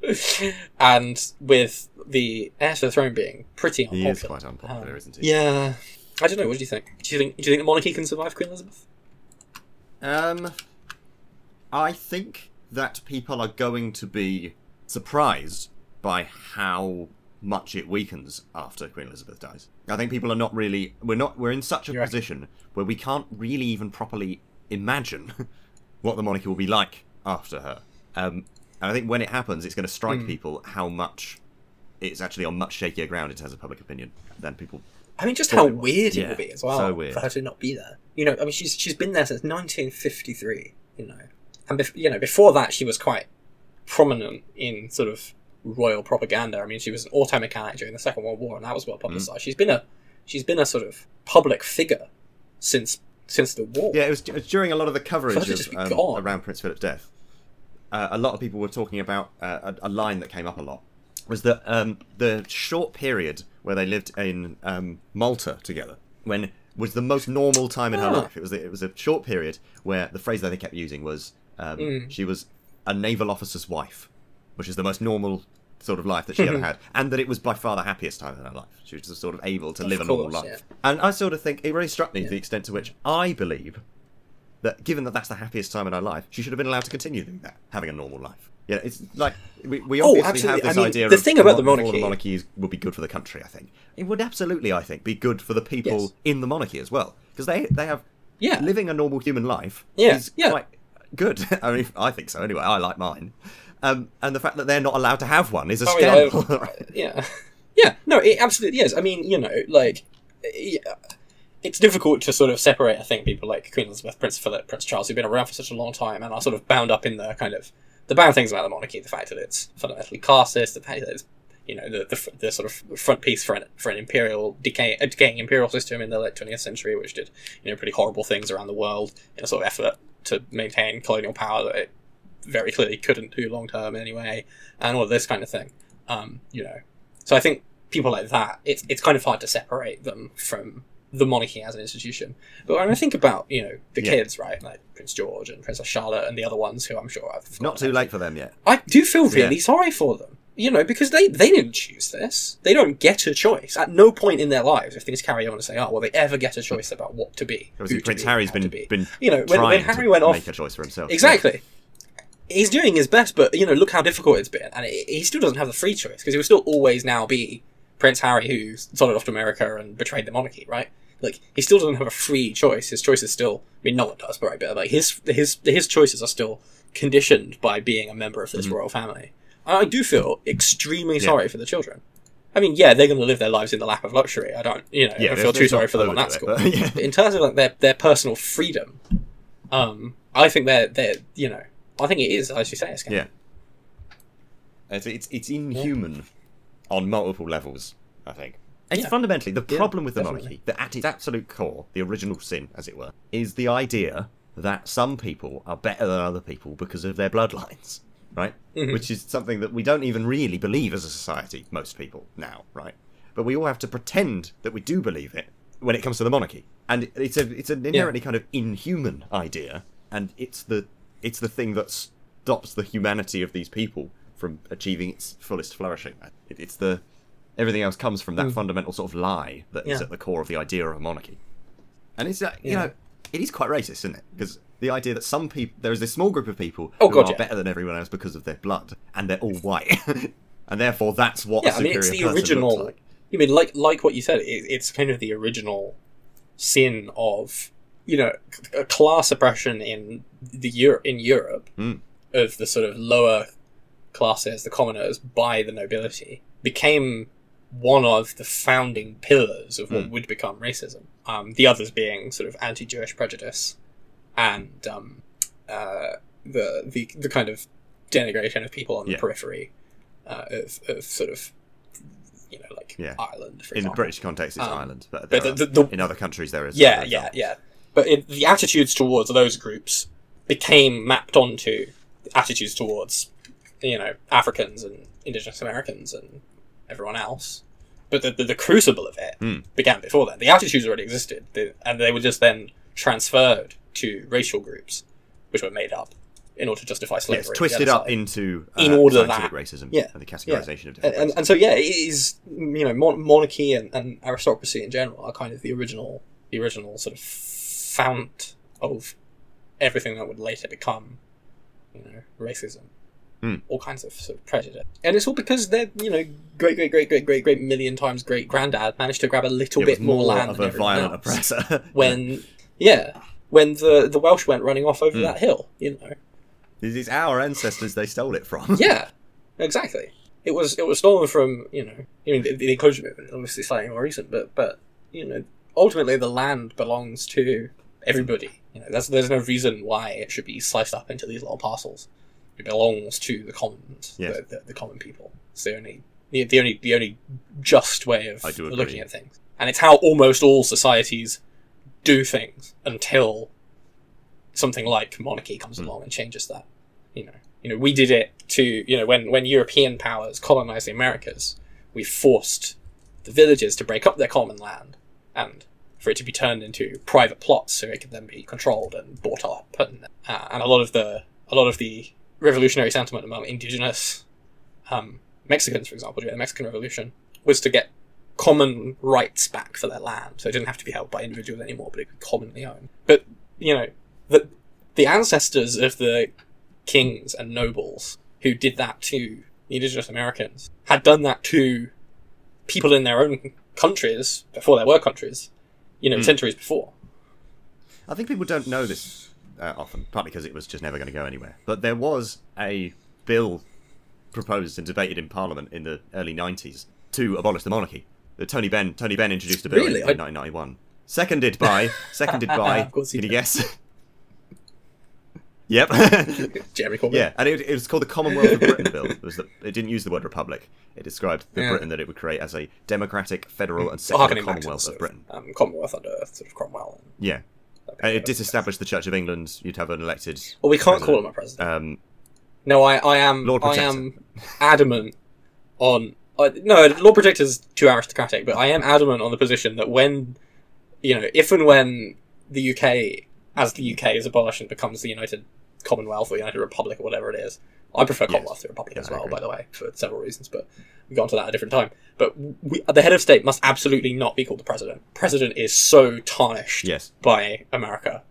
and with the heir to the throne being pretty unpopular, he unpopular. is quite unpopular, Um, isn't he? Yeah, I don't know. What do you think? Do you think do you think the monarchy can survive Queen Elizabeth? Um, I think that people are going to be surprised by how much it weakens after Queen Elizabeth dies. I think people are not really. We're not. We're in such a You reckon? position where we can't really even properly imagine what the monarchy will be like after her. Um, and I think when it happens, it's going to strike Hmm. people how much it's actually on much shakier ground in terms of public opinion than people. I mean, just how it weird it Yeah, will be as well so weird. for her to not be there. You know, I mean, she's she's been there since 1953. You know, and bef- you know before that she was quite prominent in sort of royal propaganda. I mean, she was an auto mechanic during the Second World War, and that was well Mm. publicized. She's been a she's been a sort of public figure since since the war. Yeah, it was, it was during a lot of the coverage of, um, around Prince Philip's death. Uh, a lot of people were talking about uh, a, a line that came up a lot was that um, the short period where they lived in um, Malta together, when was the most normal time in her Ah. life. It was it was a short period where the phrase that they kept using was um, Mm. she was a naval officer's wife, which is the most normal sort of life that she ever had, and that it was by far the happiest time in her life. She was just sort of able to Of live a normal course, life. And I sort of think it really struck me Yeah. the extent to which I believe that given that that's the happiest time in her life, she should have been allowed to continue doing that, having a normal life. Yeah, it's like we, we Oh, obviously absolutely. have this I mean, idea the of thing about the mo- monarchy- monarchies would be good for the country. I think it would absolutely, I think, be good for the people Yes. in the monarchy as well, because they they have Yeah. living a normal human life Yeah, is yeah. quite good. I mean, I think so anyway. I like mine, um, and the fact that they're not allowed to have one is a Oh, yeah, scandal. I- yeah, yeah. No, it absolutely is. I mean, you know, like, yeah, it's difficult to sort of separate. I think people like Queen Elizabeth, Prince Philip, Prince Charles, who've been around for such a long time and are sort of bound up in the kind of the bad things about the monarchy. The fact that it's fundamentally classist, the fact that it's you know the, the, the sort of front piece for an for an imperial decay, a decaying imperial system in the late twentieth century, which did you know pretty horrible things around the world in a sort of effort to maintain colonial power that it very clearly couldn't do long term anyway, and all of this kind of thing. Um, you know, so I think people like that, it's it's kind of hard to separate them from the monarchy as an institution. But when I think about you know the Yeah. kids, right, like Prince George and Princess Charlotte and the other ones who I'm sure I've not too late for them yet. I do feel really Yeah. sorry for them. You know, because they, they didn't choose this. They don't get a choice. At no point in their lives, if things carry on and say, oh, will they ever get a choice about what to be? Obviously, who to Prince be, Harry's been to be. been You know, when, when Harry went off, make a choice for himself. Exactly. He's doing his best, but you know, look how difficult it's been, and he he still doesn't have the free choice because he will still always now be Prince Harry, who sold off to America and betrayed the monarchy, right? Like he still doesn't have a free choice. His choice is still, I mean, no one does, but right, but like his his his choices are still conditioned by being a member of this Mhm. royal family. And I do feel extremely Yeah. sorry for the children. I mean, yeah, they're going to live their lives in the lap of luxury. I don't, you know, I feel too sorry for them on that score. but, yeah. But in terms of like their, their personal freedom, um, I think they're they're you know I think it is as you say, it's Yeah. It's it's, it's inhuman on multiple levels. I think it's Yeah. fundamentally the Yeah, problem with the definitely. monarchy. That at its absolute core, the original sin, as it were, is the idea that some people are better than other people because of their bloodlines, right? Mhm. Which is something that we don't even really believe as a society. Most people now, right? But we all have to pretend that we do believe it when it comes to the monarchy, and it's a it's an inherently kind of inhuman idea, and it's the it's the thing that stops the humanity of these people from achieving its fullest flourishing. It, it's the everything else comes from that Mm. fundamental sort of lie that is Yeah. at the core of the idea of a monarchy, and it's uh, you Yeah. know it is quite racist, isn't it? Because the idea that some people there is this small group of people Oh, who God, are yeah. better than everyone else because of their blood, and they're all white, and therefore that's what Yeah, I mean, it's the original. like. You mean like like what you said? It, it's kind of the original sin of you know c- c- class oppression in the Europe in Europe Mm. of the sort of lower classes, the commoners, by the nobility became one of the founding pillars of what Mm. would become racism. Um, the others being sort of anti-Jewish prejudice and um, uh, the the the kind of denigration of people on the Yeah. periphery uh, of, of sort of you know like Yeah. Ireland for In the. British context, it's Um, Ireland, but, but the, the, the, in other countries there is. yeah yeah yeah but it, the attitudes towards those groups became mapped onto attitudes towards you know Africans and Indigenous Americans and everyone else. But the, the, the crucible of it Hmm. began before that. The attitudes already existed, they, and they were just then transferred to racial groups, which were made up in order to justify Yeah, slavery. it's twisted up side. into uh, In order that- racism yeah, and the categorization of and, different and, races. and so yeah, it is you know mon- monarchy and, and aristocracy in general are kind of the original the original sort of fount of everything that would later become you know racism, Hmm. all kinds of sort of prejudice, and it's all because their you know great great great great great great million times great granddad managed to grab a little It bit was more, land of than a violent else. oppressor. when yeah when the the Welsh went running off over Hmm. that hill, you know. Is our ancestors they stole it from. Yeah, exactly. It was it was stolen from you know I mean the, the enclosure movement obviously slightly more recent, but but you know ultimately the land belongs to everybody. You know that's there's no reason why it should be sliced up into these little parcels. It belongs to the commons, Yes. the, the, the common people. It's the only the, the only the only just way of I do agree. looking at things, and it's how almost all societies do things until something like monarchy comes Hmm. along and changes that. You know, you know, we did it to you know when when European powers colonized the Americas, we forced the villages to break up their common land and for it to be turned into private plots so it could then be controlled and bought up. And uh, and a lot of the a lot of the revolutionary sentiment among indigenous um, Mexicans, for example, during the Mexican Revolution, was to get common rights back for their land, so it didn't have to be held by individuals anymore, but it could be commonly owned. But you know, the the ancestors of the kings and nobles who did that to the indigenous Americans had done that to people in their own countries before there were countries, you know, Hmm. centuries before. I think people don't know this uh, often, partly because it was just never going to go anywhere. But there was a bill proposed and debated in Parliament in the early '90s to abolish the monarchy. The Tony Benn Tony Benn introduced a bill Really? in, I- 1991. Seconded by seconded by. Of course he can you guess? Yep. Jeremy Corbyn. Yeah, and it, it was called the Commonwealth of Britain Bill. It was the, it didn't use the word republic. It described the Yeah. Britain that it would create as a democratic, federal, and secular back to the Commonwealth sort of Britain. Um, Commonwealth under sort of Cromwell. And Yeah, and it of- disestablished the Church of England. You'd have an elected. Well, we can't call him a president. Um, No, I, I am. Lord I am adamant on. Uh, no, Lord Protector is too aristocratic, but I am adamant on the position that when, you know, if and when the UK, as the UK is abolished and becomes the United Commonwealth or United Republic or whatever it is, I prefer Yes. Commonwealth to Republic Yeah, as well, by the way, for several reasons. But we got onto that at a different time. But we, the head of state must absolutely not be called the president. President is so tarnished yes, by America.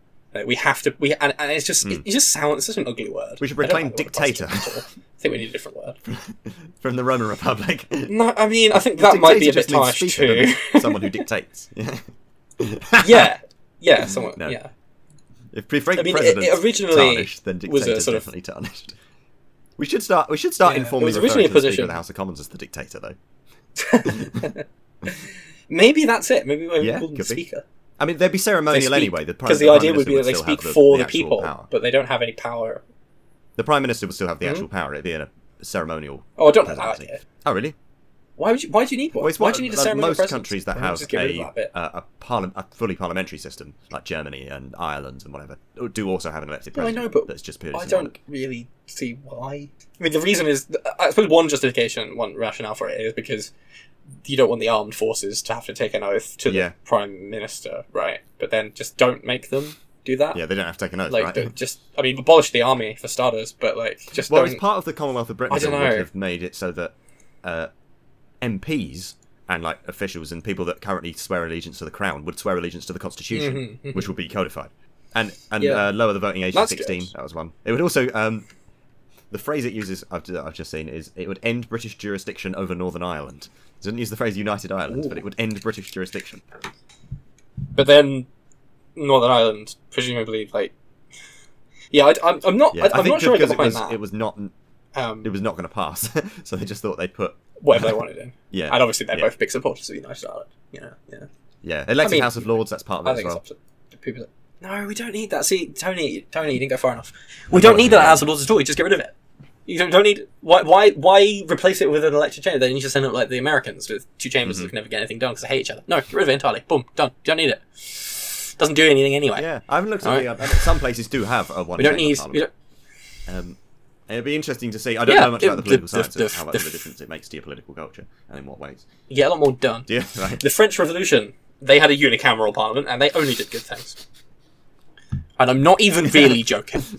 we have to. We and, and it's just Hmm. it, it just sounds. It's such an ugly word. We should reclaim like dictator. president at all. I think we need a different word. from the Roman Republic. No, I mean I think that might be a bit Dictator just means harsh too. Someone who dictates. Yeah. yeah, yeah, someone. No. Yeah, If pre- I mean, it- presidents it originally tarnished, then was a dictators sort of- definitely tarnished. We should start. We should start Yeah, it informally referring to the a Speaker position- of the House of Commons as the dictator, though. Maybe that's it. Maybe we Yeah, call them could be. speaker. I mean, they'd be ceremonial speak- anyway. The Because the, Prime idea would be that they speak have for the, actual people, power. but they don't have any power. The prime minister would still have the Hmm? actual power. It'd be in a ceremonial. Oh, I don't like that idea. Oh, really? Why would you? Why do you need one? Well, why do you need a like ceremonial most countries that Why don't you have just get rid of a that a, a, parli- a fully parliamentary system, like Germany and Ireland and whatever, do also have an elected No, I know, but that's just purely I don't really see why. I mean, the reason is, I suppose, one justification, one rationale for it is because you don't want the armed forces to have to take an oath to Yeah. the prime minister, right? But then just don't make them do that. Yeah, they don't have to take an oath, Like, right? just, I mean, abolish the army for starters, but like, just Well, don't. it's part of the Commonwealth of Britain I don't bill would know. have made it so that uh, MPs and like officials and people that currently swear allegiance to the crown would swear allegiance to the Constitution, Mhm, mhm. which would be codified, and and Yeah. uh, lower the voting age That's to sixteen. good. That was one. It would also um, the phrase it uses I've, I've just seen is it would end British jurisdiction over Northern Ireland. It doesn't use the phrase United Ireland, Ooh. but it would end British jurisdiction. But then Northern Ireland, presumably, like, yeah, I, I'm, I'm not, Yeah, I, I'm think not sure I get because it was that. it was not um, it was not going to pass, so they just thought they'd put whatever they wanted in. yeah And obviously, they're yeah. both big supporters of United Ireland. You know, yeah. yeah elected I mean, House of Lords. That's part of I as well. it's up to people that. No, we don't need that. See, Tony, Tony, you didn't go far enough. We don't need that House of Lords at all. You just get rid of it. You don't, don't need. Why, why, why replace it with an elected chamber? Then you just end up like the Americans with two chambers Mm-hmm. that can never get anything done because they hate each other. No, get rid of it entirely. Boom, done. You don't need it. Doesn't do anything anyway. Yeah, I haven't looked at Alright. the. Uh, some places do have a one. we don't need. We don't, Um, it'd be interesting to see. I don't Yeah, know much it- about the political the- the- sciences, the- how much the- of a difference it makes to your political culture, and in what ways. Yeah, a lot more done. Yeah, right. The French Revolution, they had a unicameral parliament and they only did good things. And I'm not even really joking.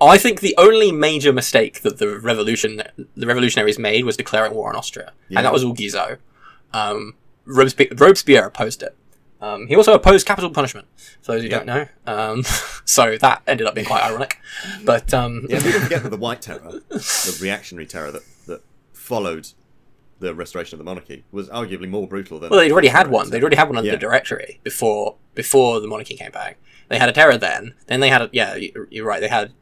I think the only major mistake that the revolution the revolutionaries made was declaring war on Austria, Yeah. and that was all Brissot. Um, Robespierre, Robespierre opposed it. Um, he also opposed capital punishment, for those who Yeah. don't know. Um, so that ended up being quite ironic. But um, Yeah, people forget that the White Terror, the reactionary terror that, that followed the restoration of the monarchy, was arguably more brutal than. Well, they'd already had one. They'd already had one under Yeah. the Directory before before the monarchy came back. They had a terror then. Then they had a, yeah, you- you're right. They had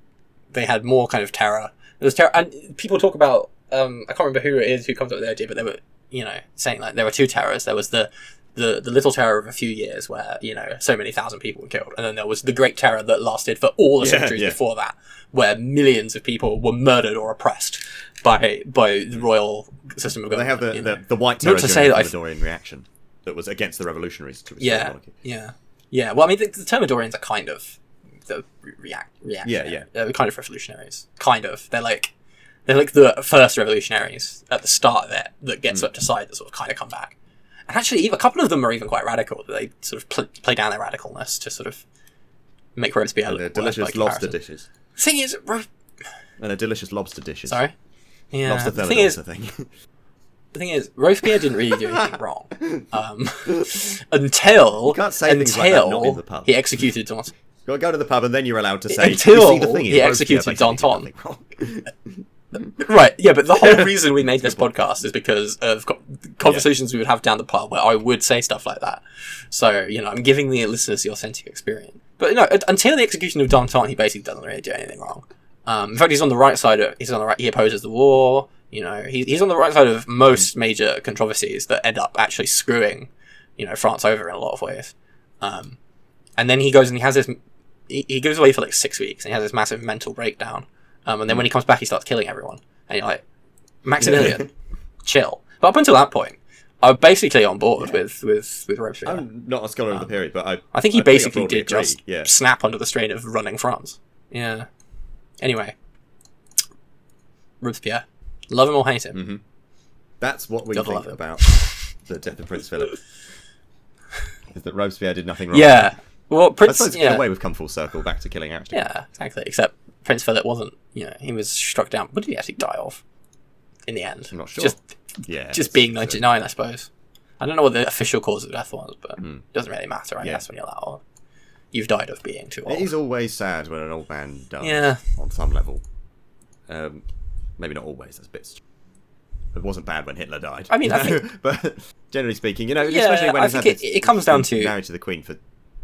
they had more kind of terror. There was terror, and people talk about um, I can't remember who it is who comes up with the idea, but they were you know saying like there were two terrors. There was the the the little terror of a few years where you know so many thousand people were killed, and then there was the great terror that lasted for all the Yeah, centuries yeah. before that, where millions of people were murdered or oppressed by by the royal system of They government. They have the, the, the White Not Terror to during say the that I- Thermidorian reaction that was against the revolutionaries to restore Yeah, monarchy. yeah, yeah. Well, I mean, the, the Thermidorians are kind of the re- react reactionary. Yeah, yeah. They're kind of revolutionaries. Kind of. They're like they're like the first revolutionaries at the start of it that get Hmm. swept aside that sort of kind of come back. And actually, even, a couple of them are even quite radical. They sort of pl- play down their radicalness to sort of make Robespierre And look the worse delicious lobster dishes. Thing is, Ro- And the delicious lobster dishes. sorry. Yeah. Lobster the thing is, thing. the thing is, Robespierre didn't really do anything wrong um, until You can't say until like that not in the pub. he executed Danton. Go, go to the pub and then you're allowed to say Until you see, the thing is, he executed Danton. Right, yeah, but the whole reason we made this podcast is because of co- conversations we would have down the pub where I would say stuff like that. So, you know, I'm giving the listeners the authentic experience. But no, un- until the execution of Danton, he basically doesn't really do anything wrong. Um, in fact, he's on the right side of, he's on the right, he opposes the war, you know, he, he's on the right side of most major controversies that end up actually screwing, you know, France over in a lot of ways. Um, and then he goes and he has this, he, he goes away for like six weeks and he has this massive mental breakdown. Um, and then when he comes back, he starts killing everyone. And you're like, Maximilian, chill. But up until that point, I'm basically on board with, with, with Robespierre. I'm not a scholar of the period, but I. I think he I basically did agree, just Yeah. snap under the strain of running France. Yeah. Anyway. Robespierre. Love him or hate him. Mhm. That's what we Gotta think love about the death of Prince Philip. is that Robespierre did nothing wrong? Yeah. Well, I Prince. in Yeah. a way we've come full circle back to killing Archduke. yeah, exactly. Except Prince Philip wasn't. You know, he was struck down. What did he actually die of? In the end, I'm not sure. Just, Yeah. just being 99, I suppose. I don't know what the official cause of death was, but Hmm. it doesn't really matter, I Yeah. guess, when you're that old. You've died of being too old. It is always sad when an old man dies. Yeah. On some level. Um, maybe not always. That's a bits. It wasn't bad when Hitler died. I mean, you I think- but generally speaking, you know, Yeah, especially when I think it- it comes down to- married to the Queen for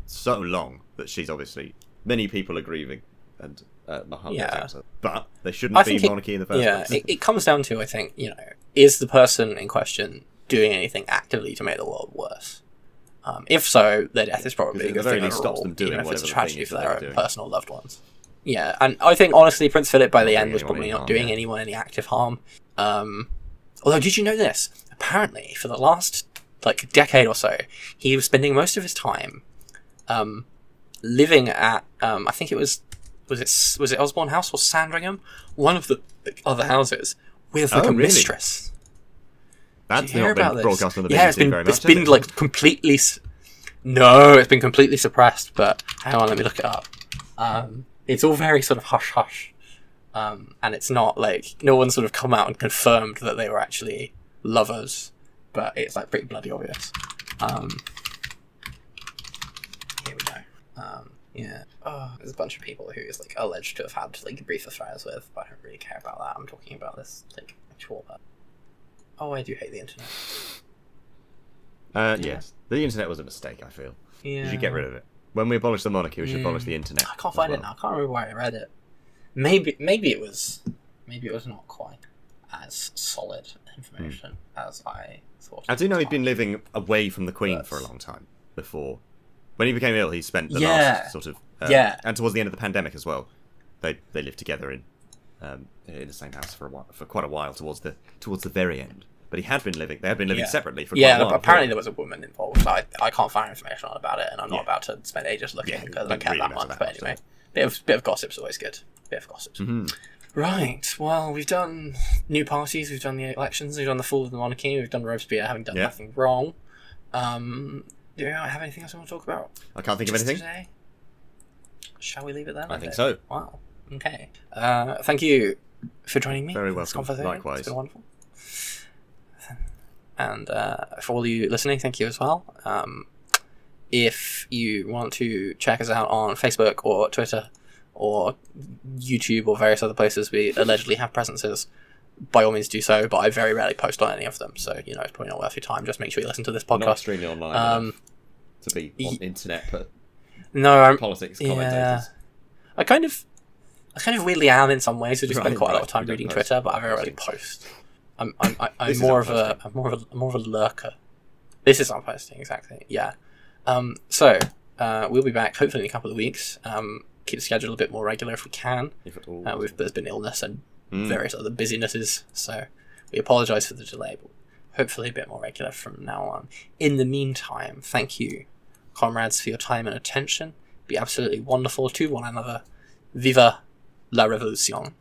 so long that she's obviously many people are grieving, and uh, Muhammad Yeah. But there shouldn't I be think it- monarchy in the first yeah, place. it, it comes down to I think you know is the person in question doing anything actively to make the world worse? Um, if so, their death is probably Because a very thing least stops them doing even if it's a tragedy for their own doing. personal loved ones. Yeah, and I think honestly, Prince Philip by the end was probably not harm, doing yeah. anyone any active harm. Um, although, did you know this? Apparently, for the last like decade or so, he was spending most of his time um, living at um, I think it was was it was it Osborne House or Sandringham, one of the other houses with like Oh, a really? mistress. That's Did you hear not been broadcast on the BBC yeah, it's been very much. it's been it? like completely. No, it's been completely suppressed. But hang on, let me look it up. Um, it's all very sort of hush hush, um, and it's not like no one sort of come out and confirmed that they were actually lovers, but it's like pretty bloody obvious. Um, here we go. Um, yeah. Oh, there's a bunch of people who is like alleged to have had like brief affairs with, but I don't really care about that. I'm talking about this like actual. Oh, I do hate the internet. Uh, yes, the internet was a mistake. I feel Yeah. we should get rid of it. When we abolish the monarchy, we should abolish Mm. the internet. I can't find it now. I can't remember where I read it. Maybe maybe it was maybe it was not quite as solid information as I thought. I do know he'd been living away from the Queen for a long time before. When he became ill, he spent the Yeah. last sort of uh, Yeah. and towards the end of the pandemic as well. They they lived together in um, in the same house for a while, for quite a while towards the towards the very end. But he had been living. They had been living Yeah. separately for Yeah, quite a while. apparently there was a woman involved. So I, I can't find information on about it, and I'm Yeah. not about to spend ages looking because I don't care really that much. that But anyway, bit of bit of gossip's always good. Bit of gossip. Mhm. Right. Well, we've done new parties. We've done the elections. We've done the fall of the monarchy. We've done Robespierre having done nothing wrong. Um, do you have anything else you want to talk about? I can't think of anything. today? Shall we leave it then? I think so. Wow. Okay. Uh, thank you for joining me. Very welcome. Likewise. It's been wonderful. And uh, for all you listening, thank you as well. Um, if you want to check us out on Facebook or Twitter or YouTube or various other places we allegedly have presences, by all means do so. But I very rarely post on any of them, so you know it's probably not worth your time. Just make sure you listen to this podcast. Not extremely online Um, to be on y- internet, but no, I'm, politics yeah. commentators. I kind of, I kind of weirdly am in some ways. I just spend Right, quite a lot of time reading post. Twitter, but I very rarely post. I'm, I'm, I, I'm more of a, I'm more of a, more of a lurker. This is not posting exactly. Yeah. Um. So, uh, we'll be back hopefully in a couple of weeks. Um. Keep the schedule a bit more regular if we can. If at all. Uh, we've, there's been illness and Mm. various other busynesses, so we apologise for the delay, but hopefully a bit more regular from now on. In the meantime, thank you, comrades, for your time and attention. Be absolutely wonderful to one another. Viva la revolution!